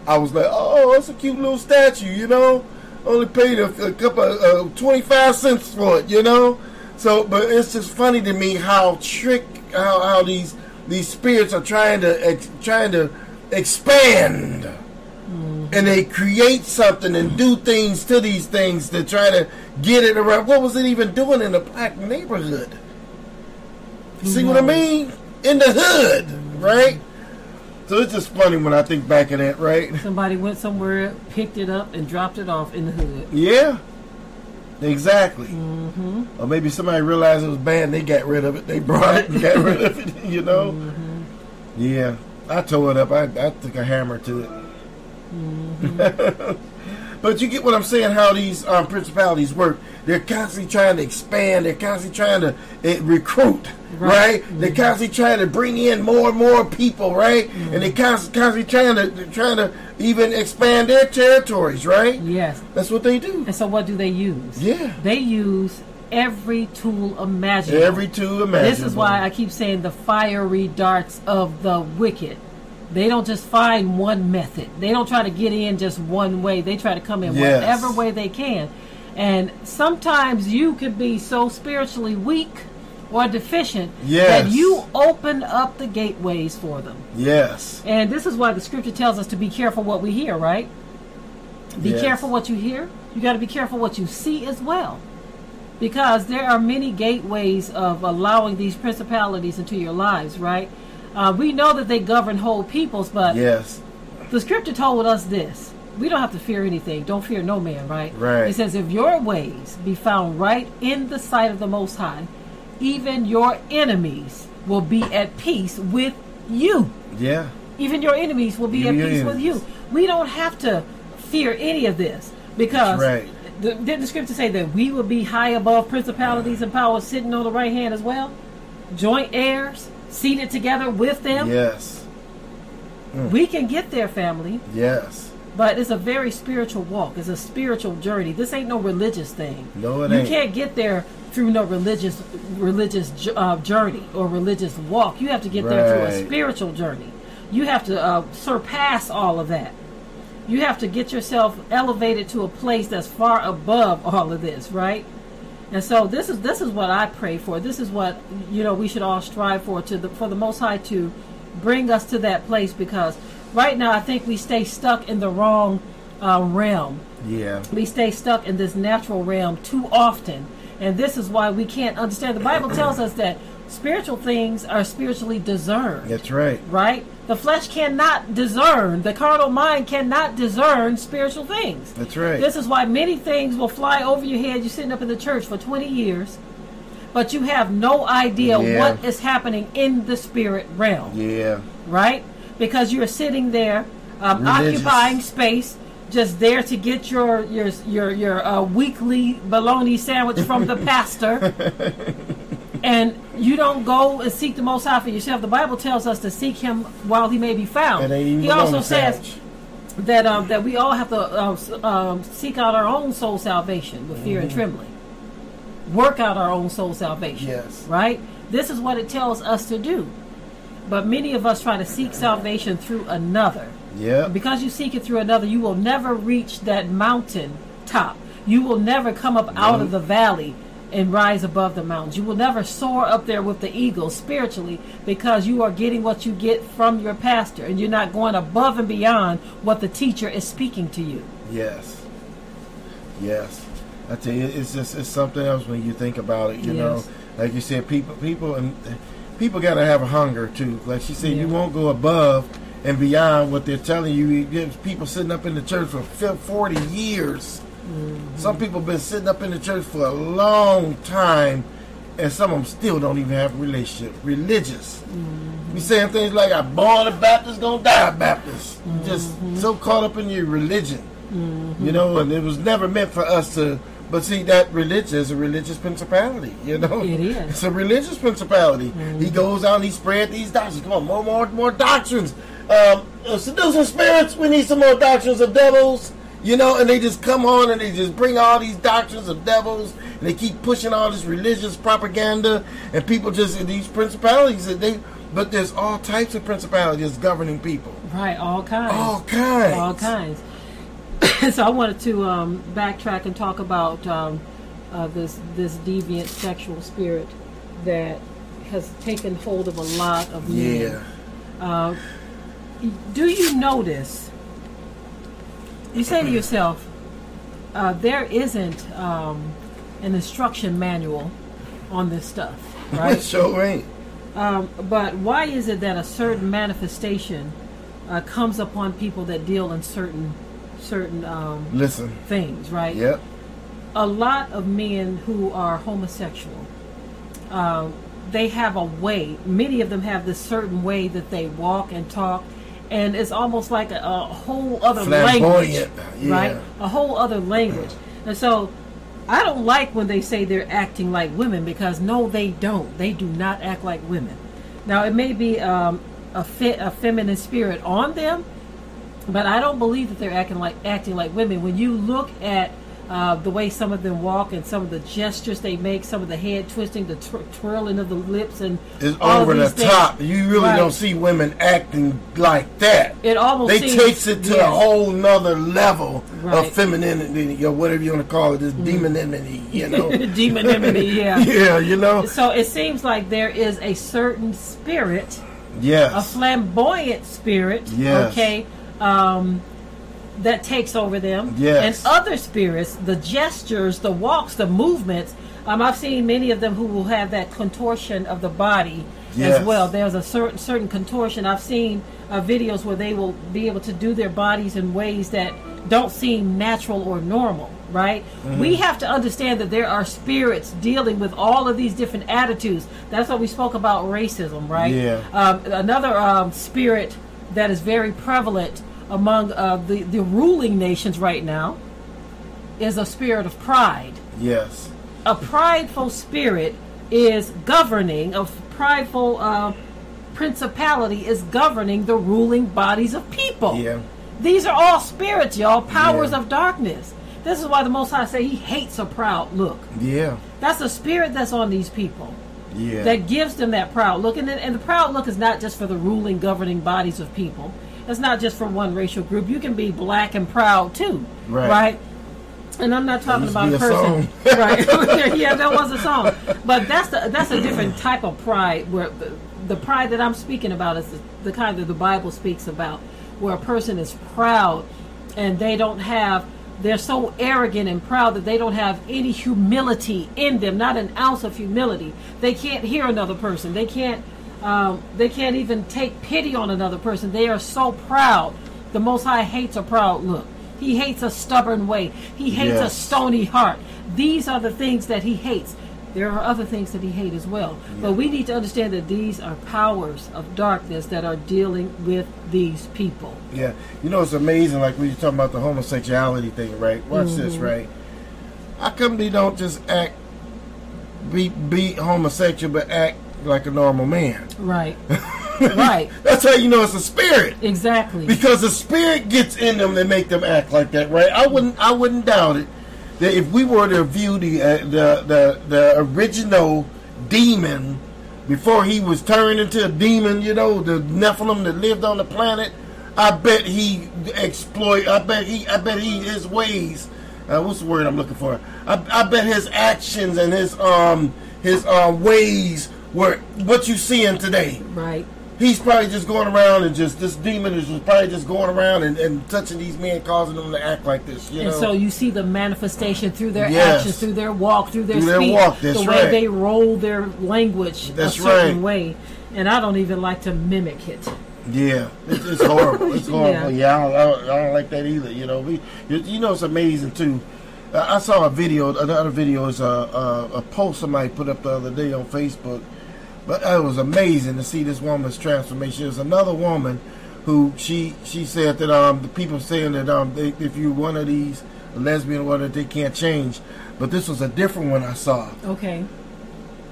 [SPEAKER 2] I was like, oh, that's a cute little statue, you know? Only paid a, a couple of uh, 25 cents for it, you know? So, but it's just funny to me how trick, how, how these these spirits are trying to ex, trying to expand, and they create something and do things to these things to try to get it around. What was it even doing in a black neighborhood? See what I mean? In the hood, right? So it's just funny when I think back of that, right?
[SPEAKER 3] Somebody went somewhere, picked it up, and dropped it off in the hood.
[SPEAKER 2] Yeah, exactly. Mm-hmm. Or maybe somebody realized it was bad and they got rid of it. They brought it and got rid of it, you know? Yeah, I tore it up. I, I took a hammer to it. but you get what I'm saying, how these um, principalities work. They're constantly trying to expand, they're constantly trying to uh, recruit. Right, they're constantly trying to bring in more and more people, right? And they're constantly, constantly trying to trying to even expand their territories, right?
[SPEAKER 3] Yes.
[SPEAKER 2] That's what they do.
[SPEAKER 3] And so, what do they use?
[SPEAKER 2] Yeah.
[SPEAKER 3] They use every tool imaginable.
[SPEAKER 2] Every tool imaginable.
[SPEAKER 3] This is why I keep saying the fiery darts of the wicked. They don't just find one method. They don't try to get in just one way. They try to come in
[SPEAKER 2] Yes.
[SPEAKER 3] whatever way they can. And sometimes you could be so spiritually weak or deficient
[SPEAKER 2] Yes.
[SPEAKER 3] that you open up the gateways for them.
[SPEAKER 2] Yes.
[SPEAKER 3] And this is why the scripture tells us to be careful what we hear, right? Be
[SPEAKER 2] Yes.
[SPEAKER 3] careful what you hear. You got to be careful what you see as well. Because there are many gateways of allowing these principalities into your lives, right? Uh, we know that they govern whole peoples, but
[SPEAKER 2] Yes.
[SPEAKER 3] the scripture told us this. We don't have to fear anything. Don't fear no man, right?
[SPEAKER 2] Right.
[SPEAKER 3] It says, if your ways be found right in the sight of the Most High, even your enemies will be at peace with you
[SPEAKER 2] Yeah.
[SPEAKER 3] even your enemies will be at peace with you. We don't have to fear any of this because
[SPEAKER 2] right.
[SPEAKER 3] the, didn't the scripture say that we will be high above principalities and powers sitting on the right hand as well? Joint heirs, seated together with them.
[SPEAKER 2] Yes.
[SPEAKER 3] We can get there, family,
[SPEAKER 2] Yes.
[SPEAKER 3] But it's a very spiritual walk. It's a spiritual journey. This ain't no religious thing.
[SPEAKER 2] No, it
[SPEAKER 3] you
[SPEAKER 2] ain't.
[SPEAKER 3] can't get there through no religious religious uh, journey or religious walk. You have to get there through a spiritual journey. You have to uh, surpass all of that. You have to get yourself elevated to a place that's far above all of this, right? And so this is this is what I pray for. This is what you know we should all strive for to the for the Most High to bring us to that place because right now I think we stay stuck in the wrong uh, realm
[SPEAKER 2] Yeah.
[SPEAKER 3] we stay stuck in this natural realm too often and this is why we can't understand the bible tells us that spiritual things are spiritually discerned
[SPEAKER 2] That's right.
[SPEAKER 3] right the flesh cannot discern the carnal mind cannot discern spiritual things
[SPEAKER 2] That's right.
[SPEAKER 3] this is why many things will fly over your head you're sitting up in the church for 20 years but you have no idea
[SPEAKER 2] Yeah.
[SPEAKER 3] what is happening in the spirit realm
[SPEAKER 2] yeah.
[SPEAKER 3] right? Because you're sitting there um, occupying space, just there to get your your your your uh, weekly bologna sandwich from the pastor, and you don't go and seek the Most High for yourself. The Bible tells us to seek Him while He may be found. He also says that um, that we all have to uh, um, seek out our own soul salvation with fear and trembling. Work out our own soul salvation.
[SPEAKER 2] Yes.
[SPEAKER 3] Right? This is what it tells us to do. But many of us try to seek salvation through another.
[SPEAKER 2] Yeah.
[SPEAKER 3] Because you seek it through another, you will never reach that mountain top. You will never come up out of the valley and rise above the mountains. You will never soar up there with the eagles spiritually because you are getting what you get from your pastor and you're not going above and beyond what the teacher is speaking to you.
[SPEAKER 2] Yes. Yes. I tell you, it's just it's something else when you think about it. You
[SPEAKER 3] Yes.
[SPEAKER 2] know, like you said, people, people, and people got to have a hunger too. Like she said, you won't go above and beyond what they're telling you. People sitting up in the church for forty years.
[SPEAKER 3] Mm-hmm.
[SPEAKER 2] Some people been sitting up in the church for a long time, and some of them still don't even have a relationship. Religious.
[SPEAKER 3] Mm-hmm.
[SPEAKER 2] You saying things like, "I'm born a Baptist, gonna die a Baptist." Just
[SPEAKER 3] Mm-hmm.
[SPEAKER 2] so caught up in your religion, you know. And it was never meant for us to. But see, that religion is a religious principality, you know.
[SPEAKER 3] It is. Mm-hmm.
[SPEAKER 2] It's a religious principality. He goes out and he spread these doctrines. Come on, more, more, more doctrines. Um, uh, seducing spirits. We need some more doctrines of devils. You know, and they just come on and they just bring all these doctrines of devils, and they keep pushing all this religious propaganda, and people just these principalities that they. But there's all types of principalities governing people.
[SPEAKER 3] Right, all kinds.
[SPEAKER 2] All kinds.
[SPEAKER 3] all kinds. so I wanted to um, backtrack and talk about um, uh, this this deviant sexual spirit that has taken hold of a lot of men.
[SPEAKER 2] Yeah.
[SPEAKER 3] Do you notice? You say to yourself, uh, there isn't um, an instruction manual on this stuff, right?
[SPEAKER 2] sure ain't.
[SPEAKER 3] Um, but why is it that a certain manifestation uh, comes upon people that deal in certain certain um,
[SPEAKER 2] Listen.
[SPEAKER 3] things, right?
[SPEAKER 2] Yep.
[SPEAKER 3] A lot of men who are homosexual, um, they have a way. Many of them have this certain way that they walk and talk, and it's almost like a, a whole other language,
[SPEAKER 2] yeah.
[SPEAKER 3] right? A whole other language, and so. I don't like when they say they're acting like women because no, they don't. They do not act like women. Now it may be um, a fit, a feminine spirit on them, but I don't believe that they're acting like acting like women. When you look at uh, the way some of them walk and some of the gestures they make, some of the head twisting, the twir- twirling of the lips, and
[SPEAKER 2] It's over the
[SPEAKER 3] things.
[SPEAKER 2] top. You really
[SPEAKER 3] Right.
[SPEAKER 2] don't see women acting like that.
[SPEAKER 3] It almost
[SPEAKER 2] they
[SPEAKER 3] seems-
[SPEAKER 2] takes it to a whole nother level
[SPEAKER 3] Right. Mm-hmm.
[SPEAKER 2] of femininity, or whatever you want to call it, this demonimity, you know.
[SPEAKER 3] demonimity. Yeah.
[SPEAKER 2] yeah, you know.
[SPEAKER 3] So it seems like there is a certain spirit,
[SPEAKER 2] yes, a
[SPEAKER 3] flamboyant spirit,
[SPEAKER 2] Yes.
[SPEAKER 3] okay, um, that takes over them.
[SPEAKER 2] Yes.
[SPEAKER 3] And other spirits, the gestures, the walks, the movements. Um, I've seen many of them who will have that contortion of the body
[SPEAKER 2] Yes.
[SPEAKER 3] as well. There's a certain certain contortion. I've seen uh, videos where they will be able to do their bodies in ways that don't seem natural or normal. Right?
[SPEAKER 2] Mm-hmm.
[SPEAKER 3] We have to understand that there are spirits dealing with all of these different attitudes. That's what we spoke about racism, right?
[SPEAKER 2] Yeah.
[SPEAKER 3] Um, another um, spirit that is very prevalent among uh, the, the ruling nations right now is a spirit of pride.
[SPEAKER 2] Yes.
[SPEAKER 3] A prideful spirit is governing, a prideful uh, principality is governing the ruling bodies of people.
[SPEAKER 2] Yeah.
[SPEAKER 3] These are all spirits, y'all, powers
[SPEAKER 2] Yeah.
[SPEAKER 3] of darkness. This is why the Most High say he hates a proud look.
[SPEAKER 2] Yeah.
[SPEAKER 3] That's a spirit that's on these people
[SPEAKER 2] Yeah.
[SPEAKER 3] that gives them that proud look. And, the- and the proud look is not just for the ruling, governing bodies of people. It's not just for one racial group. You can be black and proud too,
[SPEAKER 2] Right. right?
[SPEAKER 3] And I'm not talking about a
[SPEAKER 2] a
[SPEAKER 3] person,
[SPEAKER 2] song.
[SPEAKER 3] right? yeah, that was a song, but that's the, that's a different type of pride. Where the, the pride that I'm speaking about is the, the kind that the Bible speaks about, where a person is proud and they don't have they're so arrogant and proud that they don't have any humility in them not an ounce of humility. They can't hear another person. They can't um, they can't even take pity on another person. They are so proud. The most high hates a proud look. He hates a stubborn way. He hates a stony heart. These are the things that he hates there are other things that he hates as well but we need to understand that these are powers of darkness that are dealing with these people
[SPEAKER 2] Yeah, you know it's amazing. Like when you're talking about the homosexuality thing, right? Watch this,
[SPEAKER 3] Mm-hmm.
[SPEAKER 2] right? How come they don't just act, be be homosexual, but act like a normal man?
[SPEAKER 3] right right
[SPEAKER 2] That's how you know it's a spirit,
[SPEAKER 3] exactly
[SPEAKER 2] because the spirit gets in them that make them act like that, right? I wouldn't, I wouldn't doubt it that if we were to view the uh, the, the the original demon before he was turned into a demon, you know, the Nephilim that lived on the planet. I bet he exploit. I bet he. I bet he his ways. Uh, what's the word I'm looking for? I, I bet his actions and his um his uh, ways were what you seeing today.
[SPEAKER 3] Right.
[SPEAKER 2] He's probably just going around and just this demon is just probably just going around and, and touching these men, causing them to act like this. You
[SPEAKER 3] And
[SPEAKER 2] know.
[SPEAKER 3] so you see the manifestation through their
[SPEAKER 2] Yes.
[SPEAKER 3] actions, through their walk, through their
[SPEAKER 2] Through their
[SPEAKER 3] speech,
[SPEAKER 2] walk, that's
[SPEAKER 3] the way they roll their language
[SPEAKER 2] That's
[SPEAKER 3] a certain
[SPEAKER 2] right.
[SPEAKER 3] way. And I don't even like to mimic it.
[SPEAKER 2] Yeah, it's, it's horrible. It's horrible.
[SPEAKER 3] Yeah.
[SPEAKER 2] Yeah, I, don't, I, don't, like that either. You know, we, you, you know, it's amazing too. I I saw a video. Another video is a, a, a post somebody put up the other day on Facebook. But it was amazing to see this woman's transformation. There's another woman who she she said that um the people saying that um they, if you're one of these a lesbian or whatever they can't change. But this was a different one I saw
[SPEAKER 3] Okay.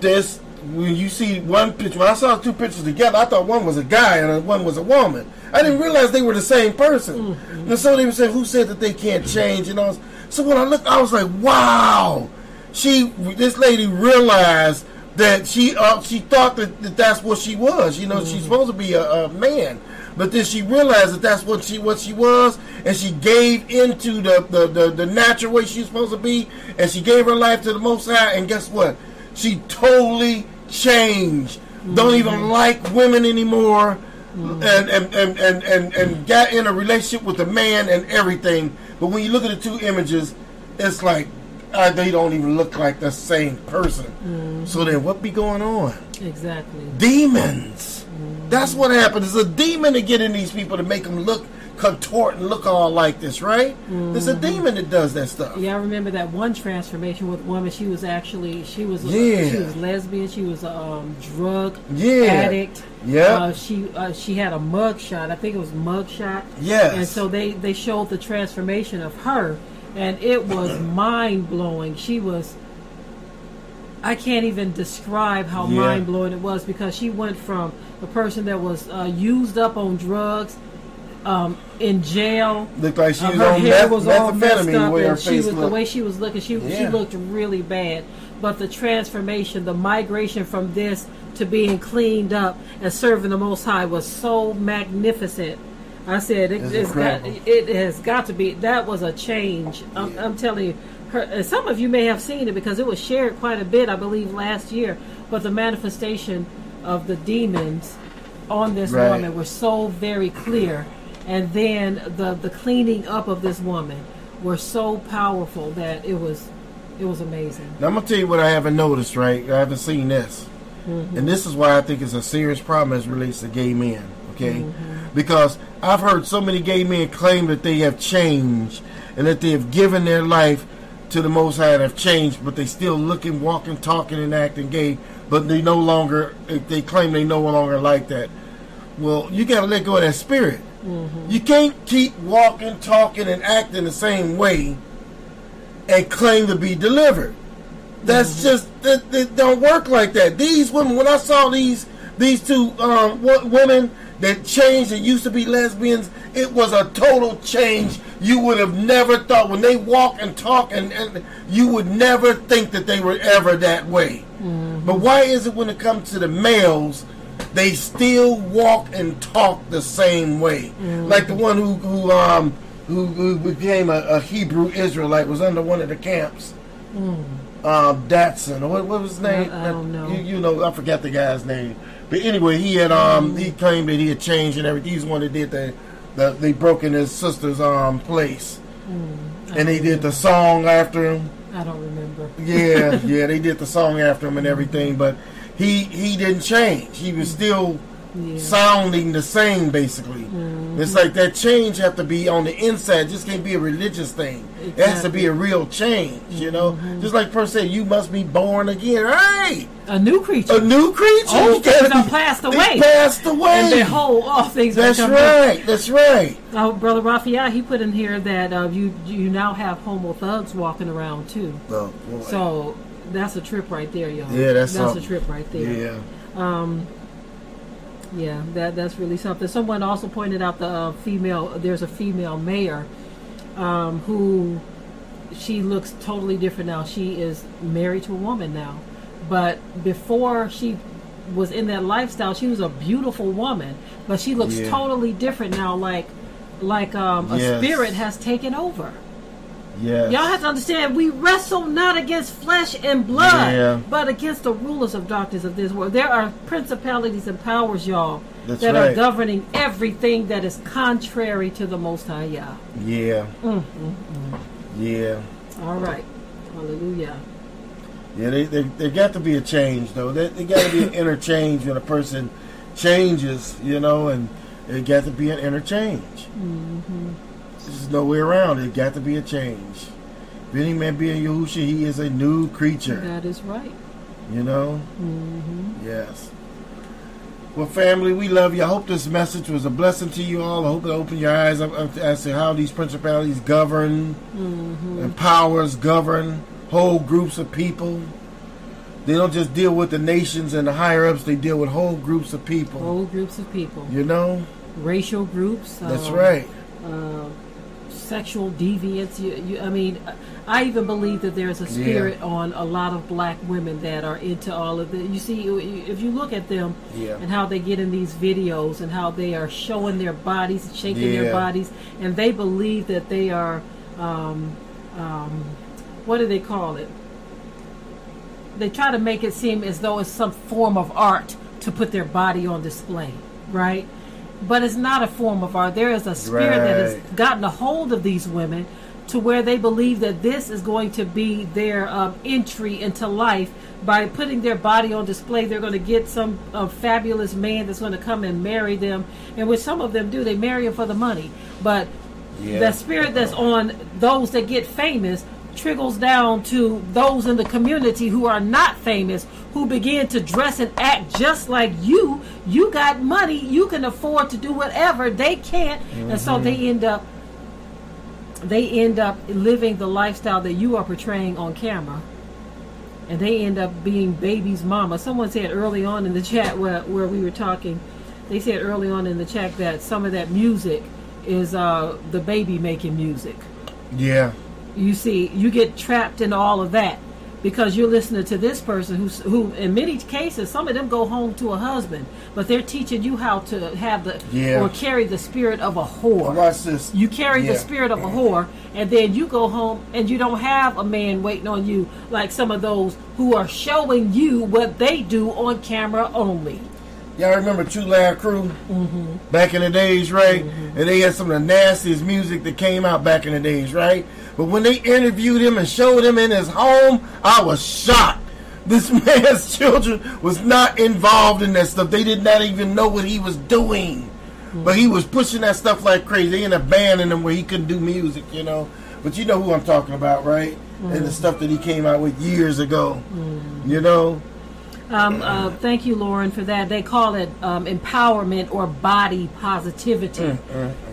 [SPEAKER 2] this when you see one picture when I saw two pictures together, I thought one was a guy and one was a woman. I didn't realize they were the same person. And so they were saying, "Who said that they can't change?" You know. so when I looked, I was like, "Wow!" She this lady realized that she uh, she thought that, that that's what she was. You know, she's mm-hmm. supposed to be a, a man. But then she realized that that's what she what she was, and she gave into the, the, the, the natural way she's supposed to be, and she gave her life to the Most High. And guess what? She totally changed. Don't mm-hmm. even like women anymore, mm-hmm. and, and, and, and, and and got in a relationship with a man and everything. But when you look at the two images, it's like uh, they don't even look like the same person. So then, what be going on?
[SPEAKER 3] Exactly.
[SPEAKER 2] demons. That's what happens. It's a demon to get in these people to make them look contort and look all like this, right? It's a demon that does that stuff.
[SPEAKER 3] Yeah, I remember that one transformation with woman. She was actually she was
[SPEAKER 2] Yeah.
[SPEAKER 3] she was lesbian. She was a um, drug
[SPEAKER 2] Yeah.
[SPEAKER 3] addict.
[SPEAKER 2] Yeah.
[SPEAKER 3] Uh, she uh, she had a mug shot. I think it was mug shot.
[SPEAKER 2] Yes.
[SPEAKER 3] And so they they showed the transformation of her, and it was mind blowing. She was. I can't even describe how
[SPEAKER 2] Yeah.
[SPEAKER 3] mind blowing it was because she went from a person that was uh, used up on drugs, um, in jail,
[SPEAKER 2] Looked like she
[SPEAKER 3] uh,
[SPEAKER 2] was
[SPEAKER 3] her
[SPEAKER 2] on
[SPEAKER 3] hair
[SPEAKER 2] meth,
[SPEAKER 3] was all messed up,
[SPEAKER 2] the way her
[SPEAKER 3] and she was the way she was looking. She she looked really bad, but the transformation, the migration from this to being cleaned up and serving the Most High was so magnificent. I said it,
[SPEAKER 2] It's
[SPEAKER 3] got, it has got to be. That was a change. I'm,
[SPEAKER 2] Yeah.
[SPEAKER 3] I'm telling you. Her, uh, some of you may have seen it because it was shared quite a bit, I believe, last year. But the manifestation of the demons on this
[SPEAKER 2] Right.
[SPEAKER 3] woman were so very clear, and then the the cleaning up of this woman were so powerful that it was it was amazing.
[SPEAKER 2] Now I'm gonna tell you what I haven't noticed, right? I haven't seen this, mm-hmm. and this is why I think it's a serious problem as it relates to gay men. Okay, because I've heard so many gay men claim that they have changed and that they have given their life to the Most High and have changed, but they still looking, walking, talking, and acting gay. But they no longer, if they claim they no longer like that. Well, you got to let go of that spirit. You can't keep walking, talking, and acting the same way and claim to be delivered. That's just that, that don't work like that. These women, when I saw these these two um, wo- women that changed that used to be lesbians, it was a total change. You would have never thought when they walk and talk, and, and you would never think that they were ever that way. But why is it when it comes to the males? They still walk and talk the same way, like the one who who um who, who became a, a Hebrew Israelite was under one of the camps uh, Datsun, or what, what was his name?
[SPEAKER 3] I- I don't know.
[SPEAKER 2] You, you know, I forget the guy's name. But anyway, he had um he claimed that he had changed and everything. He's the one that did the, the they broke in his sister's um place, and they did the song after him.
[SPEAKER 3] I don't remember.
[SPEAKER 2] Yeah, yeah, they did the song after him and everything. But he he didn't change. He was still
[SPEAKER 3] Yeah.
[SPEAKER 2] sounding the same, basically. It's like that change have to be on the inside. It just can't be a religious thing. It has to be a real change, you know. Just like per said, you must be born again. Hey,
[SPEAKER 3] A new creature.
[SPEAKER 2] a new creature. Gotta
[SPEAKER 3] things are passed away.
[SPEAKER 2] Passed away.
[SPEAKER 3] and behold, all things
[SPEAKER 2] That's right. That's right.
[SPEAKER 3] Uh, Brother Raphael, he put in here that uh, you you now have homo thugs walking around too.
[SPEAKER 2] Oh, boy.
[SPEAKER 3] So that's a trip right there, y'all.
[SPEAKER 2] Yeah, that's
[SPEAKER 3] that's
[SPEAKER 2] something.
[SPEAKER 3] a trip right there.
[SPEAKER 2] yeah.
[SPEAKER 3] Yeah, that that's really something. Someone also pointed out the uh, female. There's a female mayor um, who she looks totally different now. She is married to a woman now, but before she was in that lifestyle, she was a beautiful woman, but she looks
[SPEAKER 2] Yeah.
[SPEAKER 3] totally different now. Like, like um, a
[SPEAKER 2] Yes.
[SPEAKER 3] spirit has taken over. Y'all have to understand, we wrestle not against flesh and blood,
[SPEAKER 2] Yeah.
[SPEAKER 3] but against the rulers of darkness of this world. There are principalities and powers, y'all,
[SPEAKER 2] That's
[SPEAKER 3] that are governing everything that is contrary to the Most High Yah.
[SPEAKER 2] Yeah.
[SPEAKER 3] Mm,
[SPEAKER 2] Yeah.
[SPEAKER 3] All right. Hallelujah.
[SPEAKER 2] Yeah, they, they, they got to be a change though. There, they got to be an interchange when a person changes, you know, and it got to be an interchange.
[SPEAKER 3] Mm-hmm.
[SPEAKER 2] There's no way around it. Got to be a change. If any man be in Yahusha, he is a new creature.
[SPEAKER 3] That is right.
[SPEAKER 2] You know?
[SPEAKER 3] Mm-hmm.
[SPEAKER 2] Yes. Well, family, we love you. I hope this message was a blessing to you all. I hope it opened your eyes up up as to how these principalities govern
[SPEAKER 3] Mm-hmm.
[SPEAKER 2] and powers govern whole groups of people. They don't just deal with the nations and the higher ups, they deal with whole groups of people.
[SPEAKER 3] Whole groups of people,
[SPEAKER 2] You know?
[SPEAKER 3] racial groups.
[SPEAKER 2] That's
[SPEAKER 3] um,
[SPEAKER 2] right.
[SPEAKER 3] uh, sexual deviance. You, you, I mean, I even believe that there's a spirit on a lot of black women that are into all of this. You see, if you look at them
[SPEAKER 2] Yeah.
[SPEAKER 3] and how they get in these videos and how they are showing their bodies, shaking
[SPEAKER 2] Yeah.
[SPEAKER 3] their bodies, and they believe that they are, um, um, what do they call it? They try to make it seem as though it's some form of art to put their body on display, right? But it's not a form of art. There is a spirit that has gotten a hold of these women to where they believe that this is going to be their um, entry into life by putting their body on display they're going to get some uh, fabulous man that's going to come and marry them and which some of them do they marry him for the money but
[SPEAKER 2] Yeah.
[SPEAKER 3] the spirit that's on those that get famous trickles down to those in the community who are not famous who begin to dress and act just like you. You got money you can afford to do whatever they can't and so they end up they end up living the lifestyle that you are portraying on camera. And they end up being baby's mama. Someone said early on in the chat where, where we were talking they said early on in the chat that some of that music is uh, the baby making music.
[SPEAKER 2] Yeah.
[SPEAKER 3] You see you get trapped in all of that because you're listening to this person who's who in many cases some of them go home to a husband but they're teaching you how to have the
[SPEAKER 2] Yeah.
[SPEAKER 3] or carry the spirit of a whore
[SPEAKER 2] Watch this.
[SPEAKER 3] you carry the spirit of a whore and then you go home and you don't have a man waiting on you like some of those who are showing you what they do on camera only
[SPEAKER 2] Y'all remember 2 Live Crew? Mm-hmm. Back in the days, right? And they had some of the nastiest music that came out back in the days, right? But when they interviewed him and showed him in his home, I was shocked. This man's children was not involved in that stuff. They did not even know what he was doing. But he was pushing that stuff like crazy. They ended up banning him where he couldn't do music, you know. But you know who I'm talking about, right? And the mm. stuff that he came out with years ago. You know?
[SPEAKER 3] Um, uh, thank you, Lauren, for that. They call it um, empowerment or body positivity.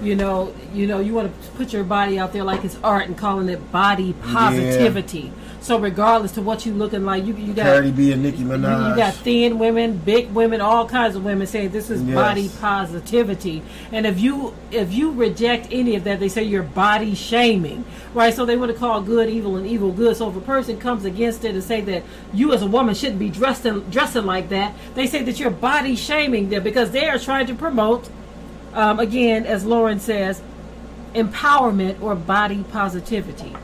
[SPEAKER 3] You know, you know, you want to put your body out there like it's art and calling it body positivity. So regardless to what you looking like, you you got
[SPEAKER 2] Cardi B and Nicki
[SPEAKER 3] you,
[SPEAKER 2] Minaj.
[SPEAKER 3] you got thin women, big women, all kinds of women saying this is
[SPEAKER 2] Yes.
[SPEAKER 3] body positivity. And if you if you reject any of that, they say you're body shaming, right? So they want to call good evil and evil good. So if a person comes against it and say that you as a woman shouldn't be dressed in, dressing like that, they say that you're body shaming them because they are trying to promote, um, again, as Lauren says, empowerment or body positivity.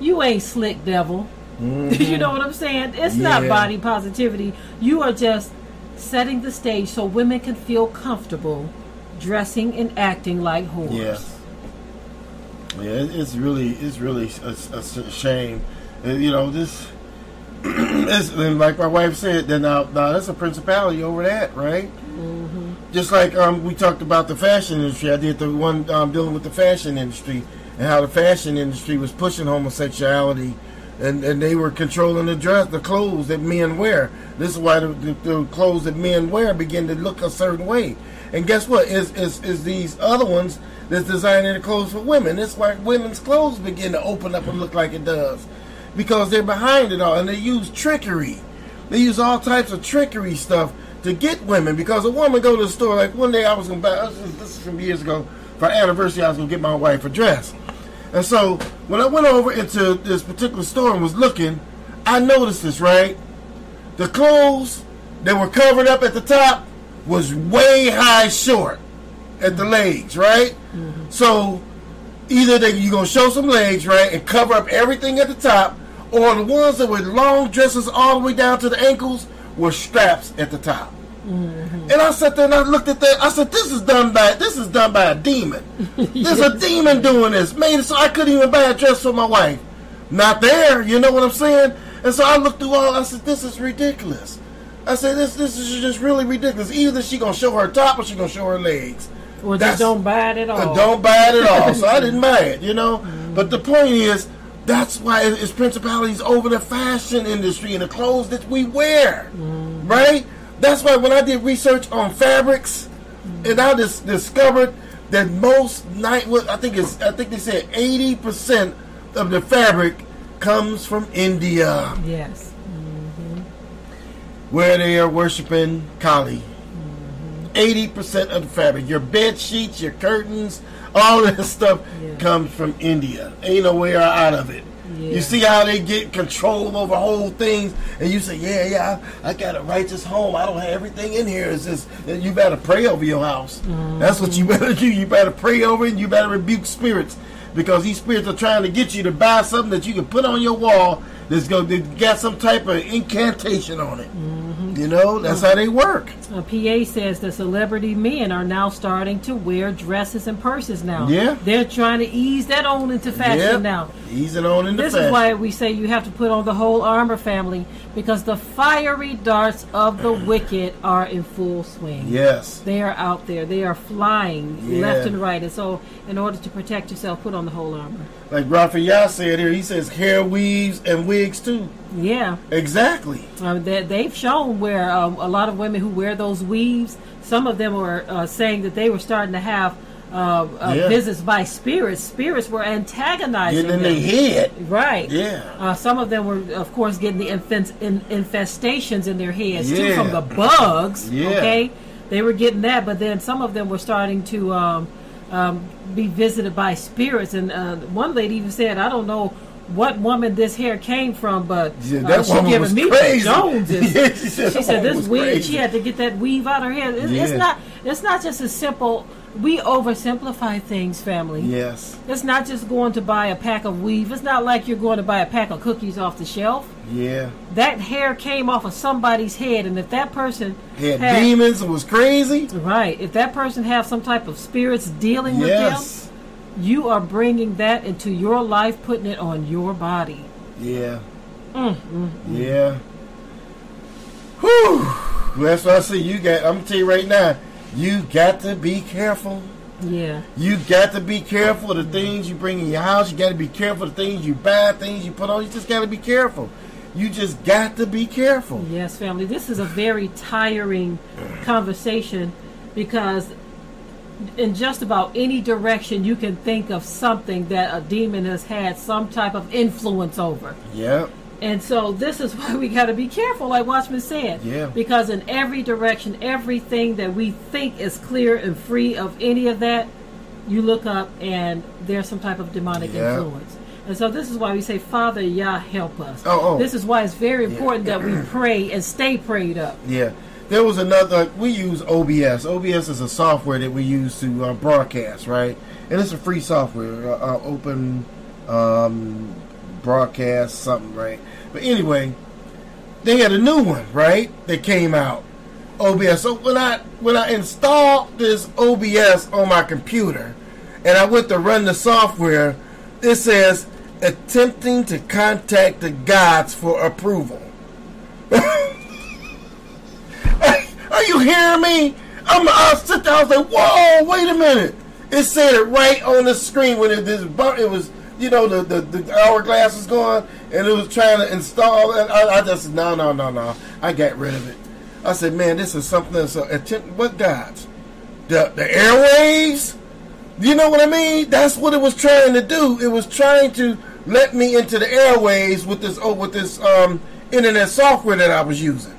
[SPEAKER 3] You ain't slick devil. you know what I'm saying? It's not body positivity. You are just setting the stage so women can feel comfortable dressing and acting like whores.
[SPEAKER 2] Yes. Yeah, it's really, it's really a shame. Uh, you know, this, and like my wife said, then now, now that's a principality over that, right? Just like um, we talked about the fashion industry. I did the one um, dealing with the fashion industry and how the fashion industry was pushing homosexuality. And, and they were controlling the dress, the clothes that men wear. This is why the, the, the clothes that men wear begin to look a certain way. And guess what? Is is is these other ones that's designing the clothes for women? It's why women's clothes begin to open up and look like it does, because they're behind it all, and they use trickery. They use all types of trickery stuff to get women. Because a woman go to the store, like one day I was gonna buy. This is, some years ago for anniversary. I was gonna get my wife a dress, and so when I went over into this particular store and was looking, I noticed this right. The clothes that were covered up at the top was way high short at the legs, right? Mm-hmm. So either they you're gonna show some legs, right, and cover up everything at the top, or the ones that were long dresses all the way down to the ankles were straps at the top. And I sat there and I looked at that. I said, "This is done by this is done by a demon. There's a demon doing this. Made it so I couldn't even buy a dress for my wife. Not there. You know what I'm saying? And so I looked through all. I said, "This is ridiculous." I said, "This this is just really ridiculous. Either she gonna show her top or she gonna show her legs.
[SPEAKER 3] Or
[SPEAKER 2] That's-
[SPEAKER 3] just don't buy it at all.
[SPEAKER 2] Uh, don't buy it at all. So I didn't buy it, you know. But the point is, that's why it- it's principalities over the fashion industry and the clothes that we wear, mm. right? That's why when I did research on fabrics, and I just discovered that most night, I think it's, I think they said eighty percent of the fabric comes from India,
[SPEAKER 3] Yes. Mm-hmm.
[SPEAKER 2] where they are worshiping Kali. Mm-hmm. Eighty percent of the fabric, your bed sheets, your curtains, all that stuff
[SPEAKER 3] Yeah.
[SPEAKER 2] comes from India. Ain't no way out of it.
[SPEAKER 3] Yeah.
[SPEAKER 2] You see how they get control over whole things, and you say, "Yeah, yeah, I, I got a righteous home. I don't have everything in here." It's just you better pray over your house. Mm-hmm. That's what you better do. You better pray over it. and You better rebuke spirits because these spirits are trying to get you to buy something that you can put on your wall that's going to got some type of incantation on it. You know, that's how they work.
[SPEAKER 3] Uh, PA says the celebrity men are now starting to wear dresses and purses now.
[SPEAKER 2] Yeah.
[SPEAKER 3] They're trying to ease that on into fashion
[SPEAKER 2] Yep.
[SPEAKER 3] now.
[SPEAKER 2] Easing on into
[SPEAKER 3] This
[SPEAKER 2] fashion.
[SPEAKER 3] is why we say you have to put on the whole armor family because the fiery darts of the wicked are in full swing.
[SPEAKER 2] Yes.
[SPEAKER 3] They are out there. They are flying
[SPEAKER 2] Yeah.
[SPEAKER 3] left and right. And so, in order to protect yourself, put on the whole armor.
[SPEAKER 2] Like Raphael said here, he says hair weaves and wigs too.
[SPEAKER 3] Yeah.
[SPEAKER 2] Exactly.
[SPEAKER 3] Uh, they, they've shown where um, a lot of women who wear those weaves, some of them were uh, saying that they were starting to have uh, uh,
[SPEAKER 2] Yeah.
[SPEAKER 3] visits by spirits. Spirits were antagonizing
[SPEAKER 2] Getting in
[SPEAKER 3] them.
[SPEAKER 2] their head.
[SPEAKER 3] Right.
[SPEAKER 2] Yeah.
[SPEAKER 3] Uh, some of them were, of course, getting the infest, in, infestations in their heads too from the bugs.
[SPEAKER 2] Yeah.
[SPEAKER 3] Okay, they were getting that, but then some of them were starting to um, um, be visited by spirits. And uh, one lady even said, "I don't know." What woman this hair came from, but
[SPEAKER 2] Yeah,
[SPEAKER 3] uh, she
[SPEAKER 2] woman
[SPEAKER 3] giving me the
[SPEAKER 2] crazy.
[SPEAKER 3] Joneses.
[SPEAKER 2] Yeah, she said that woman
[SPEAKER 3] this weave.
[SPEAKER 2] crazy.
[SPEAKER 3] She had to get that weave out of her hair. It's, it's not. It's not just a simple. We oversimplify things, family.
[SPEAKER 2] Yes.
[SPEAKER 3] It's not just going to buy a pack of weave. It's not like you're going to buy a pack of cookies off the shelf.
[SPEAKER 2] Yeah.
[SPEAKER 3] That hair came off of somebody's head, and if that person
[SPEAKER 2] Had demons and was crazy.
[SPEAKER 3] right, if that person have some type of spirits dealing with
[SPEAKER 2] Yes.
[SPEAKER 3] them, you are bringing that into your life, putting it on your body.
[SPEAKER 2] Yeah.
[SPEAKER 3] Mm,
[SPEAKER 2] Yeah. Whew. Well, that's what I see. You got. I'm gonna tell you right now. You got to be careful.
[SPEAKER 3] Yeah,
[SPEAKER 2] You got to be careful of the things you bring in your house. You got to be careful of the things you buy, things you put on. You just got to be careful. You just got to be careful.
[SPEAKER 3] yes, family. This is a very tiring conversation because in just about any direction you can think of something that a demon has had some type of influence over.
[SPEAKER 2] Yep.
[SPEAKER 3] And so this is why we got to be careful, like Watchman said.
[SPEAKER 2] Yeah.
[SPEAKER 3] Because in every direction, everything that we think is clear and free of any of that, you look up and there's some type of demonic
[SPEAKER 2] Yeah.
[SPEAKER 3] influence. And so this is why we say, Father, Yah, help us.
[SPEAKER 2] Oh, oh.
[SPEAKER 3] This is why it's very important that we pray and stay prayed up.
[SPEAKER 2] Yeah. There was another. We use OBS. OBS is a software that we use to uh, broadcast, right? And it's a free software, uh, uh, open um, broadcast something, right? But anyway, they had a new one, right? That came out. OBS. So when I when I installed this OBS on my computer, and I went to run the software, it says attempting to contact the gods for approval. Are you hearing me? I'm I sit there. I was like, whoa, wait a minute. It said it right on the screen when it this it was you know the, the the hourglass was going and it was trying to install and I, I just said no no no no. I got rid of it. I said man this is something that's a attempt what gods? The the airwaves? You know what I mean? That's what it was trying to do. It was trying to let me into the airways with this oh with this um internet software that I was using.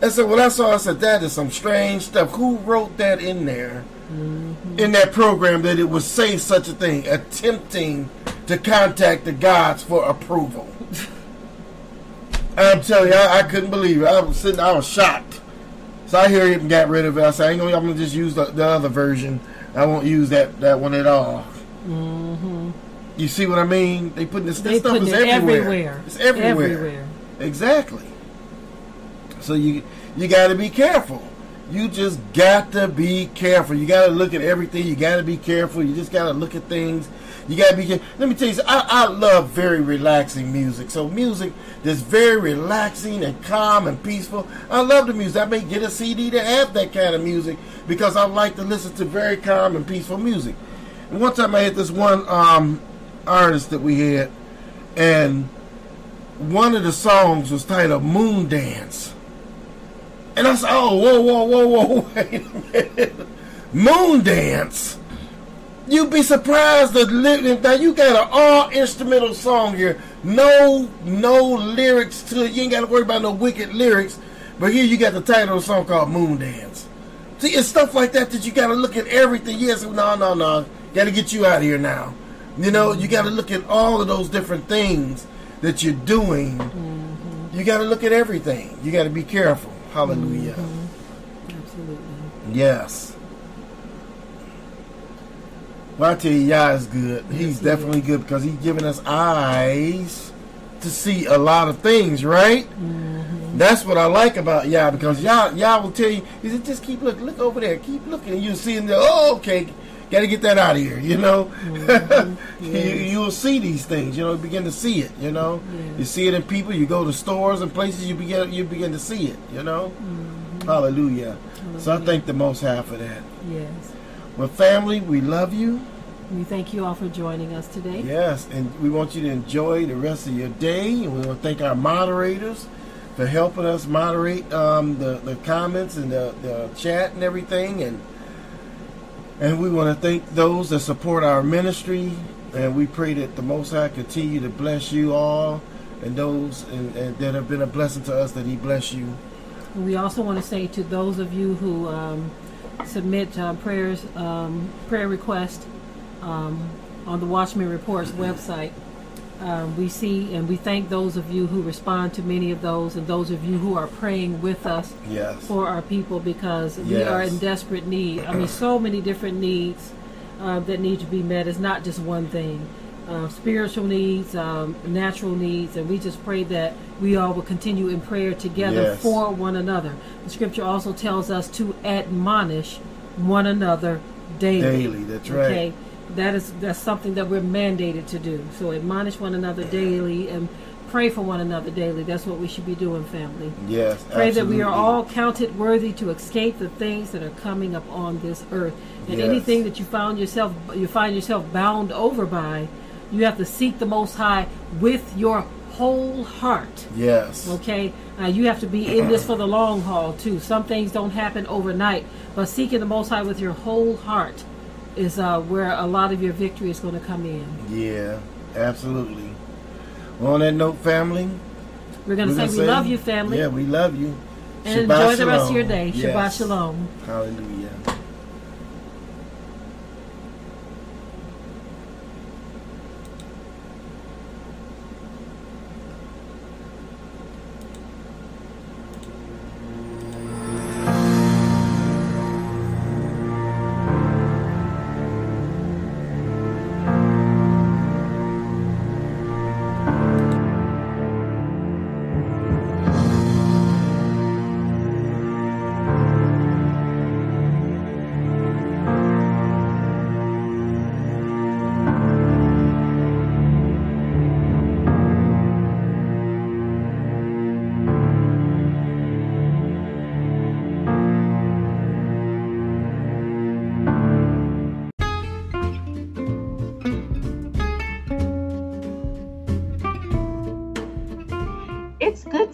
[SPEAKER 2] And so when I saw, I said, "That is some strange stuff. Who wrote that in there, in that program, that it would say such a thing, attempting to contact the gods for approval?" I'm telling you, I, I couldn't believe it. I was sitting, I was shocked. So I hear it and got rid of it. I said, I ain't gonna, I'm gonna just use the, the other version. I won't use that, that one at all.
[SPEAKER 3] Mm-hmm.
[SPEAKER 2] You see what I mean? They putting this, this stuff is
[SPEAKER 3] it
[SPEAKER 2] everywhere.
[SPEAKER 3] everywhere.
[SPEAKER 2] It's everywhere.
[SPEAKER 3] Everywhere.
[SPEAKER 2] Exactly. So you you got to be careful. You just got to be careful. You got to look at everything. You got to be careful. You just got to look at things. You got to be careful. Let me tell you. I, I love very relaxing music. So music that's very relaxing and calm and peaceful. I love the music. I may get a CD to have that kind of music because I like to listen to very calm and peaceful music. And one time I had this one um, artist that we had, and one of the songs was titled Moon Dance. And I said, oh, whoa, whoa, whoa, whoa, wait a minute. Moon Dance? You'd be surprised that now you got an all instrumental song here. No, no lyrics to it. You ain't got to worry about no wicked lyrics. But here you got the title of a song called Moon Dance. See, it's stuff like that that you got to look at everything. Yes, no, no, no. Got to get you out of here now. You know, you got to look at all of those different things that you're doing. Mm-hmm. You got to look at everything. You got to be careful. Hallelujah. Mm-hmm.
[SPEAKER 3] Absolutely.
[SPEAKER 2] Yes. Well, I tell you, Yah is good. He's
[SPEAKER 3] he
[SPEAKER 2] definitely good because he's giving us eyes to see a lot of things, right? Mm-hmm. That's what I like about Yah because Yah, Yah will tell you, he said, just keep looking, look over there, keep looking, and you'll see in there, oh, okay, got to get that out of here, you know? you, you'll see these things, you know, you begin to see it, you know? You see it in people, you go to stores and places, you begin, you begin to see it, you know? Hallelujah. So I thank the Most High for that.
[SPEAKER 3] Yes.
[SPEAKER 2] Well, family, we love you.
[SPEAKER 3] We thank you all for joining us today.
[SPEAKER 2] Yes, and we want you to enjoy the rest of your day. And we want to thank our moderators for helping us moderate um, the, the comments and the, the chat and everything. And and we want to thank those that support our ministry. And we pray that the Most High continue to bless you all and those and, and that have been a blessing to us, that He bless you.
[SPEAKER 3] We also want to say to those of you who um, submit uh, prayers, um, prayer requests um, on the Watchman Reports website. Um, we see and we thank those of you who respond to many of those, and those of you who are praying with us
[SPEAKER 2] Yes.
[SPEAKER 3] for our people because we are in desperate need. I mean, so many different needs uh, that need to be met. It's not just one thing. Uh, spiritual needs, um, natural needs, and we just pray that we all will continue in prayer together
[SPEAKER 2] Yes.
[SPEAKER 3] for one another. The scripture also tells us to admonish one another daily.
[SPEAKER 2] Daily, that's right.
[SPEAKER 3] Okay, that is that's something that we're mandated to do. So admonish one another daily and pray for one another daily. That's what we should be doing, family.
[SPEAKER 2] Yes.
[SPEAKER 3] Pray that we are all counted worthy to escape the things that are coming up on this earth. And
[SPEAKER 2] Yes.
[SPEAKER 3] anything that you found yourself you find yourself bound over by, you have to seek the most high with your whole heart.
[SPEAKER 2] Yes.
[SPEAKER 3] Okay? Uh, you have to be in this for the long haul too. Some things don't happen overnight, but seeking the most high with your whole heart is uh, where a lot of your victory is going to come in.
[SPEAKER 2] Yeah, absolutely. Well, on that note, family,
[SPEAKER 3] We're going to say we love you, family,
[SPEAKER 2] Yeah, we love you.
[SPEAKER 3] and
[SPEAKER 2] Shabbat
[SPEAKER 3] enjoy the rest of your day. Shabbat shalom.
[SPEAKER 2] Hallelujah.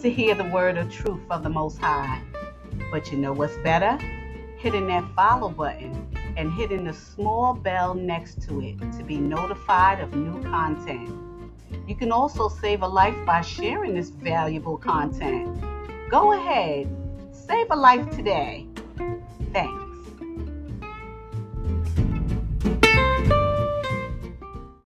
[SPEAKER 1] To hear the word of truth of the Most High. But you know what's better? Hitting that follow button and hitting the small bell next to it to be notified of new content. You can also save a life by sharing this valuable content. Go ahead, save a life today.